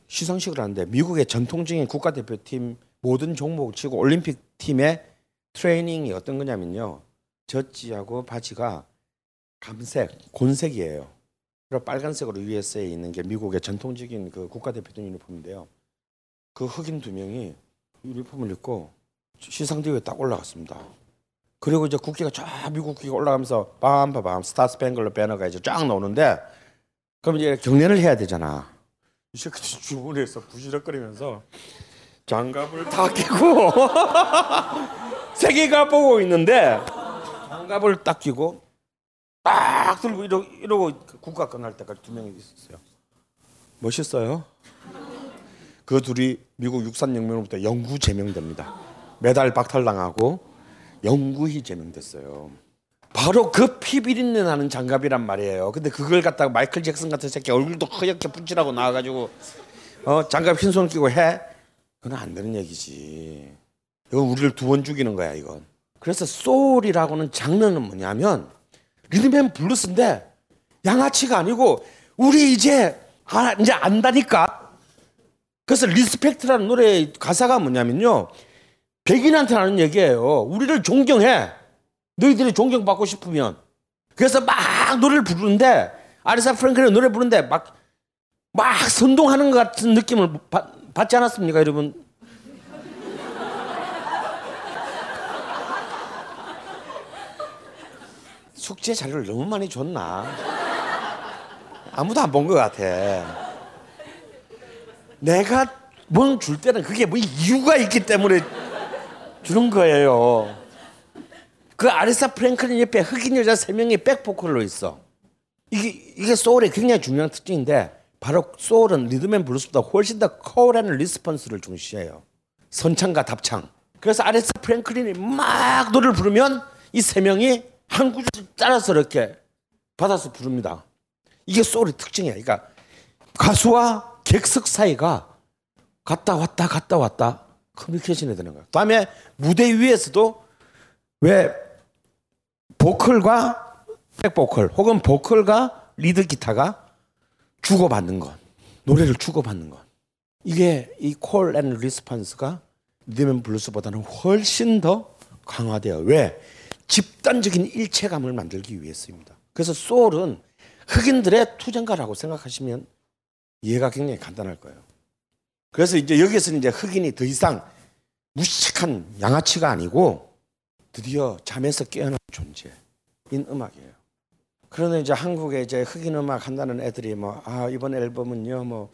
시상식을 하는데 미국의 전통적인 국가대표팀 모든 종목 치고 올림픽 팀의 트레이닝이 어떤 거냐면요. 젖지하고 바지가 감색, 곤색이에요. 그리고 빨간색으로 USA에 있는 게 미국의 전통적인 그 국가대표팀 유니폼인데요. 그 흑인 두 명이 유니폼을 입고 시상대회에 딱 올라갔습니다. 그리고 이제 국기가 쫙 미국 국기가 올라가면서 빰빰빰 스타 스팽글러 배너가 이제 쫙 나오는데 그럼 이제 경례를 해야 되잖아. 이 새끼 주문에서 부시럭거리면서 장갑을 다 끼고 <laughs> 세계가 보고 있는데 장갑을 딱 끼고 딱 들고 이러고, 이러고 국가 끝날 때까지 두 명이 있었어요. 멋있어요. 그 둘이 미국 육산혁명으로부터 영구 제명됩니다. 메달 박탈당하고 영구히 제명됐어요. 바로 그 피비린내 나는 장갑이란 말이에요. 근데 그걸 갖다가 마이클 잭슨 같은 새끼 얼굴도 허옇게 분칠하고 나와가지고 어 장갑 흰손 끼고 해? 그건 안 되는 얘기지. 이건 우리를 두 번 죽이는 거야 이건. 그래서 소울이라고는 장르는 뭐냐면 리듬앤 블루스인데 양아치가 아니고 우리 이제 아, 이제 안다니까. 그래서 Respect라는 노래 가사가 뭐냐면요. 백인한테 하는 얘기예요. 우리를 존경해. 너희들이 존경받고 싶으면. 그래서 막 노래를 부르는데 아리사 프랭클린의 노래 부르는데 막 막 선동하는 것 같은 느낌을 받, 받지 않았습니까, 여러분? 숙제 자료를 너무 많이 줬나? 아무도 안 본 것 같아. 내가 뭘줄 때는 그게 뭐 이유가 있기 때문에 주는 거예요. 그 아리사 프랭클린 옆에 흑인 여자 세 명이 백보컬로 있어. 이게 이게 소울의 굉장히 중요한 특징인데 바로 소울은 리듬앤 블루스보다 훨씬 더 call and response를 중시해요. 선창과 답창. 그래서 아리사 프랭클린이 막 노래를 부르면 이 세 명이 한 구절 따라서 이렇게 받아서 부릅니다. 이게 소울의 특징이야. 그러니까 가수와 객석 사이가 갔다 왔다 갔다 왔다 커뮤니케이션이 되는 거야. 다음에 무대 위에서도 왜 보컬과 백보컬 혹은 보컬과 리드 기타가 주고받는 것, 노래를 주고받는 것. 이게 이 call and response가 리듬 블루스보다는 훨씬 더 강화돼요. 왜? 집단적인 일체감을 만들기 위해서입니다. 그래서 소울은 흑인들의 투쟁가라고 생각하시면 이해가 굉장히 간단할 거예요. 그래서 이제 여기서는 이제 흑인이 더 이상 무식한 양아치가 아니고 드디어 잠에서 깨어난 존재인 음악이에요. 그러나 이제 한국에 이제 흑인 음악 한다는 애들이 뭐 아 이번 앨범은요 뭐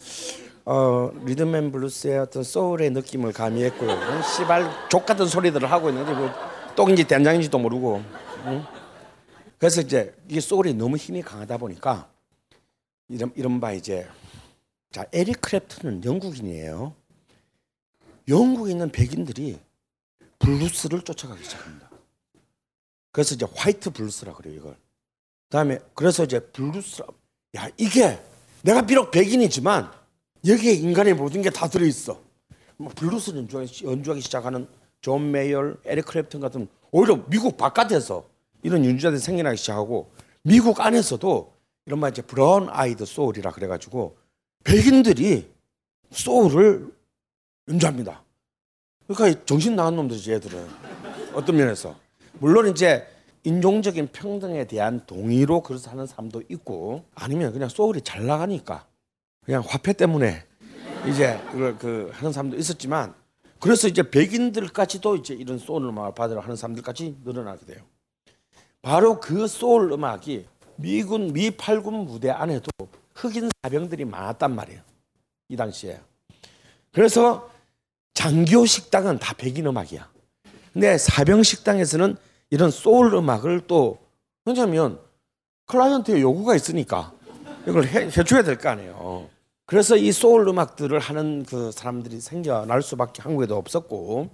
어, 리듬 앤 블루스의 어떤 소울의 느낌을 가미했고요. 씨발 좆 같은 소리들을 하고 있는데 뭐 똥인지 된장인지도 모르고. 응? 그래서 이제 이게 소울이 너무 힘이 강하다 보니까 이런 이런 바 이제 자 에릭 크랩튼은 영국인이에요. 영국에 있는 백인들이 블루스를 쫓아가기 시작합니다. 그래서 이제 white blues라 그래요 이걸. 그다음에 그래서 이제 블루스 야 이게 내가 비록 백인이지만 여기에 인간의 모든 게 다 들어 있어. 뭐 블루스 연주하기, 연주하기 시작하는 존 메이얼, 에릭 크랩튼 같은 오히려 미국 바깥에서 이런 연주자들이 생겨나기 시작하고 미국 안에서도 이런 말 이제 brown eyed soul이라 그래가지고 백인들이 소울을 연주합니다. 그러니까 정신 나간 놈들이지 얘들은 어떤 면에서 물론 이제 인종적인 평등에 대한 동의로 그래서 하는 사람도 있고 아니면 그냥 소울이 잘 나가니까 그냥 화폐 때문에 이제 이걸 그 하는 사람도 있었지만 그래서 이제 백인들까지도 이제 이런 소울 음악을 받으러 하는 사람들까지 늘어나게 돼요. 바로 그 소울 음악이 미군 미 8군 무대 안에도 흑인 사병들이 많았단 말이에요. 이 당시에. 그래서 장교 식당은 다 백인 음악이야. 근데 사병 식당에서는 이런 소울 음악을 또 왜냐면 클라이언트의 요구가 있으니까 이걸 해, 해줘야 될 거 아니에요. 그래서 이 소울 음악들을 하는 그 사람들이 생겨날 수밖에 한국에도 없었고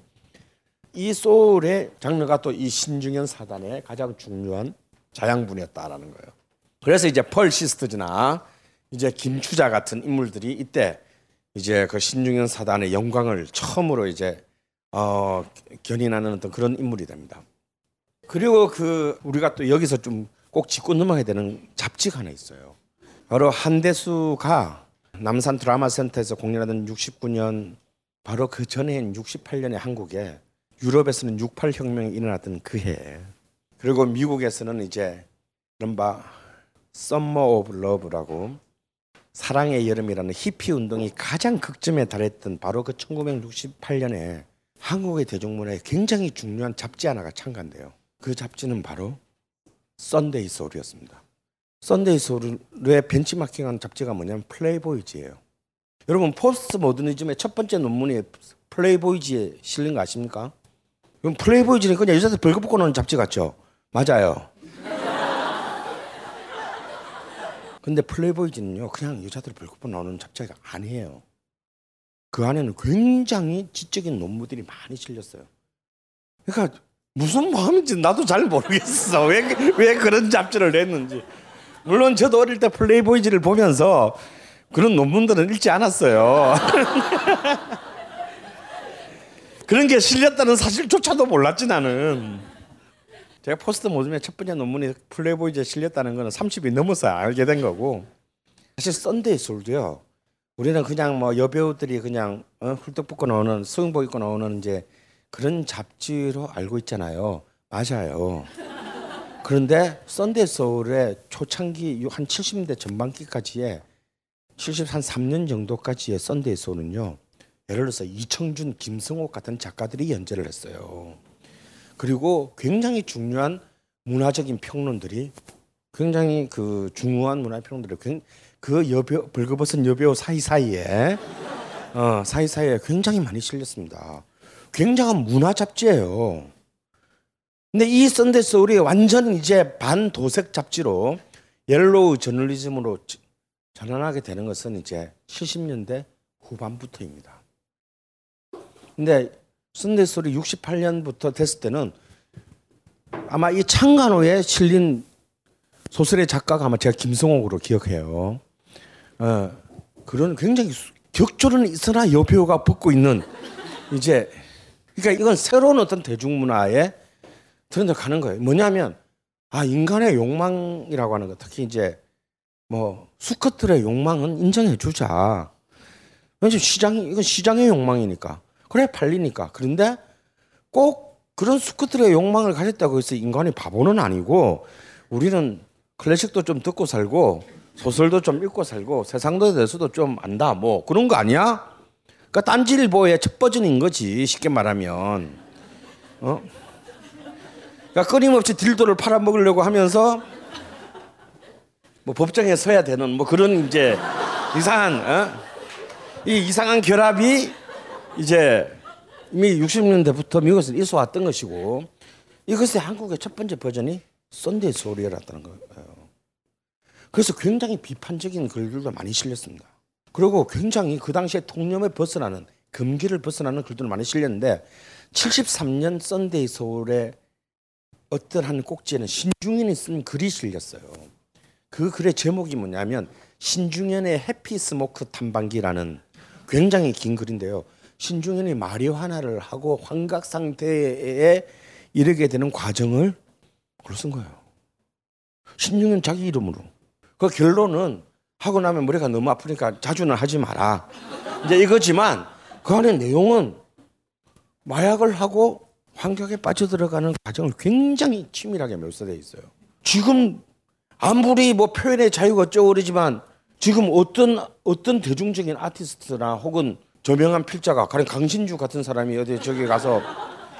이 소울의 장르가 또 이 신중현 사단의 가장 중요한 자양분이었다라는 거예요. 그래서 이제 펄 시스터즈나 이제 김추자 같은 인물들이 이때 이제 그 신중현 사단의 영광을 처음으로 이제 어, 견인하는 어떤 그런 인물이 됩니다. 그리고 그 우리가 또 여기서 좀 꼭 짚고 넘어가야 되는 잡지가 하나 있어요. 바로 한대수가 남산 드라마 센터에서 공연하던 69년 바로 그 전해인 68년에 한국에 유럽에서는 68 혁명이 일어났던 그 해. 그리고 미국에서는 이제 이른바 Summer of Love라고 사랑의 여름이라는 히피 운동이 가장 극점에 달했던 바로 그 1968년에 한국의 대중문화에 굉장히 중요한 잡지 하나가 창간돼요. 그 잡지는 바로 썬데이 서울이었습니다. 썬데이 서울의 벤치마킹한 잡지가 뭐냐면 플레이보이즈예요. 여러분 포스트 모더니즘의 첫 번째 논문이 플레이보이즈에 실린 거 아십니까? 그럼 플레이보이즈는 그냥 여자들 벌거벗고 노는 잡지 같죠? 맞아요. <laughs> 근데 플레이보이즈는요 그냥 여자들 벌거벗고 나오는 잡지가 아니에요. 그 안에는 굉장히 지적인 논문들이 많이 실렸어요. 그러니까 무슨 마음인지 나도 잘 모르겠어. 왜, 왜 그런 잡지를 냈는지. 물론 저도 어릴 때 플레이보이즈를 보면서 그런 논문들은 읽지 않았어요. <laughs> 그런 게 실렸다는 사실조차도 몰랐지 나는. 제가 포스트 모더니즘의 첫 번째 논문이 플레이보이즈에 실렸다는 거는 30이 넘어서 알게 된 거고 사실 썬데이 서울도요. 우리는 그냥 뭐 여배우들이 그냥 어, 훌떡 벗고 나오는 수영복 입고 나오는 이제 그런 잡지로 알고 있잖아요. 맞아요. 그런데 썬데이 서울의 초창기 한 70년대 전반기까지의 70한 3년 정도까지의 썬데이 서울은요. 예를 들어서 이청준, 김승옥 같은 작가들이 연재를 했어요. 그리고 굉장히 중요한 문화적인 평론들이 굉장히 그 중후한 문화 평론들이 그 여배우 벌거벗은 여배우 사이사이에 어, 사이사이에 굉장히 많이 실렸습니다. 굉장한 문화 잡지예요. 근데 이 썬데이 서울이 완전 이제 반도색 잡지로 옐로우 저널리즘으로 전환하게 되는 것은 이제 70년대 후반부터입니다. 근데 썬데이 소울이 68년부터 됐을 때는 아마 이 창간호에 실린 소설의 작가가 아마 제가 김성옥으로 기억해요. 어, 그런 굉장히 격조는 있으나 여배우가 벗고 있는 이제 그러니까 이건 새로운 어떤 대중문화에 들어가는 거예요. 뭐냐면 아 인간의 욕망이라고 하는 거 특히 이제 뭐 수컷들의 욕망은 인정해 주자. 왜냐면 시장이 이건 시장의 욕망이니까 그래 팔리니까 그런데 꼭 그런 수컷들의 욕망을 가졌다고 해서 인간이 바보는 아니고 우리는 클래식도 좀 듣고 살고 소설도 좀 읽고 살고 세상도에 대해서도 좀 안다 뭐 그런 거 아니야? 그러니까 딴지일보의 첫 버전인 거지 쉽게 말하면 어? 그러니까 끊임없이 딜도를 팔아먹으려고 하면서 뭐 법정에 서야 되는 뭐 그런 이제 이상한 어? 이 이상한 결합이 이제 이미 60년대부터 미국에서 있어 왔던 것이고 이것의 한국의 첫 번째 버전이 썬데이 서울이었다는 거예요. 그래서 굉장히 비판적인 글들도 많이 실렸습니다. 그리고 굉장히 그 당시에 통념에 벗어나는 금기를 벗어나는 글들을 많이 실렸는데 73년 썬데이 서울의 어떤 한 꼭지에는 신중현이 쓴 글이 실렸어요. 그 글의 제목이 뭐냐면 신중현의 Happy Smoke 탐방기라는 굉장히 긴 글인데요. 신중현이 마리화나를 하고 환각 상태에 이르게 되는 과정을 글로 쓴 거예요. 신중현 자기 이름으로. 그 결론은 하고 나면 머리가 너무 아프니까 자주는 하지 마라. 이제 이거지만 그 안에 내용은 마약을 하고 환경에 빠져들어가는 과정을 굉장히 치밀하게 묘사되어 있어요. 지금 아무리 뭐 표현의 자유가 어쩌고 그러지만 지금 어떤 어떤 대중적인 아티스트나 혹은 저명한 필자가 가령 강신주 같은 사람이 어디 저기 가서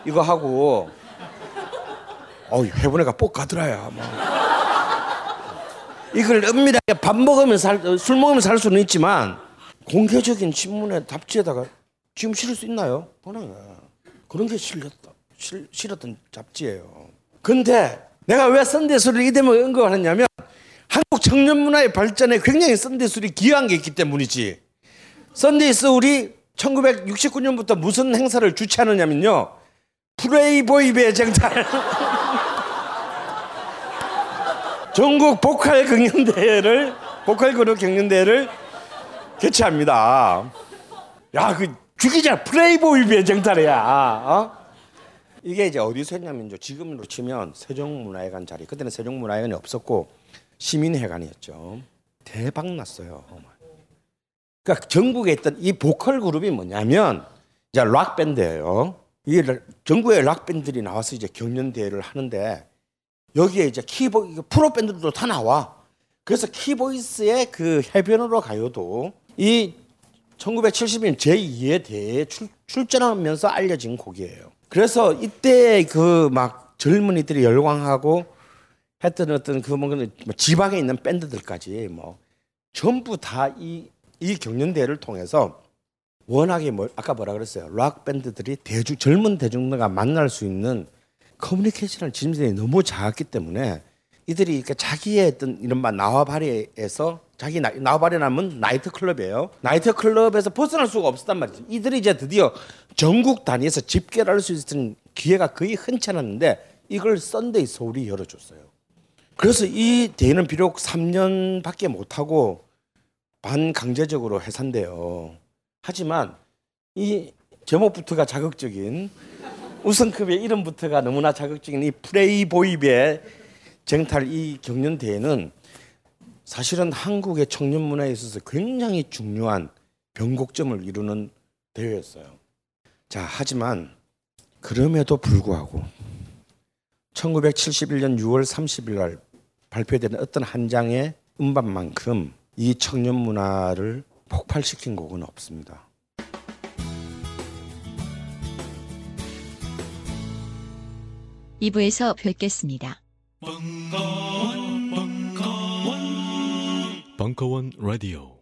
이거 하고 어 해보니까 뻑 가더라야 뭐. 이걸 은밀하게 밥 먹으면 살, 술 먹으면 살 수는 있지만 공개적인 신문에 잡지에다가 지금 실을 수 있나요? 보내. 그런 게 실렸다. 실, 실었던 잡지예요. 근데 내가 왜 썬데이술을 이 대목에 언급하느냐면 한국 청년 문화의 발전에 굉장히 썬데이술이 기여한 게 있기 때문이지. 썬데이술이 1969년부터 무슨 행사를 주최하느냐면요. 프레이보이의 쟁탈. <laughs> 전국 보컬 경연대회를 보컬 그룹 경연대회를 개최합니다. 야, 그 죽이자 프레이보이 배정탈이야. 어? 이게 이제 어디서 했냐면요. 지금으로 치면 세종문화회관 자리. 그때는 세종문화회관이 없었고 시민회관이었죠. 대박 났어요. 그러니까 전국에 있던 이 보컬 그룹이 뭐냐면 이제 락 밴드예요. 이 전국의 락 밴드들이 나와서 이제 경연 대회를 하는데 여기에 이제 키보 프로 밴드들도 다 나와. 그래서 키보이스의 그 해변으로 가요도 이 1970년 제2의 대회에 출, 출전하면서 알려진 곡이에요. 그래서 이때 그 막 젊은이들이 열광하고 했던 어떤 그 뭔가 지방에 있는 밴드들까지 뭐 전부 다 이 이 경연대회를 통해서 워낙에 뭐 아까 뭐라 그랬어요? 락 밴드들이 대중 젊은 대중들과 만날 수 있는 커뮤니케이션을 지금들이 너무 작았기 때문에 이들이 이렇게 자기의 어떤 이른바 나와바리에서 자기 나, 나와바리라면 나이트 클럽이에요. 나이트 클럽에서 벗어날 수가 없었단 말이죠. 이들이 이제 드디어 전국 단위에서 집계를 할 수 있는 기회가 거의 흔치 않았는데 이걸 썬데이 서울이 열어줬어요. 그래서 이 대회는 비록 3년밖에 못하고 반강제적으로 해산돼요. 하지만 이 제목부터가 자극적인 우승급의 이름부터가 너무나 자극적인 이 프레이보이의 쟁탈 이 경연 대회는 사실은 한국의 청년 문화에 있어서 굉장히 중요한 변곡점을 이루는 대회였어요. 자, 하지만 그럼에도 불구하고 1971년 6월 30일 날 발표된 어떤 한 장의 음반만큼 이 청년 문화를 폭발시킨 곡은 없습니다. 이부에서 뵙겠습니다. 벙커원, 벙커원, 벙커원 라디오.